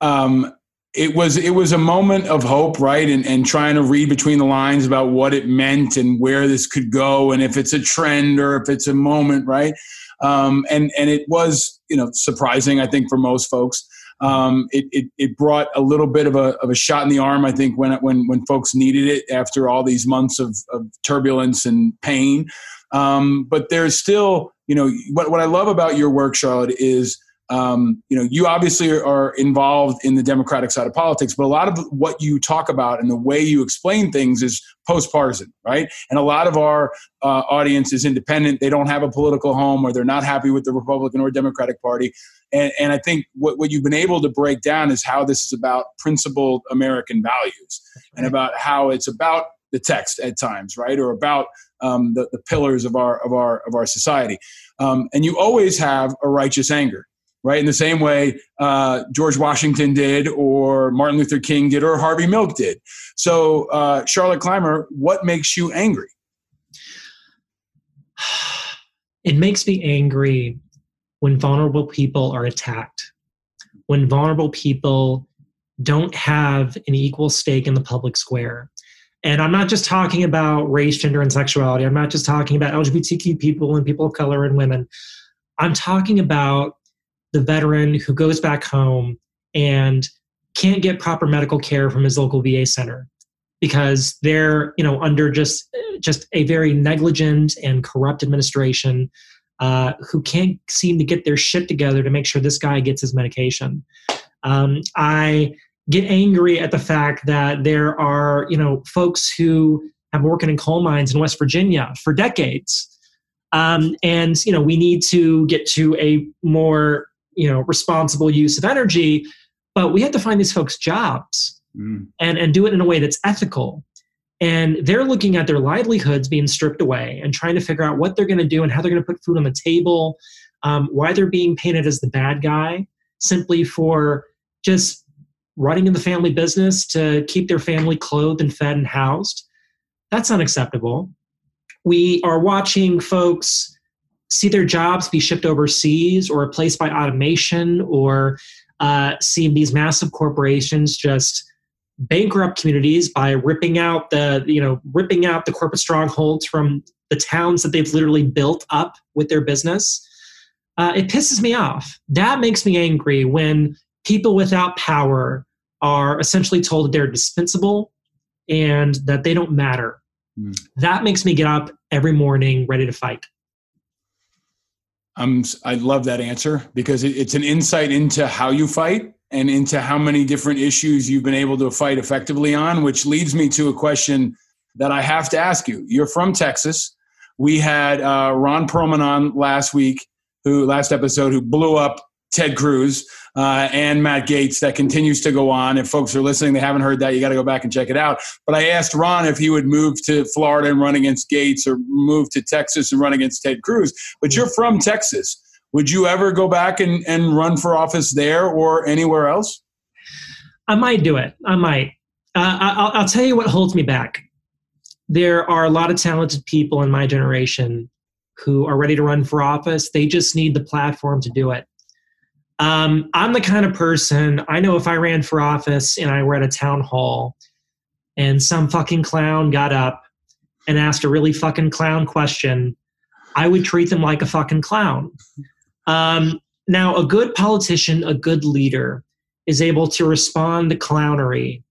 um, it was it was a moment of hope, right? And and trying to read between the lines about what it meant and where this could go, and if it's a trend or if it's a moment, right? Um, and and it was you know surprising, I think, for most folks. Um, it, it it brought a little bit of a of a shot in the arm, I think, when when when folks needed it after all these months of, of turbulence and pain. Um, but there's still, you know, what what I love about your work, Charlotte, is um, you know, you obviously are involved in the Democratic side of politics, but a lot of what you talk about and the way you explain things is post-partisan, right? And a lot of our uh, audience is independent; they don't have a political home, or they're not happy with the Republican or Democratic Party. And, and I think what, what you've been able to break down is how this is about principled American values and about how it's about the text at times, right, or about um, the, the pillars of our of our of our society. Um, and you always have a righteous anger right? In the same way uh, George Washington did, or Martin Luther King did, or Harvey Milk did. So, uh, Charlotte Clymer, what makes you angry?
It makes me angry when vulnerable people are attacked, when vulnerable people don't have an equal stake in the public square. And I'm not just talking about race, gender, and sexuality. I'm not just talking about LGBTQ people and people of color and women. I'm talking about the veteran who goes back home and can't get proper medical care from his local VA center because they're you know under just just a very negligent and corrupt administration uh, who can't seem to get their shit together to make sure this guy gets his medication. Um, I get angry at the fact that there are you know folks who have been working in coal mines in West Virginia for decades. Um, and you know we need to get to a more you know responsible use of energy but we have to find these folks jobs
mm.
and and do it in a way that's ethical and they're looking at their livelihoods being stripped away and trying to figure out what they're going to do and how they're going to put food on the table um, why they're being painted as the bad guy simply for just running in the family business to keep their family clothed and fed and housed. That's unacceptable. We are watching folks see their jobs be shipped overseas or replaced by automation or uh, see these massive corporations just bankrupt communities by ripping out the you know ripping out the corporate strongholds from the towns that they've literally built up with their business. Uh, it pisses me off. That makes me angry when people without power are essentially told that they're dispensable and that they don't matter.
Mm.
that makes me get up every morning ready to fight.
I'm, I love that answer because it's an insight into how you fight and into how many different issues you've been able to fight effectively on, which leads me to a question that I have to ask you. You're from Texas. We had uh, Ron Perlman on last week, who last episode, who blew up Ted Cruz uh, and Matt Gaetz. that continues to go on. If folks are listening, they haven't heard that, you got to go back and check it out. But I asked Ron if he would move to Florida and run against Gaetz, or move to Texas and run against Ted Cruz. But you're from Texas. Would you ever go back and, and run for office there or anywhere else?
I might do it. I might. Uh, I'll, I'll tell you what holds me back. There are a lot of talented people in my generation who are ready to run for office. They just need the platform to do it. Um, I'm the kind of person, I know if I ran for office and I were at a town hall and some fucking clown got up and asked a really fucking clown question, I would treat them like a fucking clown. Um, now, a good politician, a good leader, is able to respond to clownery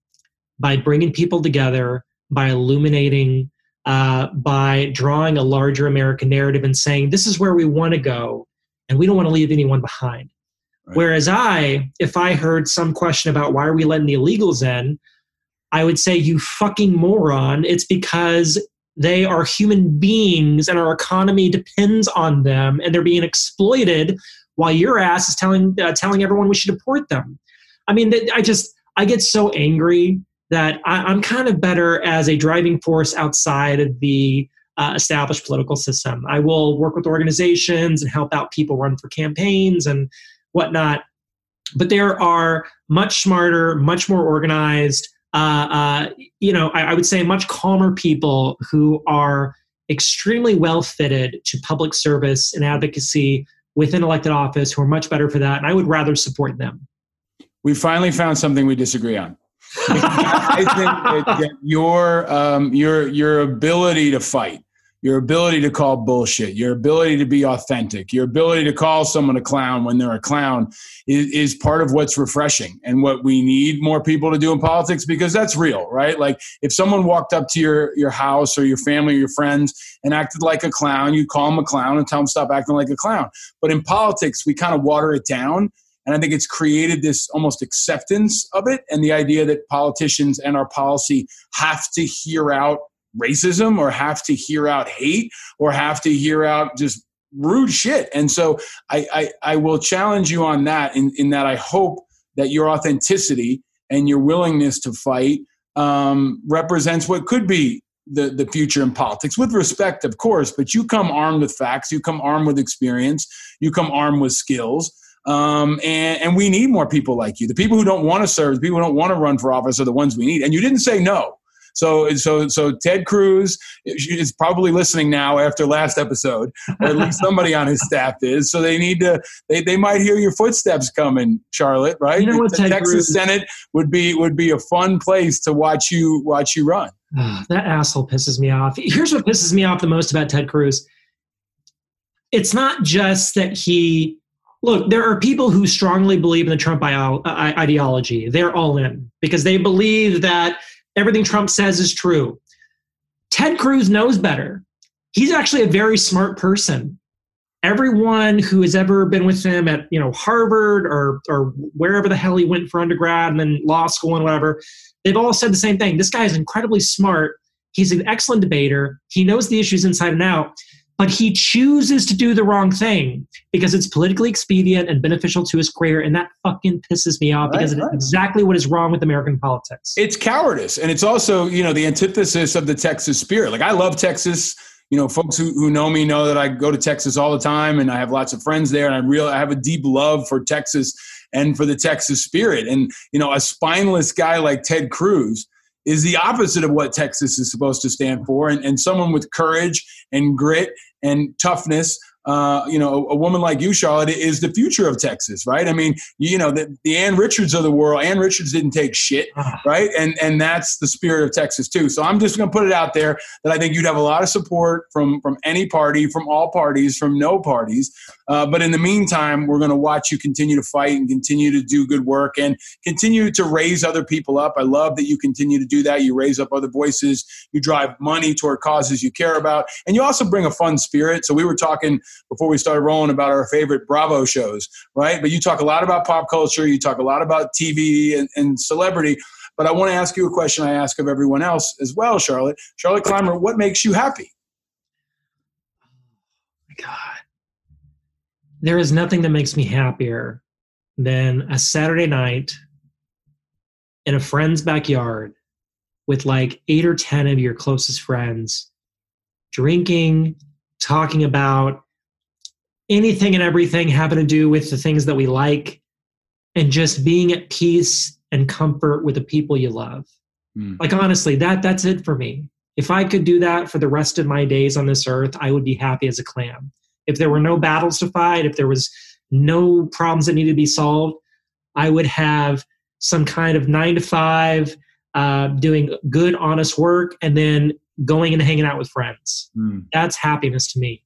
by bringing people together, by illuminating, uh, by drawing a larger American narrative and saying, this is where we want to go, and we don't want to leave anyone behind. Whereas I, if I heard some question about why are we letting the illegals in, I would say, you fucking moron. It's because they are human beings and our economy depends on them and they're being exploited while your ass is telling, uh, telling everyone we should deport them. I mean, I just, I get so angry that I, I'm kind of better as a driving force outside of the uh, established political system. I will work with organizations and help out people run for campaigns and whatnot. But there are much smarter, much more organized, uh, uh, you know, I, I would say much calmer people who are extremely well fitted to public service and advocacy within elected office who are much better for that. And I would rather support them.
We finally found something we disagree on. I think that, that your um, your your ability to fight, your ability to call bullshit, your ability to be authentic, your ability to call someone a clown when they're a clown is, is part of what's refreshing and what we need more people to do in politics because that's real, right? Like if someone walked up to your your house or your family or your friends and acted like a clown, you call them a clown and tell them stop acting like a clown. But in politics, we kind of water it down. And I think it's created this almost acceptance of it and the idea that politicians and our policy have to hear out racism or have to hear out hate or have to hear out just rude shit. And so I, I, I will challenge you on that in, in that I hope that your authenticity and your willingness to fight um, represents what could be the, the future in politics with respect, of course, but you come armed with facts, you come armed with experience, you come armed with skills. Um, and, and we need more people like you. The people who don't want to serve, the people who don't want to run for office are the ones we need. And you didn't say no. So, so, so Ted Cruz is probably listening now after last episode, or at least somebody on his staff is. So they need to, they, they might hear your footsteps coming, Charlotte. Right?
You know what,
the
Ted
Texas
Cruz-
Senate would be would be a fun place to watch you watch you run.
Ah, that asshole pisses me off. Here's what pisses me off the most about Ted Cruz. It's not just that he look. There are people who strongly believe in the Trump uh, ideology. They're all in because they believe that everything Trump says is true. Ted Cruz knows better. He's actually a very smart person. Everyone who has ever been with him at you know Harvard or or wherever the hell he went for undergrad and then law school and whatever, they've all said the same thing. This guy is incredibly smart. He's an excellent debater. He knows the issues inside and out, but he chooses to do the wrong thing because it's politically expedient and beneficial to his career, and that fucking pisses me off because
Right,
it's exactly what is wrong with American politics.
It's cowardice, and it's also you know the antithesis of the Texas spirit. Like I love Texas. You know, folks who, who know me know that I go to Texas all the time, and I have lots of friends there, and I real I have a deep love for Texas and for the Texas spirit. And you know, a spineless guy like Ted Cruz is the opposite of what Texas is supposed to stand for, and, and someone with courage and grit and toughness. Uh, you know, a, woman like you, Charlotte, is the future of Texas, right? I mean, you know, the, the Ann Richards of the world. Ann Richards didn't take shit, right? And and that's the spirit of Texas too. So I'm just going to put it out there that I think you'd have a lot of support from from any party, from all parties, from no parties. Uh, but in the meantime, we're going to watch you continue to fight and continue to do good work and continue to raise other people up. I love that you continue to do that. You raise up other voices. You drive money toward causes you care about, and you also bring a fun spirit. So we were talking before we started rolling about our favorite Bravo shows, right? But you talk a lot about pop culture. You talk a lot about TV and, and celebrity. But I want to ask you a question I ask of everyone else as well, Charlotte. Charlotte Clymer, what makes you happy? Oh God.
there is nothing that makes me happier than a Saturday night in a friend's backyard with like eight or 10 of your closest friends drinking, talking about anything and everything having to do with the things that we like, and just being at peace and comfort with the people you love. Like honestly, that that's it for me. If I could do that for the rest of my days on this earth, I would be happy as a clam. If there were no battles to fight, if there was no problems that needed to be solved, I would have some kind of nine to five, uh, doing good, honest work, and then going and hanging out with friends. That's happiness to me.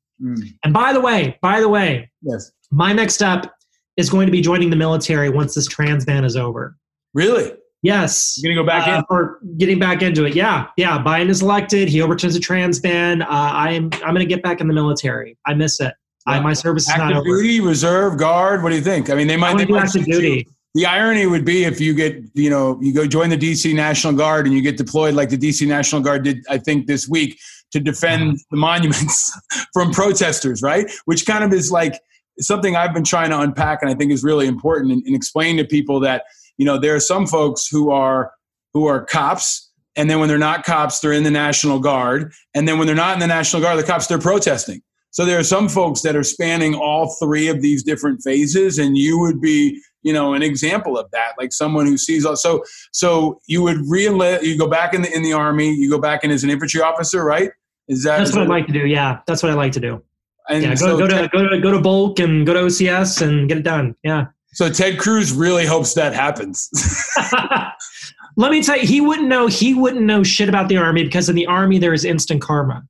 And by the way, by the way,
yes,
my next step is going to be joining the military once this trans ban is over.
Really?
Yes.
You're gonna go back
uh,
in?
Or getting back into it. Yeah. Yeah. Biden is elected. He overturns the trans ban. Uh, I'm I'm gonna get back in the military. I miss it. I, my service is not
active
over.
duty, reserve, guard. What do you think? I mean, they might.
I
they
do
might
active
shoot you.
duty.
The irony would be if you get, you know, you go join the DC National Guard and you get deployed like the DC National Guard did, I think, this week to defend mm-hmm. the monuments from protesters, right? Which kind of is like something I've been trying to unpack and I think is really important and, and explain to people that, you know, there are some folks who are who are cops and then when they're not cops, they're in the National Guard. And then when they're not in the National Guard, the cops, they're protesting. So there are some folks that are spanning all three of these different phases, and you would be, you know, an example of that, like someone who sees all. So, so you would re you go back in the in the army, you go back in as an infantry officer, right? Is that
That's what
that-
like to do. Yeah. That's what I like to do.
And
yeah. Go,
so
go to
Ted-
go to go to BOLC and go to OCS and get it done. Yeah.
So Ted Cruz really hopes that happens.
Let me tell you, he wouldn't know. He wouldn't know shit about the army because in the army there is instant karma,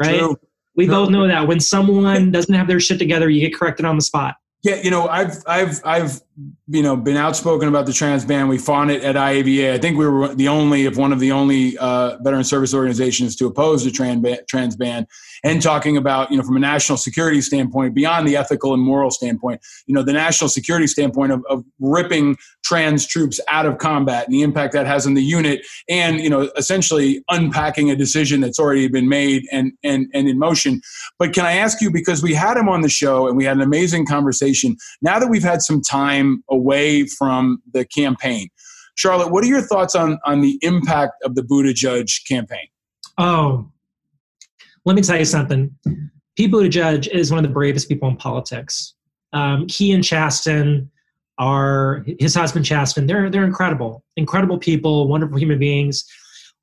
right?
True.
We both know that when someone doesn't have their shit together, you get corrected on the spot.
Yeah, you know, I've I've I've you know been outspoken about the trans ban. We fought it at IAVA. I think we were the only, if one of the only, uh, veteran service organizations to oppose the trans ban, trans ban, and talking about you know from a national security standpoint, beyond the ethical and moral standpoint, you know, the national security standpoint of, of ripping trans troops out of combat and the impact that has on the unit, and you know, essentially unpacking a decision that's already been made and and and in motion. But can I ask you because we had him on the show and we had an amazing conversation. Now that we've had some time away from the campaign, Charlotte, what are your thoughts on on the impact of the Buttigieg campaign?
Oh, let me tell you something. Pete Buttigieg is one of the bravest people in politics. Um, he and Chasten are his husband Chasten. They're they're incredible, incredible people, wonderful human beings.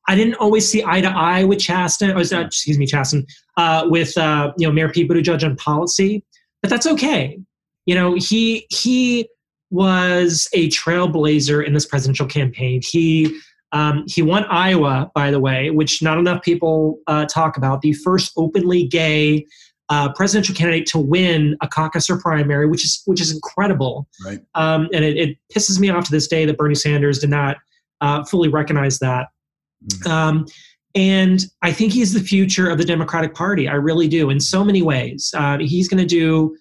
I didn't always see eye to eye with Chasten. Or, uh, excuse me, Chasten, uh, with uh, you know Mayor Pete Buttigieg on policy, but that's okay. You know, he he was a trailblazer in this presidential campaign. He um, he won Iowa, by the way, which not enough people uh, talk about. The first openly gay uh, presidential candidate to win a caucus or primary, which is which is incredible.
Right.
Um, and it, it pisses me off to this day that Bernie Sanders did not uh, fully recognize that. Um, and I think he's the future of the Democratic Party. I really do, in so many ways. Uh, he's going to do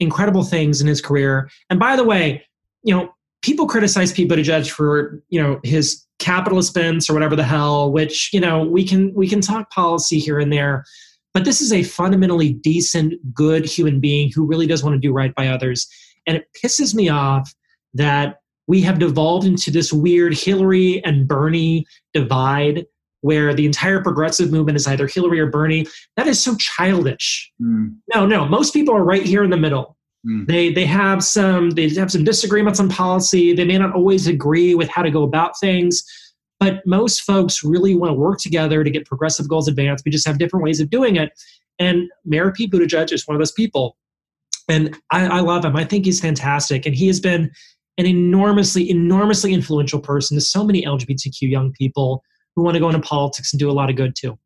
incredible things in his career. And by the way, you know, people criticize Pete Buttigieg for you know his capitalist bents or whatever the hell. Which you know we can we can talk policy here and there, but this is a fundamentally decent, good human being who really does want to do right by others. And it pisses me off that we have devolved into this weird Hillary and Bernie divide where the entire progressive movement is either Hillary or Bernie. That is so childish. Hmm. No, no. Most people are right here in the middle. Hmm. They they have some they have some disagreements on policy. They may not always agree with how to go about things, but most folks really want to work together to get progressive goals advanced. We just have different ways of doing it. And Mayor Pete Buttigieg is one of those people, and I, I love him. I think he's fantastic, and he has been an enormously enormously influential person to so many LGBTQ young people who want to go into politics and do a lot of good too.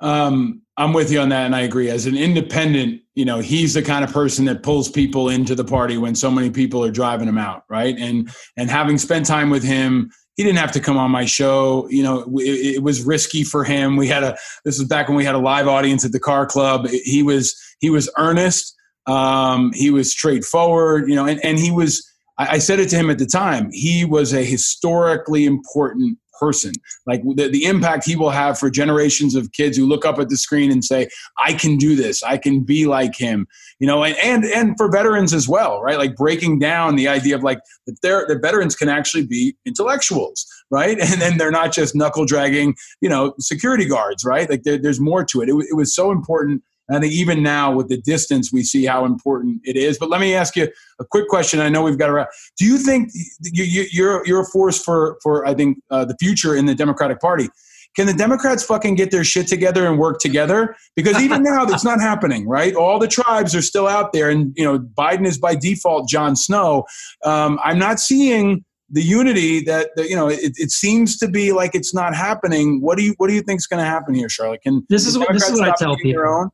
Um, I'm with you on that, and I agree. As an independent, you know, he's the kind of person that pulls people into the party when so many people are driving him out, right? And and having spent time with him, he didn't have to come on my show. You know, it, it was risky for him. We had a this was back when we had a live audience at the car club. He was he was earnest. Um, he was straightforward. You know, and and he was. I, I said it to him at the time. He was a historically important person. Like the, the impact he will have for generations of kids who look up at the screen and say, I can do this. I can be like him. You know, and and, and for veterans as well, right? Like breaking down the idea of like that there that veterans can actually be intellectuals, right? And then they're not just knuckle dragging, you know, security guards, right? Like there, there's more to it. It, it was so important. And I think even now with the distance, we see how important it is. But let me ask you a quick question. I know we've got wrap. Do you think you, you, you're you're a force for for I think uh, the future in the Democratic Party? Can the Democrats fucking get their shit together and work together? Because even now, that's not happening, right? All the tribes are still out there, and you know Biden is by default Jon Snow. Um, I'm not seeing the unity that, that you know. It, it seems to be like it's not happening. What do you What do you think is going to happen here, Charlotte? Can
This is what this is what I tell people.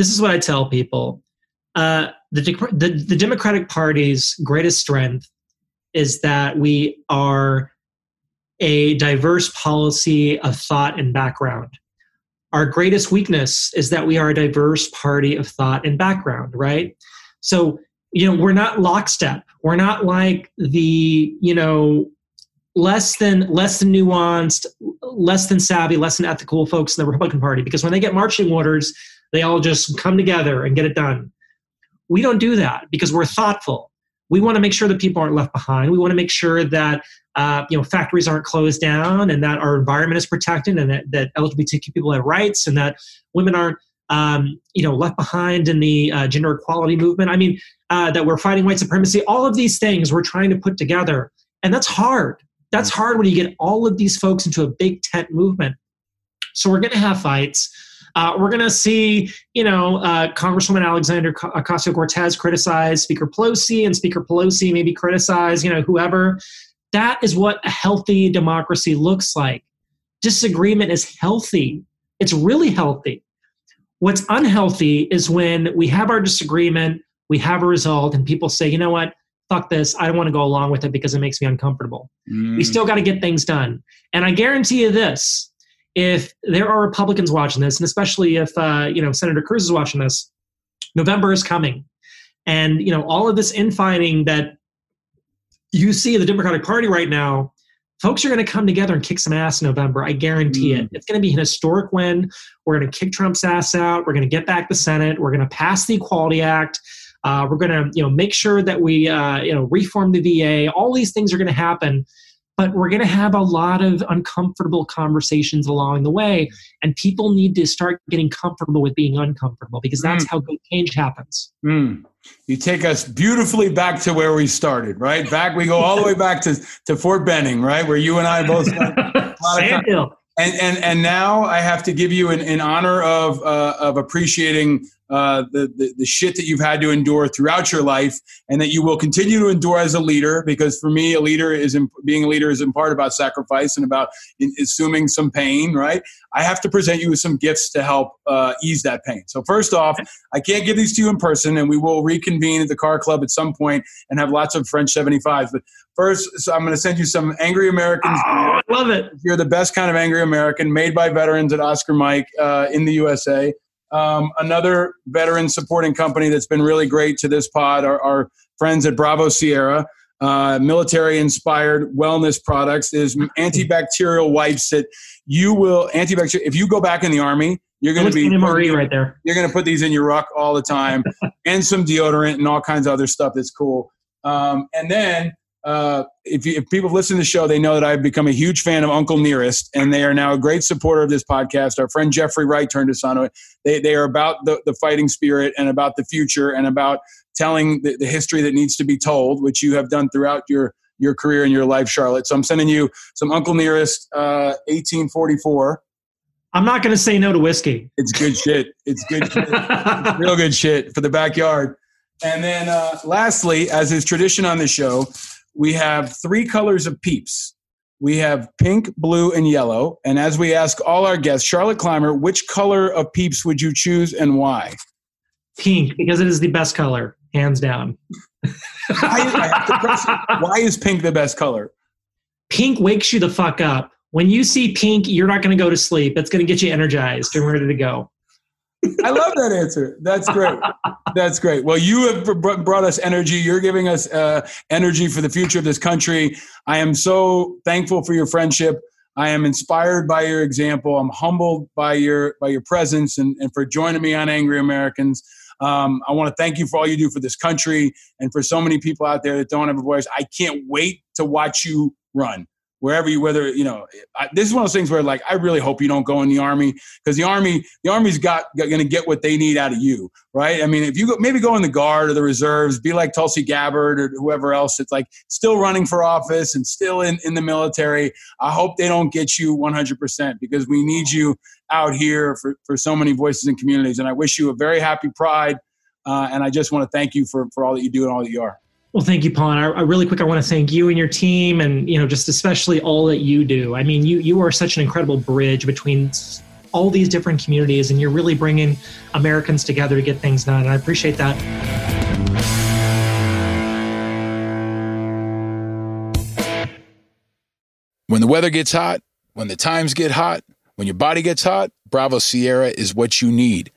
This is what I tell people. Uh, the, the the Democratic Party's greatest strength is that we are a diverse policy of thought and background. Our greatest weakness is that we are a diverse party of thought and background, right? So, you know, we're not lockstep. We're not like the, you know, less than less than nuanced, less than savvy, less than ethical folks in the Republican Party because when they get marching orders, they all just come together and get it done. We don't do that because we're thoughtful. We want to make sure that people aren't left behind. We want to make sure that uh, you know factories aren't closed down and that our environment is protected and that, that LGBTQ people have rights and that women aren't um, you know left behind in the uh, gender equality movement. I mean uh, that we're fighting white supremacy. All of these things we're trying to put together, and that's hard. That's hard when you get all of these folks into a big tent movement. So we're going to have fights. Uh, we're going to see, you know, uh, Congresswoman Alexandria Ocasio Cortez criticize Speaker Pelosi, and Speaker Pelosi maybe criticize, you know, whoever. That is what a healthy democracy looks like. Disagreement is healthy. It's really healthy. What's unhealthy is when we have our disagreement, we have a result, and people say, you know what, fuck this, I don't want to go along with it because it makes me uncomfortable.
Mm.
We still got to get things done. And I guarantee you this if there are Republicans watching this, and especially if uh, you know Senator Cruz is watching this, November is coming, and you know all of this infighting that you see in the Democratic Party right now, folks are going to come together and kick some ass in November. I guarantee it. It's going to be an historic win. We're going to kick Trump's ass out. We're going to get back the Senate. We're going to pass the Equality Act. Uh, we're going to, you know, make sure that we, uh, you know, reform the VA. All these things are going to happen, but we're going to have a lot of uncomfortable conversations along the way, and people need to start getting comfortable with being uncomfortable because that's how good change happens.
Mm. You take us beautifully back to where we started, right? Back we go all the way back to, to Fort Benning, right, where you and I both spent a lot.
Sandhill.
And and and now I have to give you in, in honor of uh, of appreciating uh, the, the the shit that you've had to endure throughout your life, and that you will continue to endure as a leader. Because for me, a leader is in, being a leader is in part about sacrifice and about in, assuming some pain. Right? I have to present you with some gifts to help uh, ease that pain. So first off, I can't give these to you in person, and we will reconvene at the car club at some point and have lots of French 75s. But first, so I'm going to send you some Angry Americans.
I love it.
You're the best kind of Angry American, made by veterans at Oscar Mike uh, in the USA. Um, another veteran supporting company that's been really great to this pod are our friends at Bravo Sierra. Uh, military inspired wellness products is antibacterial wipes that you will antibacterial if you go back in the army you're going to be
MRE right there.
you're going to put these in your ruck all the time and some deodorant and all kinds of other stuff that's cool um, and then uh, if, you, if people have listened to the show, they know that I've become a huge fan of Uncle Nearest, and they are now a great supporter of this podcast. Our friend Jeffrey Wright turned us on to it. They, they are about the, the fighting spirit and about the future and about telling the, the history that needs to be told, which you have done throughout your your career and your life, Charlotte. So I'm sending you some Uncle Nearest uh, 1844.
I'm not going to say no to whiskey.
It's good shit. It's good shit. It's real good shit for the backyard. And then uh, lastly, as is tradition on the show, we have three colors of peeps. We have pink, blue, and yellow. And as we ask all our guests, Charlotte Clymer, which color of peeps would you choose and why?
Pink, because it is the best color, hands down.
Why, I have to press it. Why is pink the best color?
Pink wakes you the fuck up. When you see pink, you're not going to go to sleep. It's going to get you energized and ready to go.
I love that answer. That's great. That's great. Well, you have brought us energy. You're giving us uh, energy for the future of this country. I am so thankful for your friendship. I am inspired by your example. I'm humbled by your by your presence and, and for joining me on Angry Americans. Um, I want to thank you for all you do for this country and for so many people out there that don't have a voice. I can't wait to watch you run wherever you whether you know I, this is one of those things where like i really hope you don't go in the army because the army the army's got, going to get what they need out of you right? I mean if you go, maybe go in the guard or the reserves be like tulsi gabbard or whoever else it's like still running for office and still in, in the military. I hope they don't get you 100% because we need you out here for, for so many voices and communities and i wish you a very happy pride uh, and i just want to thank you for, for all that you do and all that you are
Well, thank you, Paul. I, I really quick, I want to thank you and your team, and you know, just especially all that you do. I mean, you you are such an incredible bridge between all these different communities, and you're really bringing Americans together to get things done. And I appreciate that.
When the weather gets hot, when the times get hot, when your body gets hot, Bravo Sierra is what you need.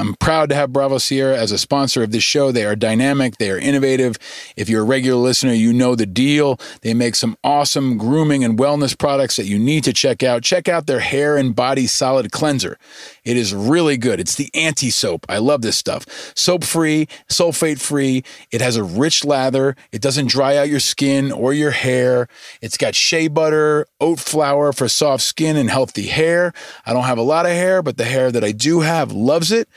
I'm proud to have Bravo Sierra as a sponsor of this show. They are dynamic, they are innovative. If you're a regular listener, you know the deal. They make some awesome grooming and wellness products that you need to check out. Check out their hair and body solid cleanser. It is really good. It's the anti soap. I love this stuff. Soap free, sulfate free. It has a rich lather. It doesn't dry out your skin or your hair. It's got shea butter, oat flour for soft skin and healthy hair. I don't have a lot of hair, but the hair that I do have loves it.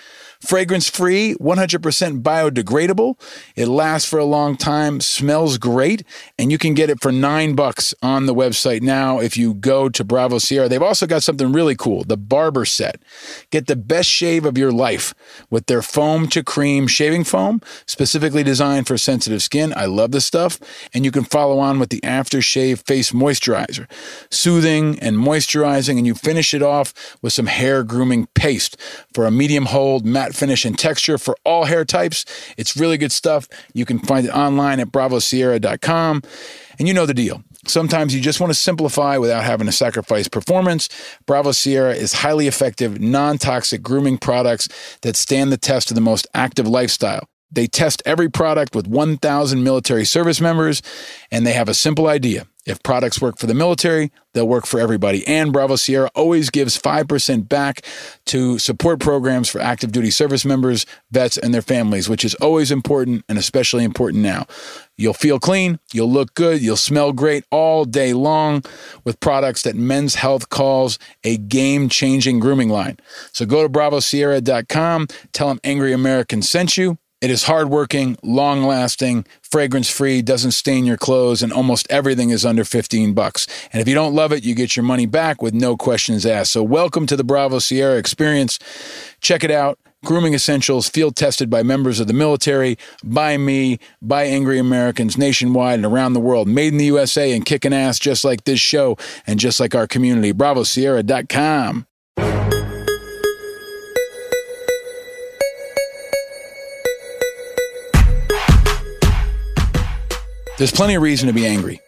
Fragrance free, 100% biodegradable. It lasts for a long time, smells great, and you can get it for nine bucks on the website now if you go to Bravo Sierra. They've also got something really cool the barber set. Get the best shave of your life with their foam to cream shaving foam, specifically designed for sensitive skin. I love this stuff. And you can follow on with the aftershave face moisturizer, soothing and moisturizing, and you finish it off with some hair grooming paste for a medium hold, matte finish and texture for all hair types. It's really good stuff. You can find it online at bravosierra.com. And you know the deal. Sometimes you just want to simplify without having to sacrifice performance. Bravo Sierra is highly effective, non toxic grooming products that stand the test of the most active lifestyle. They test every product with 1,000 military service members, and they have a simple idea. If products work for the military, they'll work for everybody. And Bravo Sierra always gives 5% back to support programs for active duty service members, vets, and their families, which is always important and especially important now. You'll feel clean, you'll look good, you'll smell great all day long with products that Men's Health calls a game changing grooming line. So go to bravosierra.com, tell them Angry American sent you. It is hardworking, long lasting, fragrance free, doesn't stain your clothes, and almost everything is under 15 bucks. And if you don't love it, you get your money back with no questions asked. So welcome to the Bravo Sierra experience. Check it out. Grooming essentials, field tested by members of the military, by me, by angry Americans nationwide and around the world. Made in the USA and kicking ass just like this show and just like our community. BravoSierra.com. There's plenty of reason to be angry.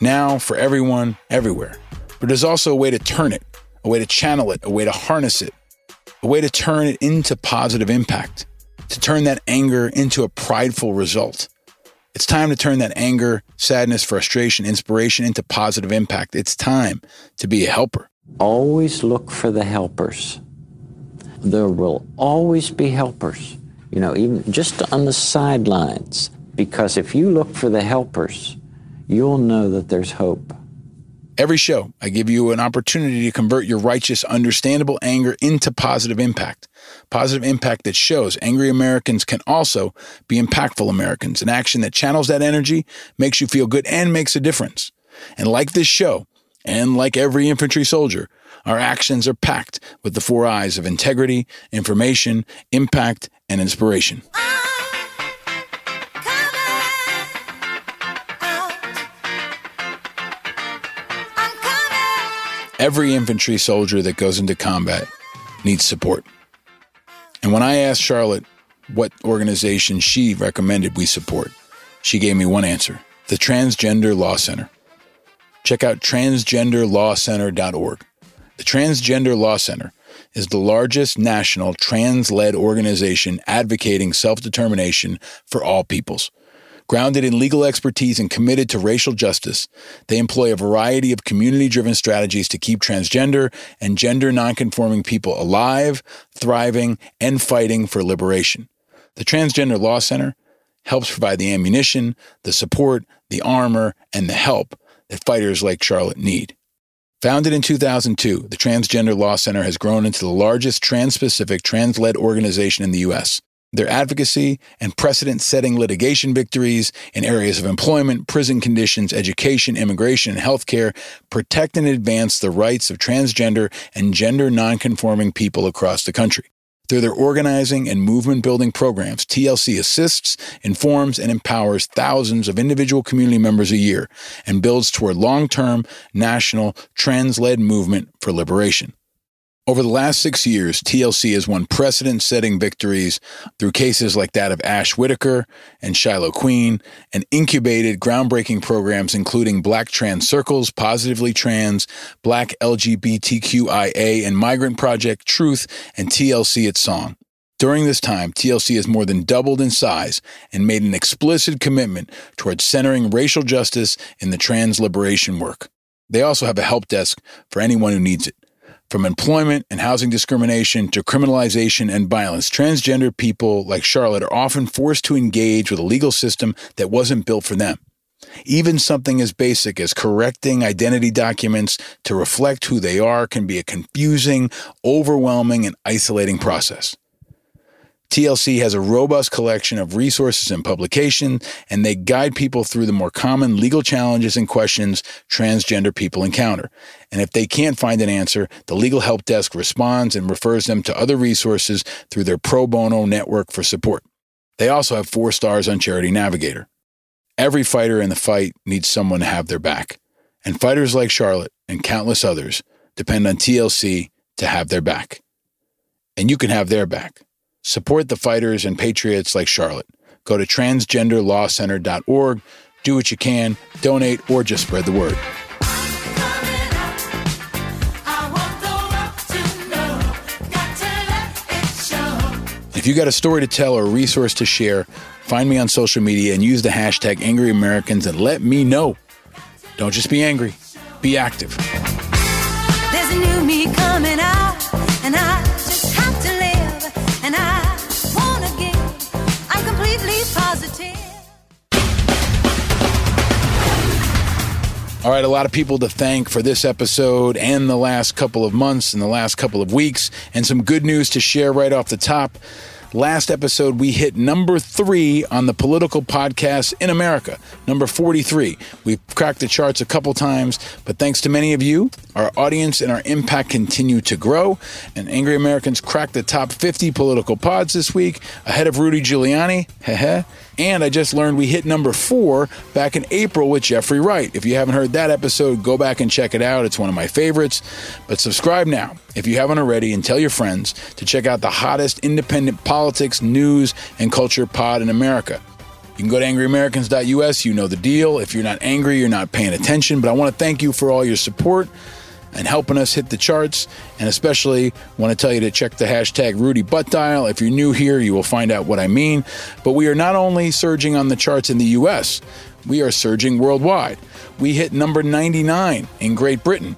Now, for everyone, everywhere. But there's also a way to turn it, a way to channel it, a way to harness it, a way to turn it into positive impact, to turn that anger into a prideful result. It's time to turn that anger, sadness, frustration, inspiration into positive impact. It's time to be a helper.
Always look for the helpers. There will always be helpers, you know, even just on the sidelines. Because if you look for the helpers, you'll know that there's hope.
Every show, I give you an opportunity to convert your righteous, understandable anger into positive impact. Positive impact that shows angry Americans can also be impactful Americans. An action that channels that energy, makes you feel good, and makes a difference. And like this show, and like every infantry soldier, our actions are packed with the four eyes of integrity, information, impact, and inspiration. Every infantry soldier that goes into combat needs support. And when I asked Charlotte what organization she recommended we support, she gave me one answer the Transgender Law Center. Check out transgenderlawcenter.org. The Transgender Law Center is the largest national trans led organization advocating self determination for all peoples. Grounded in legal expertise and committed to racial justice, they employ a variety of community driven strategies to keep transgender and gender nonconforming people alive, thriving, and fighting for liberation. The Transgender Law Center helps provide the ammunition, the support, the armor, and the help that fighters like Charlotte need. Founded in 2002, the Transgender Law Center has grown into the largest trans specific, trans led organization in the U.S. Their advocacy and precedent setting litigation victories in areas of employment, prison conditions, education, immigration, and healthcare protect and advance the rights of transgender and gender nonconforming people across the country. Through their organizing and movement building programs, TLC assists, informs, and empowers thousands of individual community members a year and builds toward long term national trans led movement for liberation. Over the last six years, TLC has won precedent setting victories through cases like that of Ash Whitaker and Shiloh Quine, and incubated groundbreaking programs including Black Trans Circles, Positively Trans, Black LGBTQIA, and Migrant Project Truth, and TLC Its Song. During this time, TLC has more than doubled in size and made an explicit commitment towards centering racial justice in the trans liberation work. They also have a help desk for anyone who needs it. From employment and housing discrimination to criminalization and violence, transgender people like Charlotte are often forced to engage with a legal system that wasn't built for them. Even something as basic as correcting identity documents to reflect who they are can be a confusing, overwhelming, and isolating process. TLC has a robust collection of resources and publications, and they guide people through the more common legal challenges and questions transgender people encounter. And if they can't find an answer, the Legal Help Desk responds and refers them to other resources through their pro bono network for support. They also have four stars on Charity Navigator. Every fighter in the fight needs someone to have their back. And fighters like Charlotte and countless others depend on TLC to have their back. And you can have their back. Support the fighters and patriots like Charlotte. Go to transgenderlawcenter.org, do what you can, donate, or just spread the word. If you got a story to tell or a resource to share, find me on social media and use the hashtag Angry Americans and let me know. Don't just be angry, be active.
There's a new me coming out, and I
All right, a lot of people to thank for this episode and the last couple of months and the last couple of weeks, and some good news to share right off the top. Last episode, we hit number three on the political podcast in America, number 43. We've cracked the charts a couple times, but thanks to many of you, our audience and our impact continue to grow. And Angry Americans cracked the top 50 political pods this week, ahead of Rudy Giuliani. Heh and I just learned we hit number four back in April with Jeffrey Wright. If you haven't heard that episode, go back and check it out. It's one of my favorites. But subscribe now if you haven't already and tell your friends to check out the hottest independent politics, news, and culture pod in America. You can go to angryamericans.us. You know the deal. If you're not angry, you're not paying attention. But I want to thank you for all your support and helping us hit the charts. And especially want to tell you to check the hashtag Rudy Butt Dial. If you're new here, you will find out what I mean. But we are not only surging on the charts in the US, we are surging worldwide. We hit number 99 in Great Britain.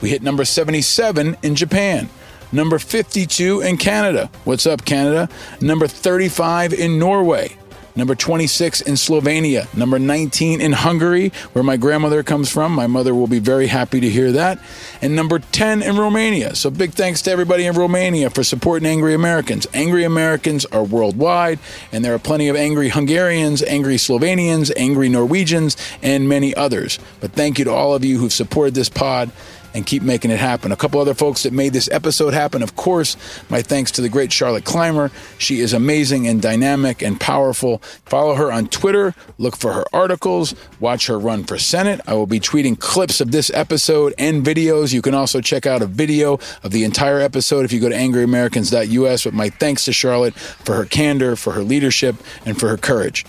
We hit number 77 in Japan. Number 52 in Canada. What's up, Canada? Number 35 in Norway number 26 in Slovenia, number 19 in Hungary, where my grandmother comes from. My mother will be very happy to hear that. And number 10 in Romania. So big thanks to everybody in Romania for supporting Angry Americans. Angry Americans are worldwide, and there are plenty of angry Hungarians, angry Slovenians, angry Norwegians, and many others. But thank you to all of you who've supported this pod and keep making it happen. A couple other folks that made this episode happen, of course, my thanks to the great Charlotte Clymer. She is amazing and dynamic and powerful. Follow her on Twitter, look for her articles, watch her run for Senate. I will be tweeting clips of this episode and videos. You can also check out a video of the entire episode if you go to angryamericans.us. But my thanks to Charlotte for her candor, for her leadership, and for her courage.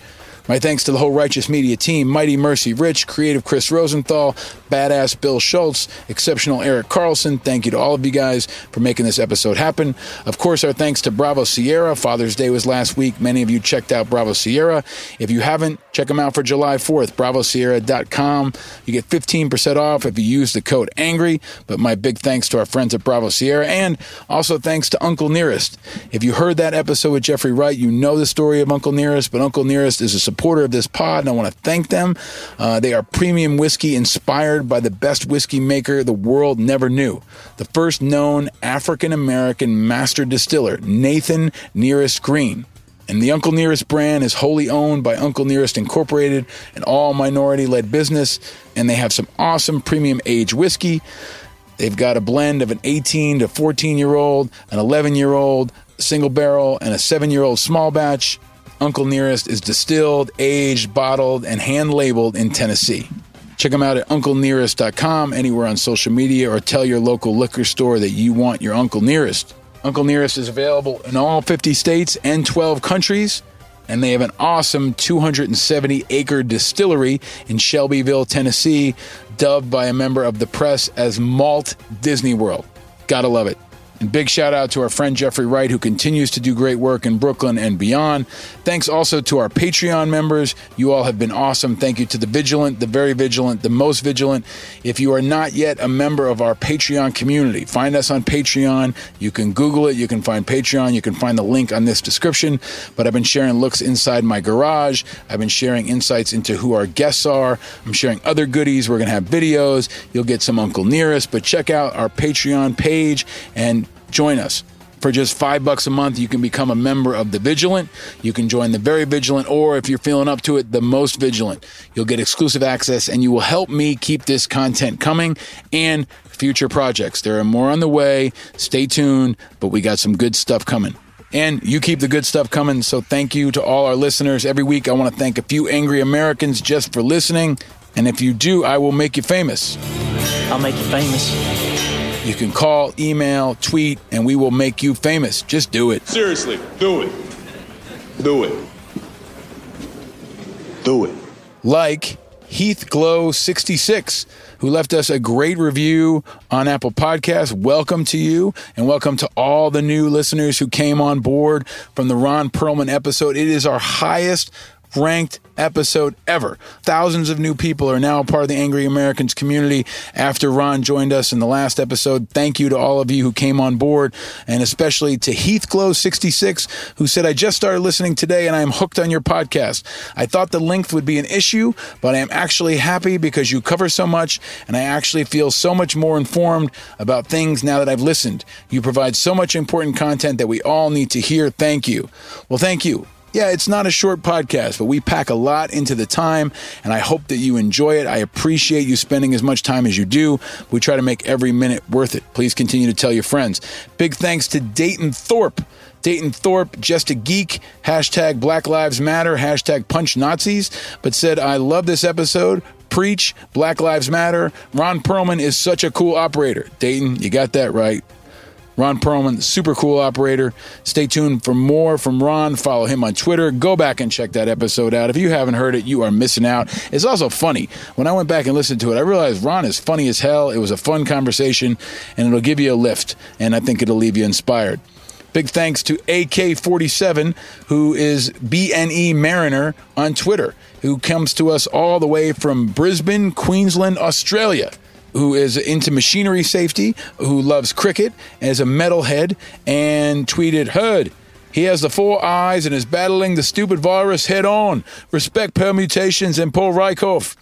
My thanks to the whole Righteous Media team Mighty Mercy Rich, Creative Chris Rosenthal, Badass Bill Schultz, Exceptional Eric Carlson. Thank you to all of you guys for making this episode happen. Of course, our thanks to Bravo Sierra. Father's Day was last week. Many of you checked out Bravo Sierra. If you haven't, check them out for July 4th, bravosierra.com. You get 15% off if you use the code ANGRY. But my big thanks to our friends at Bravo Sierra and also thanks to Uncle Nearest. If you heard that episode with Jeffrey Wright, you know the story of Uncle Nearest, but Uncle Nearest is a supporter of this pod, and I want to thank them. Uh, they are premium whiskey inspired by the best whiskey maker the world never knew. The first known African American master distiller, Nathan Nearest Green. And the Uncle Nearest brand is wholly owned by Uncle Nearest Incorporated, an all minority led business, and they have some awesome premium age whiskey. They've got a blend of an 18 to 14 year old, an 11 year old, single barrel, and a seven year old small batch. Uncle Nearest is distilled, aged, bottled, and hand labeled in Tennessee. Check them out at unclenearest.com, anywhere on social media, or tell your local liquor store that you want your Uncle Nearest. Uncle Nearest is available in all 50 states and 12 countries, and they have an awesome 270 acre distillery in Shelbyville, Tennessee, dubbed by a member of the press as Malt Disney World. Gotta love it. And big shout out to our friend Jeffrey Wright, who continues to do great work in Brooklyn and beyond. Thanks also to our Patreon members. You all have been awesome. Thank you to the Vigilant, the Very Vigilant, the Most Vigilant. If you are not yet a member of our Patreon community, find us on Patreon. You can Google it. You can find Patreon. You can find the link on this description. But I've been sharing looks inside my garage. I've been sharing insights into who our guests are. I'm sharing other goodies. We're going to have videos. You'll get some Uncle Nearest. But check out our Patreon page and join us. For just five bucks a month, you can become a member of the Vigilant. You can join the Very Vigilant, or if you're feeling up to it, the Most Vigilant. You'll get exclusive access and you will help me keep this content coming and future projects. There are more on the way. Stay tuned, but we got some good stuff coming. And you keep the good stuff coming. So thank you to all our listeners. Every week, I want to thank a few angry Americans just for listening. And if you do, I will make you famous.
I'll make you famous.
You can call, email, tweet, and we will make you famous. Just do it.
Seriously, do it. Do it. Do it.
Like Heath Glow 66, who left us a great review on Apple Podcasts. Welcome to you, and welcome to all the new listeners who came on board from the Ron Perlman episode. It is our highest ranked episode ever. Thousands of new people are now part of the Angry Americans community after Ron joined us in the last episode. Thank you to all of you who came on board, and especially to Heathglow66, who said, I just started listening today and I am hooked on your podcast. I thought the length would be an issue, but I am actually happy because you cover so much, and I actually feel so much more informed about things now that I've listened. You provide so much important content that we all need to hear. Thank you. Well, thank you. Yeah, it's not a short podcast, but we pack a lot into the time, and I hope that you enjoy it. I appreciate you spending as much time as you do. We try to make every minute worth it. Please continue to tell your friends. Big thanks to Dayton Thorpe. Dayton Thorpe, just a geek, hashtag Black Lives Matter, hashtag punch Nazis, but said, I love this episode. Preach, Black Lives Matter. Ron Perlman is such a cool operator. Dayton, you got that right. Ron Perlman, super cool operator. Stay tuned for more from Ron. Follow him on Twitter. Go back and check that episode out. If you haven't heard it, you are missing out. It's also funny. When I went back and listened to it, I realized Ron is funny as hell. It was a fun conversation, and it'll give you a lift, and I think it'll leave you inspired. Big thanks to AK47, who is BNE Mariner on Twitter, who comes to us all the way from Brisbane, Queensland, Australia who is into machinery safety, who loves cricket, is a metalhead, and tweeted, Heard, he has the four eyes and is battling the stupid virus head on. Respect permutations and Paul Rieckhoff.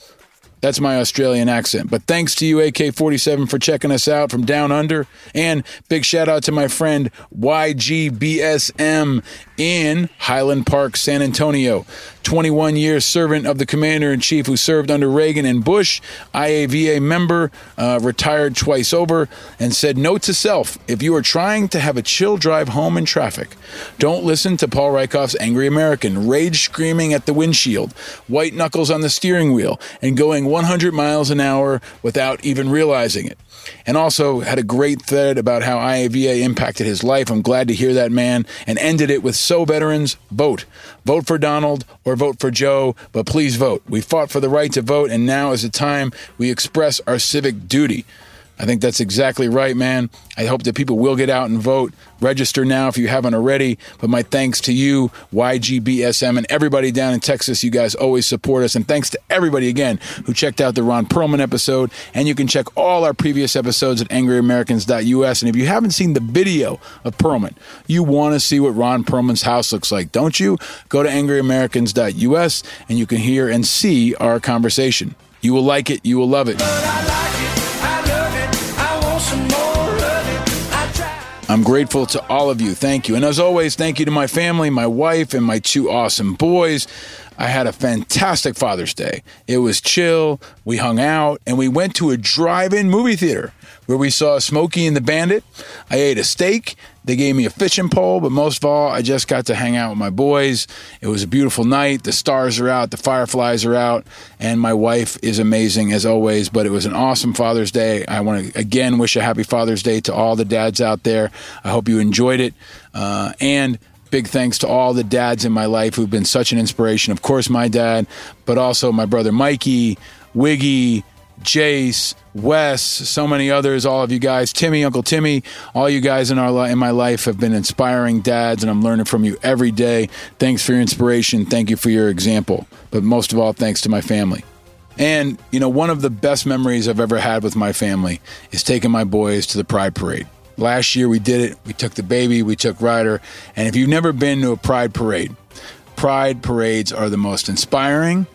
That's my Australian accent. But thanks to you, AK 47, for checking us out from down under. And big shout out to my friend YGBSM in Highland Park, San Antonio. 21 year servant of the commander in chief who served under Reagan and Bush, IAVA member, uh, retired twice over, and said, Note to self if you are trying to have a chill drive home in traffic, don't listen to Paul Rieckhoff's Angry American, rage screaming at the windshield, white knuckles on the steering wheel, and going 100 miles an hour without even realizing it and also had a great thread about how IAVA impacted his life. I'm glad to hear that, man. And ended it with So Veterans, vote. Vote for Donald or vote for Joe, but please vote. We fought for the right to vote, and now is the time we express our civic duty. I think that's exactly right, man. I hope that people will get out and vote. Register now if you haven't already. But my thanks to you, YGBSM, and everybody down in Texas. You guys always support us. And thanks to everybody again who checked out the Ron Perlman episode. And you can check all our previous episodes at angryamericans.us. And if you haven't seen the video of Perlman, you want to see what Ron Perlman's house looks like, don't you? Go to angryamericans.us and you can hear and see our conversation. You will like it. You will love it. I'm grateful to all of you. Thank you. And as always, thank you to my family, my wife, and my two awesome boys. I had a fantastic Father's Day. It was chill. We hung out and we went to a drive in movie theater where we saw Smokey and the Bandit. I ate a steak They gave me a fishing pole, but most of all, I just got to hang out with my boys. It was a beautiful night. The stars are out, the fireflies are out, and my wife is amazing as always. But it was an awesome Father's Day. I want to again wish a happy Father's Day to all the dads out there. I hope you enjoyed it. Uh, and big thanks to all the dads in my life who've been such an inspiration. Of course, my dad, but also my brother Mikey, Wiggy, Jace, Wes, so many others, all of you guys, Timmy, Uncle Timmy, all you guys in our in my life have been inspiring dads, and I'm learning from you every day. Thanks for your inspiration. Thank you for your example. But most of all, thanks to my family. And you know, one of the best memories I've ever had with my family is taking my boys to the Pride Parade. Last year we did it. We took the baby, we took Ryder, and if you've never been to a Pride Parade, Pride parades are the most inspiring,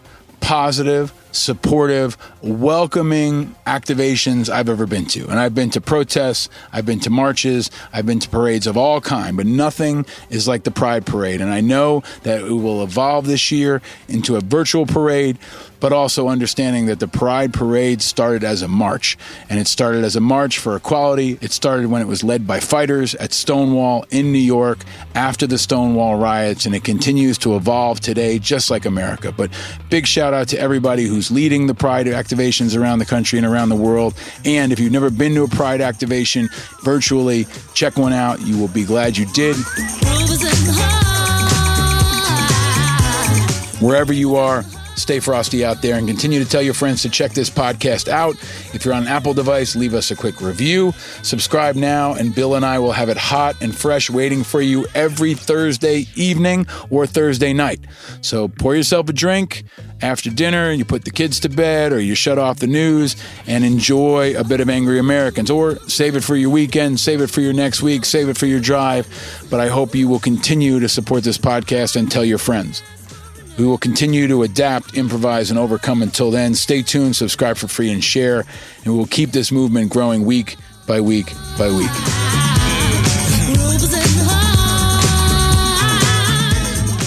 positive, supportive, welcoming activations I've ever been to. And I've been to protests, I've been to marches, I've been to parades of all kind, but nothing is like the Pride Parade. And I know that it will evolve this year into a virtual parade, but also understanding that the Pride Parade started as a march. And it started as a march for equality. It started when it was led by fighters at Stonewall in New York after the Stonewall riots, and it continues to evolve today, just like America. But big shout out to everybody who's leading the Pride activations around the country and around the world. And if you've never been to a Pride activation virtually, check one out. You will be glad you did. Wherever you are, stay frosty out there and continue to tell your friends to check this podcast out. If you're on an Apple device, leave us a quick review. Subscribe now, and Bill and I will have it hot and fresh waiting for you every Thursday evening or Thursday night. So pour yourself a drink after dinner, you put the kids to bed, or you shut off the news and enjoy a bit of Angry Americans, or save it for your weekend, save it for your next week, save it for your drive. But I hope you will continue to support this podcast and tell your friends. We will continue to adapt, improvise, and overcome until then. Stay tuned, subscribe for free, and share. And we will keep this movement growing week by week by week.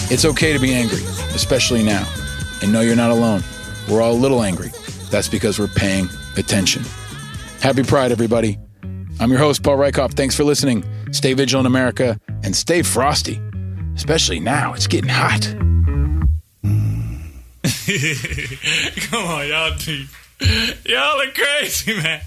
It's okay to be angry, especially now. And no, you're not alone. We're all a little angry. That's because we're paying attention. Happy Pride, everybody. I'm your host, Paul Rieckhoff. Thanks for listening. Stay vigilant, America, and stay frosty, especially now. It's getting hot.
Come on, y'all. Y'all are crazy, man.